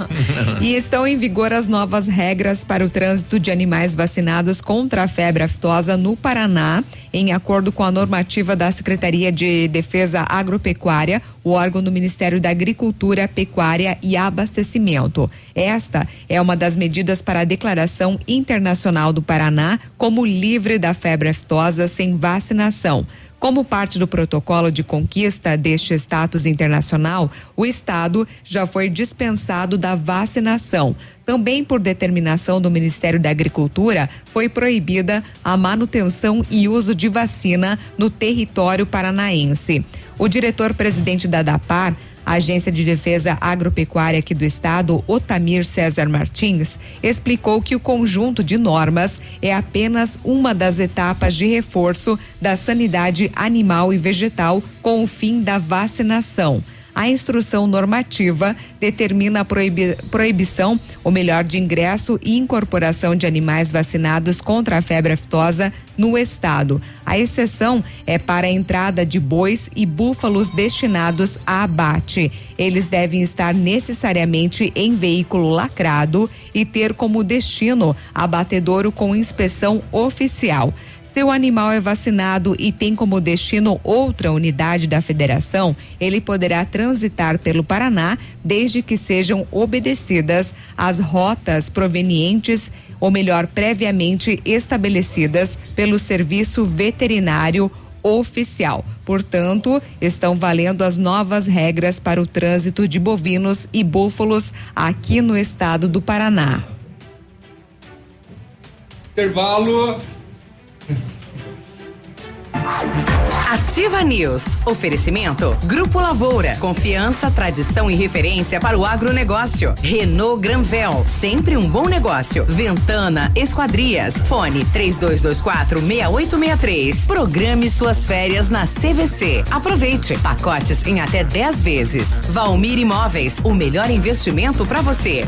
<laughs> e estão em vigor as novas regras para o trânsito de animais vacinados contra a febre aftosa no Paraná, em acordo com a normativa da Secretaria de Defesa Agropecuária, o órgão do Ministério da Agricultura, Pecuária e Abastecimento. Esta é uma das medidas para a declaração internacional do Paraná como livre da febre aftosa sem vacinação. Como parte do protocolo de conquista deste status internacional, o Estado já foi dispensado da vacinação. Também por determinação do Ministério da Agricultura, foi proibida a manutenção e uso de vacina no território paranaense. O diretor-presidente da DAPAR, a Agência de Defesa Agropecuária aqui do estado, Otamir César Martins, explicou que o conjunto de normas é apenas uma das etapas de reforço da sanidade animal e vegetal com o fim da vacinação. A instrução normativa determina a proibi proibição, ou melhor, de ingresso e incorporação de animais vacinados contra a febre aftosa no estado. A exceção é para a entrada de bois e búfalos destinados a abate. Eles devem estar necessariamente em veículo lacrado e ter como destino abatedouro com inspeção oficial. Se o animal é vacinado e tem como destino outra unidade da federação, ele poderá transitar pelo Paraná desde que sejam obedecidas as rotas provenientes, ou melhor, previamente estabelecidas pelo Serviço Veterinário Oficial. Portanto, estão valendo as novas regras para o trânsito de bovinos e búfalos aqui no estado do Paraná. Intervalo. Ativa News. Oferecimento Grupo Lavoura. Confiança, tradição e referência para o agronegócio. Renault Granvel. Sempre um bom negócio. Ventana Esquadrias. Fone 3224 6863. Programe suas férias na CVC. Aproveite. Pacotes em até 10 vezes. Valmir Imóveis. O melhor investimento para você.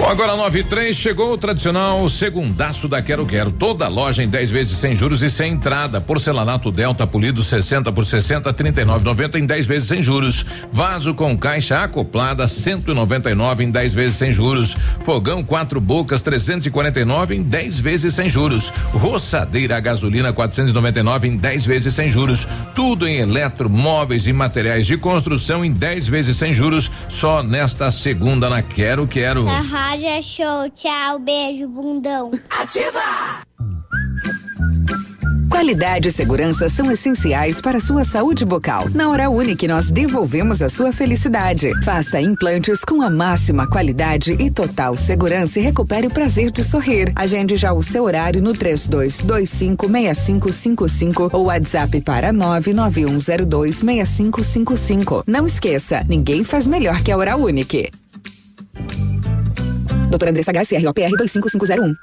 Bom, agora 9 e 3 chegou o tradicional segundaço da Quero Quero. Toda loja em 10 vezes sem juros e sem entrada. Porcelanato Delta polido 60 por 60, 39,90 em 10 vezes sem juros. Vaso com caixa acoplada 199 em 10 vezes sem juros. Fogão quatro bocas 349 em 10 vezes sem juros. Roçadeira a gasolina 499 em 10 vezes sem juros. Tudo em eletro, móveis e materiais de construção em 10 vezes sem juros. Só nesta segunda na Quero Quero. A rádio é show. Tchau, beijo, bundão. Ativa! Qualidade e segurança são essenciais para a sua saúde bucal. Na Hora Unique, nós devolvemos a sua felicidade. Faça implantes com a máxima qualidade e total segurança e recupere o prazer de sorrir. Agende já o seu horário no 32256555 ou WhatsApp para 991026555. Não esqueça, ninguém faz melhor que a Hora Unique. Doutora Andressa Garcia, ROPR 25501.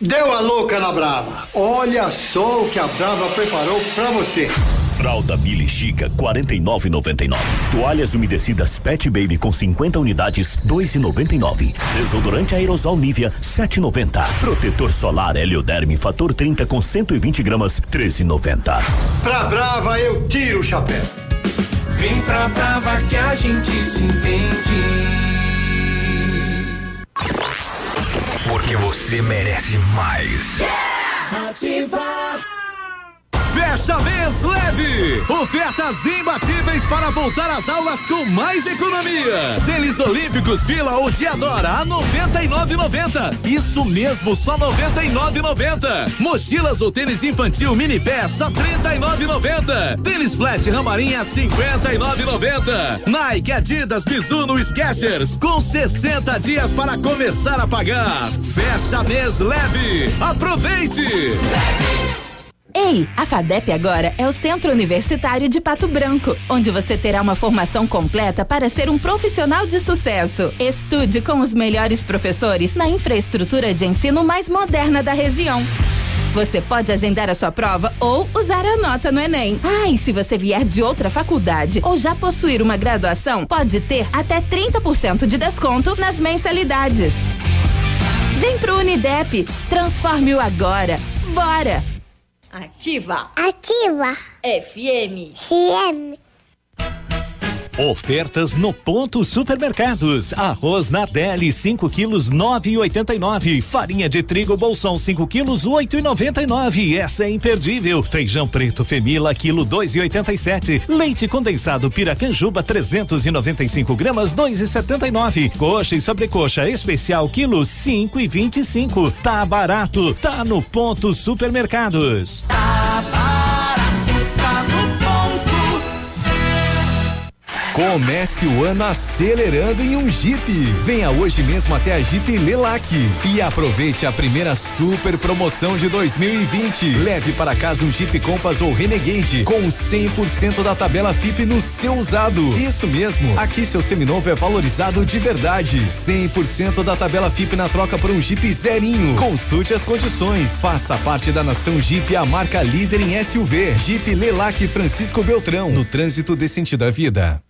Deu a louca na Brava. Olha só o que a Brava preparou pra você. Fralda Billy Chica 49,99. Toalhas umedecidas Pet Baby com 50 unidades 2,99. Desodorante aerosol Nivea 7,90. Protetor solar Helioderme fator 30 com 120 gramas 13,90. Pra Brava eu tiro o chapéu. Vem pra Brava que a gente se entende. Porque você merece mais. Ativa. Fecha mês leve! Ofertas imbatíveis para voltar às aulas com mais economia. Tênis Olímpicos Vila ou Diadora a 99,90. Isso mesmo, só 99,90. Mochilas ou tênis infantil mini pé só 39,90. Tênis flat Ramarinha 59,90. Nike, Adidas, Mizuno, Skechers com 60 dias para começar a pagar. Fecha mês leve. Aproveite! Leve. Ei, a FADEP agora é o Centro Universitário de Pato Branco, onde você terá uma formação completa para ser um profissional de sucesso. Estude com os melhores professores na infraestrutura de ensino mais moderna da região. Você pode agendar a sua prova ou usar a nota no Enem. Ah, e se você vier de outra faculdade ou já possuir uma graduação, pode ter até 30% de desconto nas mensalidades. Vem pro Unidep, transforme-o agora. Bora! Ativa. Ativa. FM. CM. Ofertas no Ponto Supermercados. Arroz Nardelli 5 quilos 9,89. Farinha de trigo Bolsão 5 quilos 8,99. Essa é imperdível. Feijão preto Femila quilo 2,87. Leite condensado Piracanjuba 395 gramas 2,79. Coxa e sobrecoxa especial quilo 5,25. Tá barato. Tá no Ponto Supermercados. Tá barato, Comece o ano acelerando em um Jeep. Venha hoje mesmo até a Jeep Lelac e aproveite a primeira super promoção de 2020. Leve para casa um Jeep Compass ou Renegade com 100% da tabela FIP no seu usado. Isso mesmo. Aqui seu seminovo é valorizado de verdade. 100% da tabela FIP na troca por um Jeep zerinho. Consulte as condições. Faça parte da nação Jeep, a marca líder em SUV. Jeep Lelac Francisco Beltrão. No trânsito de sentido à vida.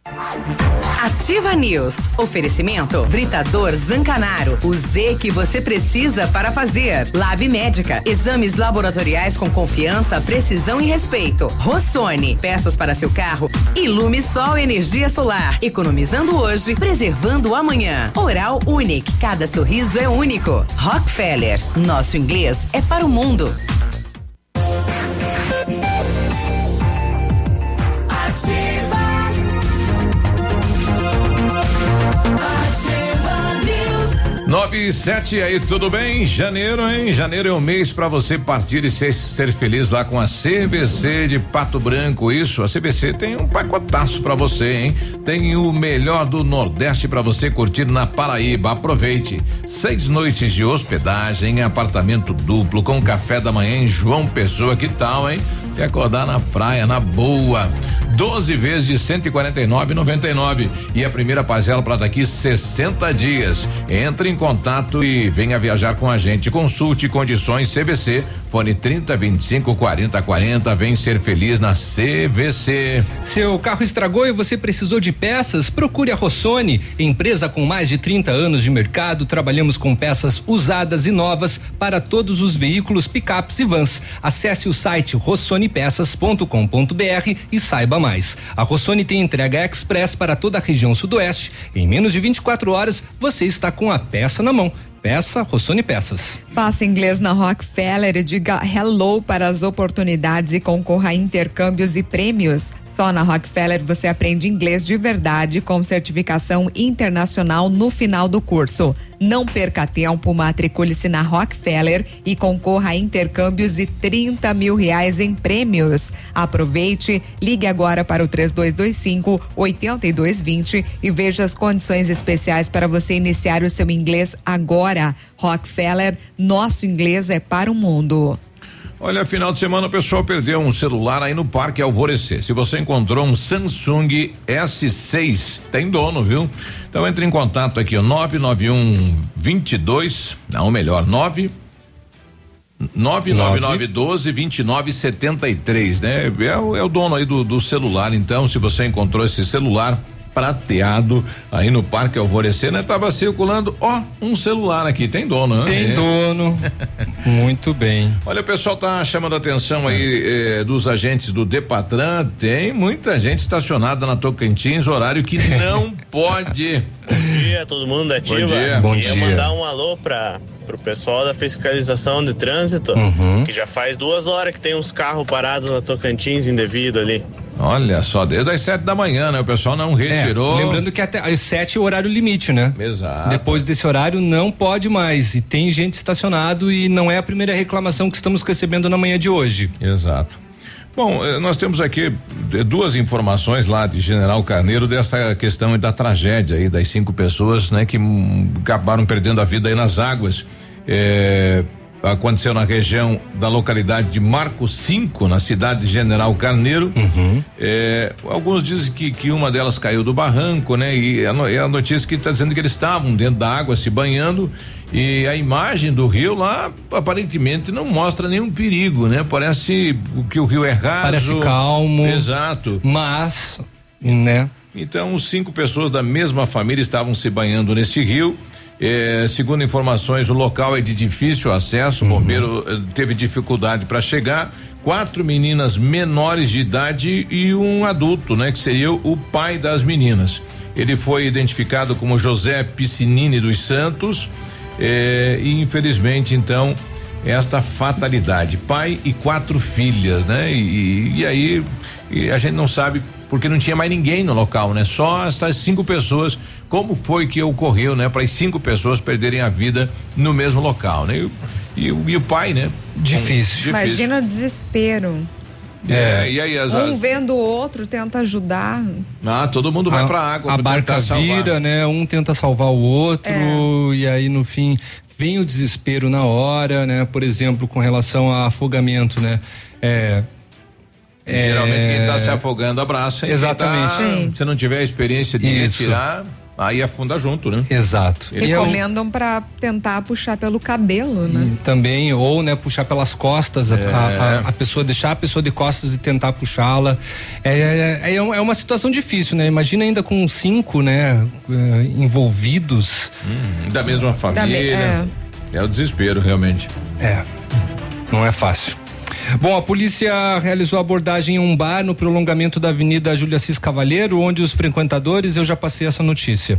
Ativa News. Oferecimento Britador Zancanaro. O Z que você precisa para fazer. Lab Médica. Exames laboratoriais com confiança, precisão e respeito. Rossoni. Peças para seu carro. Ilume Sol Energia Solar. Economizando hoje, preservando amanhã. Oral Unique. Cada sorriso é único. Rockefeller. Nosso inglês é para o mundo. Nove e sete, aí tudo bem? Janeiro, hein? Janeiro é um mês para você partir e ser, ser feliz lá com a CBC de Pato Branco. Isso, a CBC tem um pacotaço para você, hein? Tem o melhor do Nordeste para você curtir na Paraíba. Aproveite. Seis noites de hospedagem em apartamento duplo com café da manhã em João Pessoa. Que tal, hein? Quer acordar na praia, na boa. 12 vezes de 149,99 e a primeira parcela para daqui 60 dias. Entre em contato e venha viajar com a gente. Consulte condições CVC, fone 30 25 40 40. Vem ser feliz na CVC. Seu carro estragou e você precisou de peças? Procure a Rossoni, empresa com mais de 30 anos de mercado. Trabalhamos com peças usadas e novas para todos os veículos, picapes e vans. Acesse o site rossonipeças.com.br e saiba mais. A Rossoni tem entrega express para toda a região sudoeste. Em menos de 24 horas, você está com a peça na mão. Peça Rossoni Peças. Faça inglês na Rockefeller e diga hello para as oportunidades e concorra a intercâmbios e prêmios. Só na Rockefeller você aprende inglês de verdade com certificação internacional no final do curso. Não perca tempo, matricule-se na Rockefeller e concorra a intercâmbios e 30 mil reais em prêmios. Aproveite, ligue agora para o 3225 8220 e veja as condições especiais para você iniciar o seu inglês agora. Rockefeller, nosso inglês é para o mundo. Olha, final de semana o pessoal perdeu um celular aí no Parque Alvorecer. Se você encontrou um Samsung S6, tem dono, viu? Então entre em contato aqui, ó, 991 22, não, melhor, 9 99912 2973, né? É, o- é o dono aí do, do celular, então, se você encontrou esse celular prateado aí no Parque Alvorecer, né? Tava circulando, ó, um celular aqui, tem dono, né? Tem É. dono. Muito bem. Olha, o pessoal tá chamando a atenção aí eh, dos agentes do Depatran. Tem muita gente estacionada na Tocantins, horário que <laughs> não pode. Bom dia, todo mundo da Ativa. Bom dia. Bom Queria dia. mandar um alô para o pessoal da fiscalização de trânsito, Uhum. que já faz duas horas que tem uns carros parados na Tocantins indevido ali. Olha só, desde as sete da manhã, né? O pessoal não retirou. É, lembrando que até às sete é o horário limite, né? Exato. Depois desse horário não pode mais. E tem gente estacionado e não é a primeira reclamação que estamos recebendo na manhã de hoje. Exato. Bom, eh, nós temos aqui eh, duas informações lá de General Carneiro dessa questão da tragédia aí das cinco pessoas, né, que hum, acabaram perdendo a vida aí nas águas. Eh, aconteceu na região da localidade de Marco 5, na cidade de General Carneiro. Eh, alguns dizem que, que uma delas caiu do barranco, né? E a, no- e a notícia que está dizendo que eles estavam dentro da água se banhando e a imagem do rio lá aparentemente não mostra nenhum perigo, né? Parece que o rio é raso. Parece calmo. Exato. Mas, né? Então, cinco pessoas da mesma família estavam se banhando nesse rio. Eh, segundo informações, o local é de difícil acesso. O bombeiro eh, teve dificuldade para chegar. Quatro meninas menores de idade e um adulto, né? Que seria o pai das meninas. Ele foi identificado como José Piscinini dos Santos. Eh, e infelizmente, então, esta fatalidade. Pai e quatro filhas, né? E, e- e aí e a gente não sabe porque não tinha mais ninguém no local, né? Só essas cinco pessoas. Como foi que ocorreu, né? Para as cinco pessoas perderem a vida no mesmo local, né? E, o- e, e o pai, né? Difícil. Imagina o desespero. É, e aí as, Um vendo o outro, tenta ajudar. ah, todo mundo vai a, pra água. A barca vira, né? Um tenta salvar o outro É. e aí no fim vem o desespero na hora, né? Por exemplo, com relação a afogamento, né? É, Geralmente quem tá é, se afogando abraça. Exatamente. tá- se não tiver a experiência de Isso. retirar, aí afunda junto, né? Exato. E é Recomendam pra tentar puxar pelo cabelo, né? também ou né puxar pelas costas a- É. a, a- a pessoa deixar a pessoa de costas e tentar puxá-la é, é, é é uma situação difícil né imagina ainda com cinco né eh, envolvidos Da mesma família. é. o desespero, realmente. É. Não é fácil. Bom, a polícia realizou abordagem em um bar no prolongamento da Avenida Júlia Cis Cavalheiro, onde os frequentadores, eu já passei essa notícia.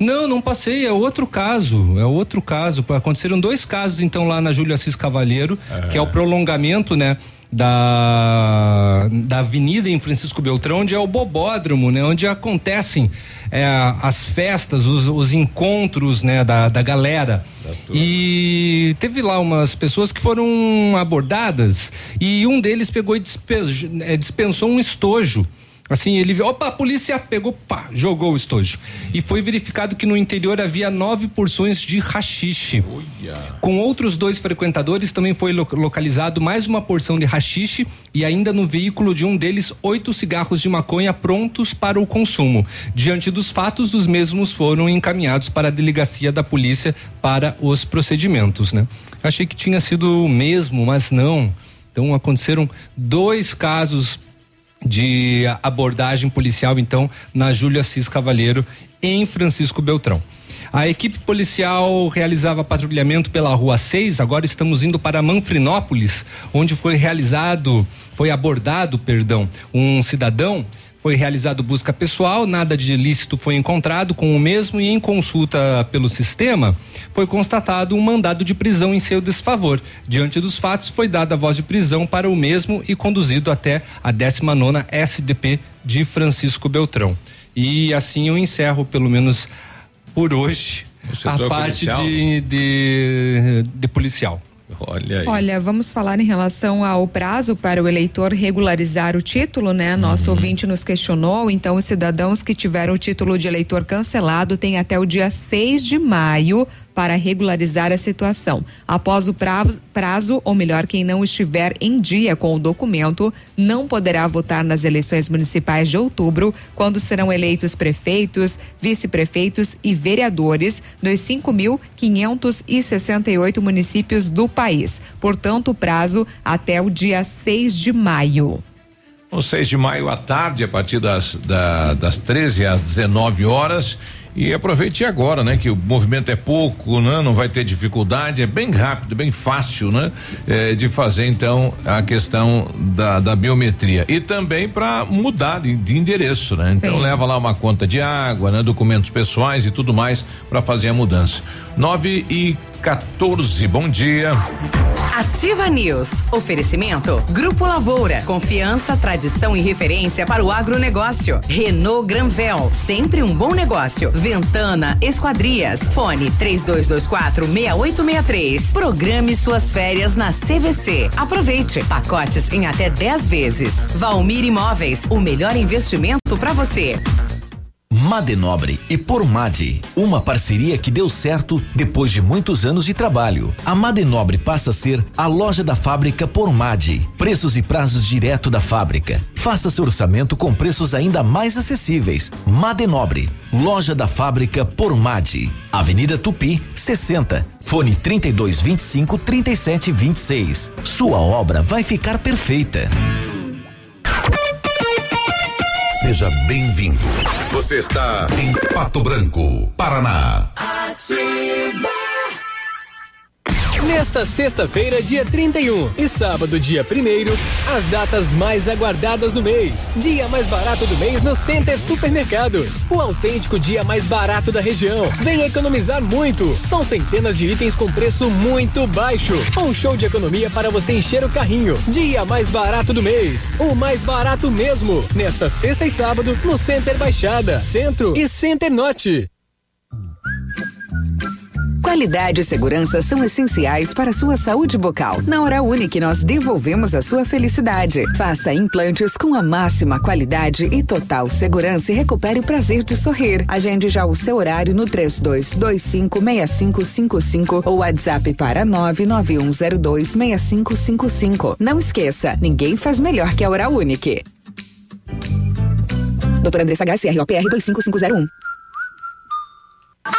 Não, não passei, é outro caso, é outro caso. Aconteceram dois casos então lá na Júlia Cis Cavalheiro, que é o prolongamento, né? Da, da avenida em Francisco Beltrão, onde é o Bobódromo, né? Onde acontecem é, as festas, os, os encontros, né? Da, da galera. E teve lá umas pessoas que foram abordadas e um deles pegou e eh, dispensou um estojo. Assim, ele, opa, a polícia pegou, pá, jogou o estojo. E foi verificado que no interior havia nove porções de rachixe. Com outros dois frequentadores também foi lo- localizado mais uma porção de rachixe e ainda no veículo de um deles oito cigarros de maconha prontos para o consumo. Diante dos fatos, os mesmos foram encaminhados para a delegacia da polícia para os procedimentos, né? Achei que tinha sido o mesmo, mas não. Então aconteceram dois casos de abordagem policial, então, na Júlia Assis Cavalheiro, em Francisco Beltrão. A equipe policial realizava patrulhamento pela Rua 6, agora estamos indo para Manfrinópolis, onde foi realizado, foi abordado, perdão, um cidadão foi realizado busca pessoal, nada de ilícito foi encontrado com o mesmo e em consulta pelo sistema foi constatado um mandado de prisão em seu desfavor. Diante dos fatos, foi dada a voz de prisão para o mesmo e conduzido até a 19 SDP de Francisco Beltrão. E assim eu encerro, pelo menos por hoje, a parte de, de, de policial. Olha aí. Olha, vamos falar em relação ao prazo para o eleitor regularizar o título, né? Nosso Uhum. ouvinte nos questionou, então os cidadãos que tiveram o título de eleitor cancelado têm até o dia 6 de maio para regularizar a situação. Após o prazo, prazo, ou melhor, quem não estiver em dia com o documento, não poderá votar nas eleições municipais de outubro, quando serão eleitos prefeitos, vice-prefeitos e vereadores nos 5.568 municípios do país. Portanto, o prazo até o dia 6 de maio. No 6 de maio à tarde, a partir das, da, das 13 às 19 horas. E aproveite agora, né? Que o movimento é pouco, né? Não vai ter dificuldade, é bem rápido, bem fácil, né? É, de fazer então a questão da, da biometria e também para mudar de, de, endereço, né? Então Sim. leva lá uma conta de água, né? Documentos pessoais e tudo mais para fazer a mudança. 9 e 14. Bom dia. Ativa News. Oferecimento. Grupo Lavoura. Confiança, tradição e referência para o agronegócio. Renault Granvel. Sempre um bom negócio. Ventana Esquadrias. Fone 3224 6863. Programe suas férias na CVC. Aproveite. Pacotes em até 10 vezes. Valmir Imóveis. O melhor investimento para você. Madenobre e Pormade, uma parceria que deu certo depois de muitos anos de trabalho. A Madenobre passa a ser a loja da fábrica Pormade. Preços e prazos direto da fábrica. Faça seu orçamento com preços ainda mais acessíveis. Madenobre, loja da fábrica Pormade. Avenida Tupi, 60. Fone 3225 3726. Sua obra vai ficar perfeita. Seja bem-vindo. Você está em Pato Branco, Paraná. Ativa. Nesta sexta-feira, dia 31 e sábado, dia 1 as datas mais aguardadas do mês. Dia mais barato do mês no Center Supermercados. O autêntico dia mais barato da região. Vem economizar muito. São centenas de itens com preço muito baixo. Um show de economia para você encher o carrinho. Dia mais barato do mês. O mais barato mesmo. Nesta sexta e sábado, no Center Baixada, Centro e Center Norte. Qualidade e segurança são essenciais para a sua saúde bucal. Na Hora Única, nós devolvemos a sua felicidade. Faça implantes com a máxima qualidade e total segurança e recupere o prazer de sorrir. Agende já o seu horário no 32256555 ou WhatsApp para 991026555. Não esqueça, ninguém faz melhor que a Hora Única. Doutora Andressa HSROPR 25501.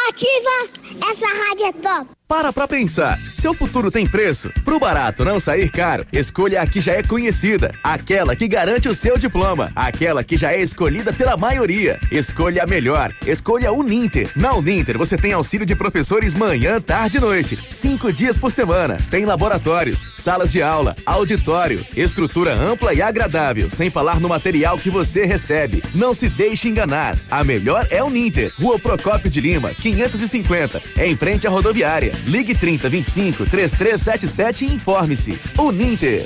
Ativa! Essa rádio é top! Para pra pensar. Seu futuro tem preço? Pro barato não sair caro, escolha a que já é conhecida. Aquela que garante o seu diploma. Aquela que já é escolhida pela maioria. Escolha a melhor. Escolha a Uninter. Na Uninter você tem auxílio de professores manhã, tarde e noite. Cinco dias por semana. Tem laboratórios, salas de aula, auditório, estrutura ampla e agradável. Sem falar no material que você recebe. Não se deixe enganar. A melhor é Uninter. Rua Procópio de Lima, 550. Em frente à rodoviária. Ligue 30 25 3377 e informe-se. Uninter.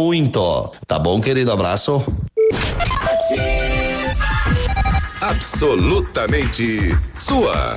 muito. Tá bom, querido? Abraço. Absolutamente sua.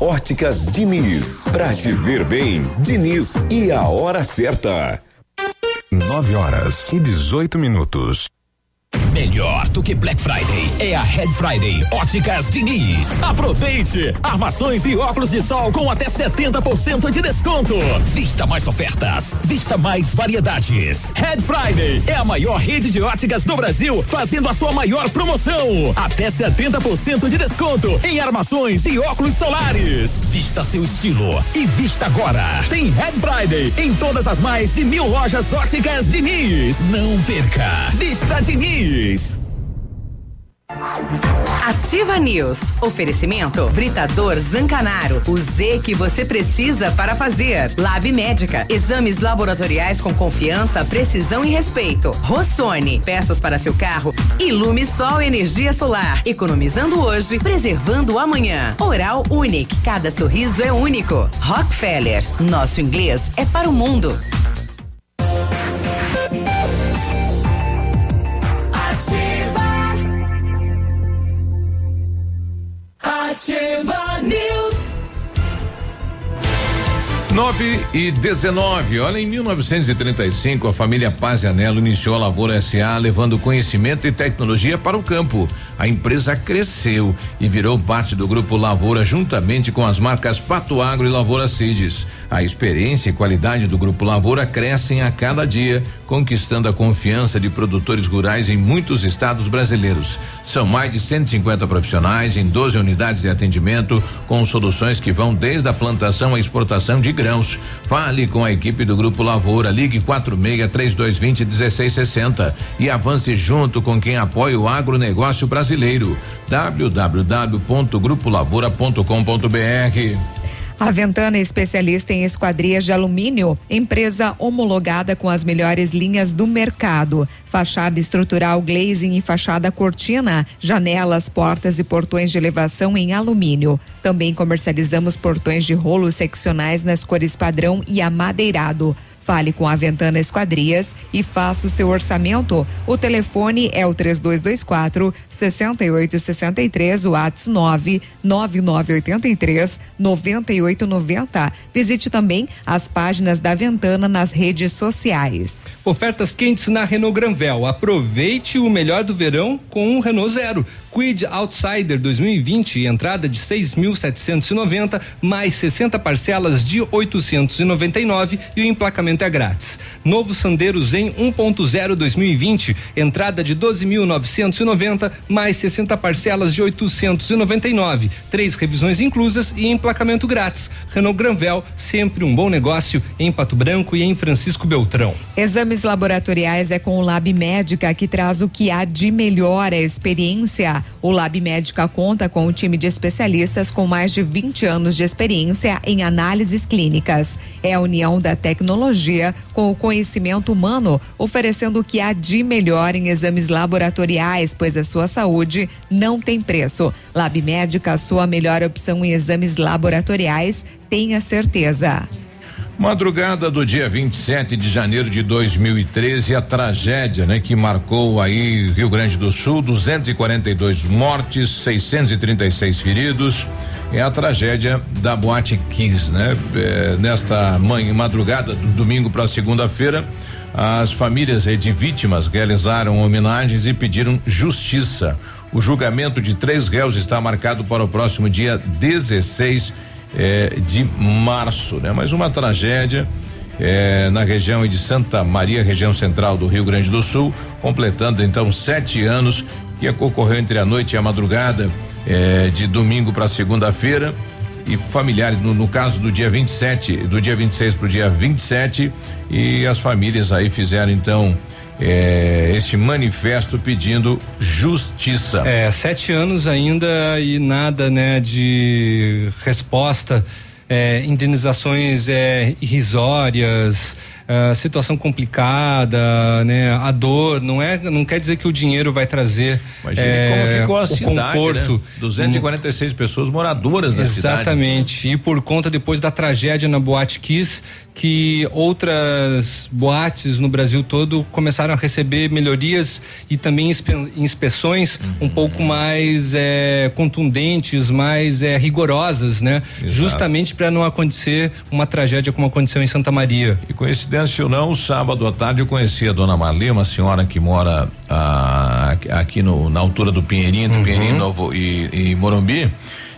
Óticas Diniz. Pra te ver bem, Diniz e a hora certa. 9 horas e 18 minutos. Melhor do que Black Friday é a Red Friday Óticas Diniz. Aproveite! Armações e óculos de sol com até 70% de desconto. Vista mais ofertas, vista mais variedades. Red Friday é a maior rede de óticas do Brasil, fazendo a sua maior promoção. Até 70% de desconto em armações e óculos solares. Vista seu estilo e vista agora. Tem Red Friday em todas as mais de mil lojas óticas Diniz. Não perca! Vista Diniz. Ativa News. Oferecimento Britador Zancanaro. O Z que você precisa para fazer. Lab Médica. Exames laboratoriais com confiança, precisão e respeito. Rossoni. Peças para seu carro. Ilume Sol Energia Solar. Economizando hoje, preservando amanhã. Oral Unique. Cada sorriso é único. Rockefeller. Nosso inglês é para o mundo. Ativa News. 9 e 19. Olha, em 1935, a família Paz e Anelo iniciou a Lavoura SA, levando conhecimento e tecnologia para o campo. A empresa cresceu e virou parte do grupo Lavoura, juntamente com as marcas Pato Agro e Lavoura Cides. A experiência e qualidade do grupo Lavoura crescem a cada dia, conquistando a confiança de produtores rurais em muitos estados brasileiros. São mais de 150 profissionais em 12 unidades de atendimento, com soluções que vão desde a plantação à exportação de grãos. Fale com a equipe do Grupo Lavoura, ligue 46 3220 1660 e avance junto com quem apoia o agronegócio brasileiro. www.grupolavoura.com.br A Ventana é especialista em esquadrias de alumínio, empresa homologada com as melhores linhas do mercado. Fachada estrutural glazing e fachada cortina, janelas, portas e portões de elevação em alumínio. Também comercializamos portões de rolos seccionais nas cores padrão e amadeirado. Fale com a Ventana Esquadrias e faça o seu orçamento. O telefone é o 3224 6863, o WhatsApp 9 9983 9890. Visite também as páginas da Ventana nas redes sociais. Ofertas quentes na Renault Granvel. Aproveite o melhor do verão com um Renault Zero. Quid Outsider 2020, entrada de 6.790, mais 60 parcelas de 899 e o emplacamento é grátis. Novo Sandero Zen 1.0 2020, entrada de 12.990, mais 60 parcelas de 899, três revisões inclusas e emplacamento grátis. Renault Granvel, sempre um bom negócio em Pato Branco e em Francisco Beltrão. Exames laboratoriais é com o Lab Médica que traz o que há de melhor a experiência. O Lab Médica conta com um time de especialistas com mais de 20 anos de experiência em análises clínicas. É a união da tecnologia com o conhecimento humano, oferecendo o que há de melhor em exames laboratoriais, pois a sua saúde não tem preço. Lab Médica, sua melhor opção em exames laboratoriais, tenha certeza. Madrugada do dia 27 de janeiro de 2013, a tragédia, né, que marcou aí Rio Grande do Sul, 242 mortes, 636 feridos. É a tragédia da Boate Kiss, né? É, nesta manhã, madrugada do domingo para segunda-feira, as famílias de vítimas realizaram homenagens e pediram justiça. O julgamento de três réus está marcado para o próximo dia 16 eh, de março, né? Mais uma tragédia eh, na região de Santa Maria, região central do Rio Grande do Sul, completando então sete anos que ocorreu entre a noite e a madrugada eh, de domingo para segunda-feira e familiares no, no, caso do dia 27, do dia 26 para o dia 27 e as famílias aí fizeram então é, este manifesto pedindo justiça. É, sete anos ainda e nada, né, de resposta, é, indenizações é, irrisórias. Uh, situação complicada, né? A dor não é, não quer dizer que o dinheiro vai trazer Imagine é, como ficou a o cidade, conforto. Né? 246 um, pessoas moradoras da exatamente. cidade. Exatamente. E por conta depois da tragédia na Boate Kiss, que outras boates no Brasil todo começaram a receber melhorias e também inspe inspeções uhum. um pouco mais é, contundentes, mais é, rigorosas, né? Exato. Justamente para não acontecer uma tragédia como aconteceu em Santa Maria. E coincidência ou não, sábado à tarde eu conheci a dona Marli, uma senhora que mora ah, aqui, aqui no, na altura do Pinheirinho, do Uhum. Pinheirinho Novo e, e Morumbi,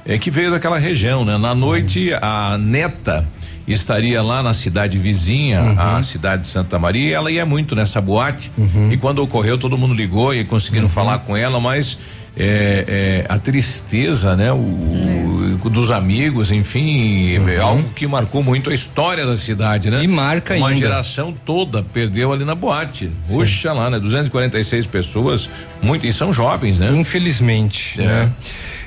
é que veio daquela região, né? Na noite a neta estaria lá na cidade vizinha, Uhum. a cidade de Santa Maria, e ela ia muito nessa boate e quando ocorreu todo mundo ligou e conseguiram Uhum. falar com ela, mas é, é, a tristeza, né? O, o- dos amigos, enfim, é algo que marcou muito a história da cidade, né? Uhum. E marca Uma ainda. geração toda perdeu ali na boate. Puxa lá, né? 246 pessoas, muito, e são jovens, né? Infelizmente, É. né?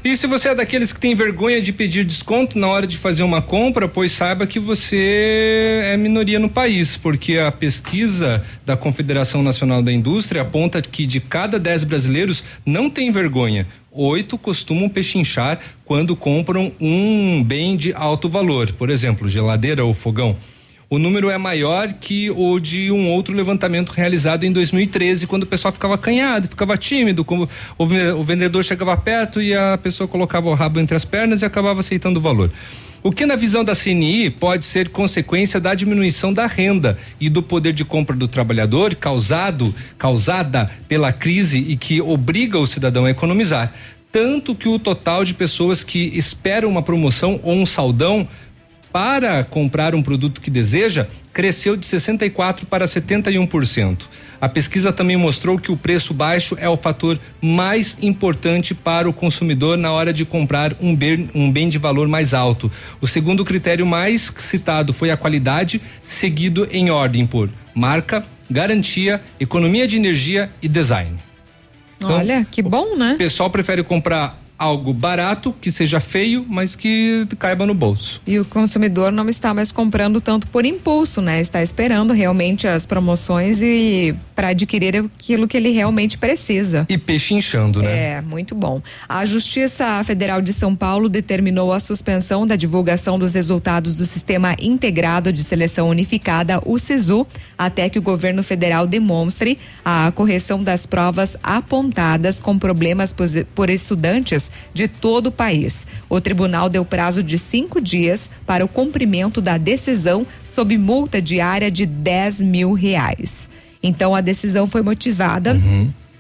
E se você é daqueles que tem vergonha de pedir desconto na hora de fazer uma compra, pois saiba que você é minoria no país, porque a pesquisa da Confederação Nacional da Indústria aponta que de cada 10 brasileiros não tem vergonha. Oito costumam pechinchar quando compram um bem de alto valor, por exemplo, geladeira ou fogão. O número é maior que o de um outro levantamento realizado em 2013, quando o pessoal ficava acanhado, ficava tímido, como o ve- o vendedor chegava perto e a pessoa colocava o rabo entre as pernas e acabava aceitando o valor. O que, na visão da CNI, pode ser consequência da diminuição da renda e do poder de compra do trabalhador causado, causada pela crise e que obriga o cidadão a economizar. Tanto que o total de pessoas que esperam uma promoção ou um saldão para comprar um produto que deseja cresceu de 64 para 71%. A pesquisa também mostrou que o preço baixo é o fator mais importante para o consumidor na hora de comprar um bem, um bem de valor mais alto. O segundo critério mais citado foi a qualidade, seguido em ordem por marca, garantia, economia de energia e design. Então, Olha, que bom, né? O pessoal prefere comprar algo barato, que seja feio, mas que caiba no bolso. E o consumidor não está mais comprando tanto por impulso, né? Está esperando realmente as promoções e para adquirir aquilo que ele realmente precisa. E pechinchando, né? É, muito bom. A Justiça Federal de São Paulo determinou a suspensão da divulgação dos resultados do Sistema Integrado de Seleção Unificada, o SISU, até que o governo federal demonstre a correção das provas apontadas com problemas por estudantes de todo o país. O tribunal deu prazo de cinco dias para o cumprimento da decisão sob multa diária de 10 mil reais. Então, a decisão foi motivada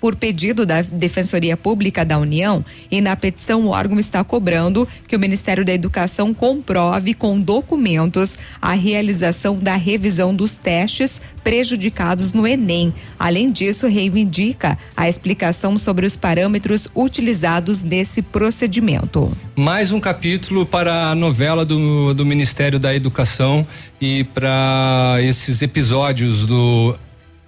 por pedido da Defensoria Pública da União e na petição o órgão está cobrando que o Ministério da Educação comprove com documentos a realização da revisão dos testes prejudicados no Enem. Além disso, reivindica a explicação sobre os parâmetros utilizados nesse procedimento. Mais um capítulo para a novela do, do Ministério da Educação e para esses episódios do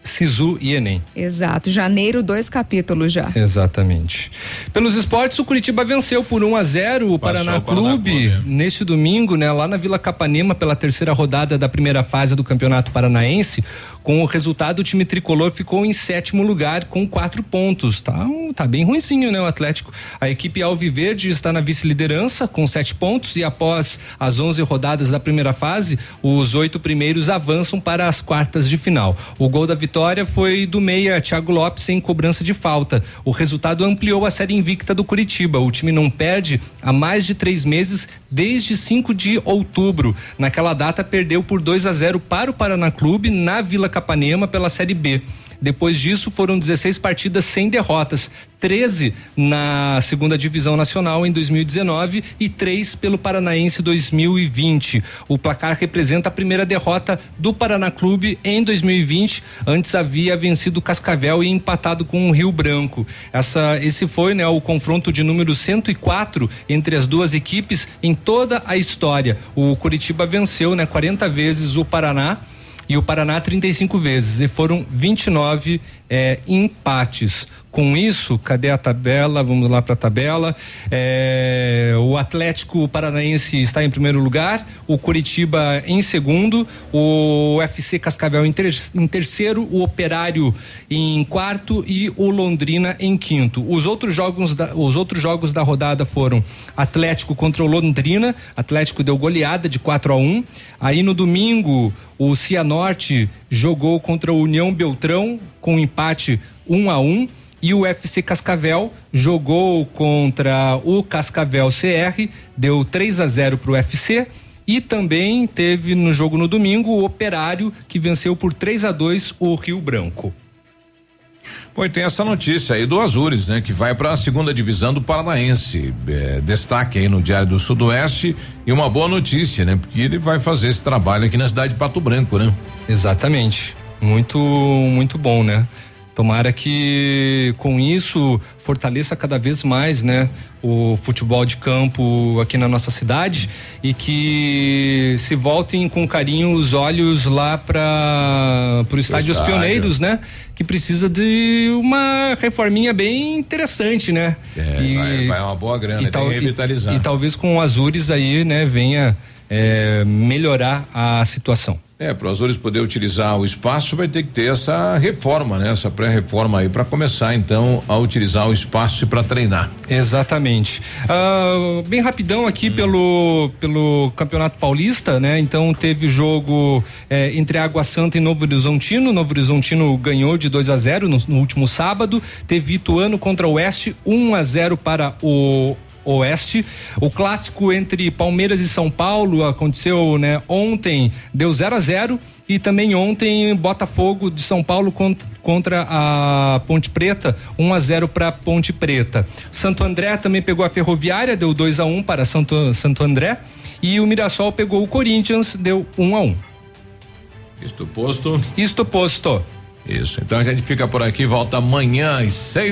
Sisu e Enem. Exato, janeiro, dois capítulos já. Exatamente. Pelos esportes, o Curitiba venceu por 1 a 0 o Paraná o Paraná Clube Clube, neste domingo, né, lá na Vila Capanema pela terceira rodada da primeira fase do Campeonato Paranaense. Com o resultado, o time tricolor ficou em sétimo lugar com quatro pontos. Tá, tá bem ruinzinho, né, o Atlético. A equipe Alviverde está na vice-liderança com sete pontos e após as 11 rodadas da primeira fase, os oito primeiros avançam para as quartas de final. O gol da vitória foi do meia Thiago Lopes em cobrança de falta. O resultado ampliou a série invicta do Curitiba. O time não perde há mais de três meses, desde 5 de outubro. Naquela data, perdeu por 2 a 0 para o Paraná Clube na Vila Capanema pela Série B. Depois disso, foram 16 partidas sem derrotas, 13 na segunda divisão nacional em 2019 e três pelo Paranaense 2020. O placar representa a primeira derrota do Paraná Clube em 2020. Antes havia vencido Cascavel e empatado com o Rio Branco. Essa, esse foi né, o confronto de número 104 entre as duas equipes em toda a história. O Curitiba venceu né, 40 vezes o Paraná e o Paraná 35 vezes e foram 29 eh, empates. Com isso, cadê a tabela? Vamos lá para a tabela. Eh, o Atlético Paranaense está em primeiro lugar, o Curitiba em segundo, o FC Cascavel em, ter- em terceiro, o Operário em quarto e o Londrina em quinto. Os outros jogos da, os outros jogos da rodada foram Atlético contra o Londrina, Atlético deu goleada de 4 a 1. Aí no domingo, o Cianorte jogou contra o União Beltrão com empate 1 a 1 e o FC Cascavel jogou contra o Cascavel CR, deu 3 a 0 para o UFC. E também teve no jogo no domingo o Operário que venceu por 3 a 2 o Rio Branco. Pois tem essa notícia aí do Azures, né? Que vai para a segunda divisão do Paranaense. É, destaque aí no Diário do Sudoeste e uma boa notícia, né? Porque ele vai fazer esse trabalho aqui na cidade de Pato Branco, né? Exatamente. Muito, muito bom, né? Tomara que com isso fortaleça cada vez mais, né, o futebol de campo aqui na nossa cidade e que se voltem com carinho os olhos lá para o estádio dos Pioneiros, né, que precisa de uma reforminha bem interessante, né? É, e, vai, vai uma boa grana, e, tal, revitalizar. e, e talvez com o Azures aí, né, venha é, melhorar a situação. É, para os Azores poder utilizar o espaço, vai ter que ter essa reforma, né? Essa pré-reforma aí para começar então a utilizar o espaço para treinar. Exatamente. Ah, bem rapidão aqui Hum. pelo pelo Campeonato Paulista, né? Então teve jogo eh, entre Água Santa e Novo Horizontino. Novo Horizontino ganhou de 2 a 0 no, no último sábado. Teve Ituano contra o Oeste, 1 a 0 para o Oeste. O clássico entre Palmeiras e São Paulo aconteceu, né, ontem, deu 0 a 0 e também ontem Botafogo de São Paulo cont- contra a Ponte Preta, 1 a 0 para Ponte Preta. Santo André também pegou a Ferroviária, deu 2 a 1 para Santo Santo André e o Mirassol pegou o Corinthians, deu 1 a 1. Isto posto. Isto posto. Isso. Então a gente fica por aqui, volta amanhã às seis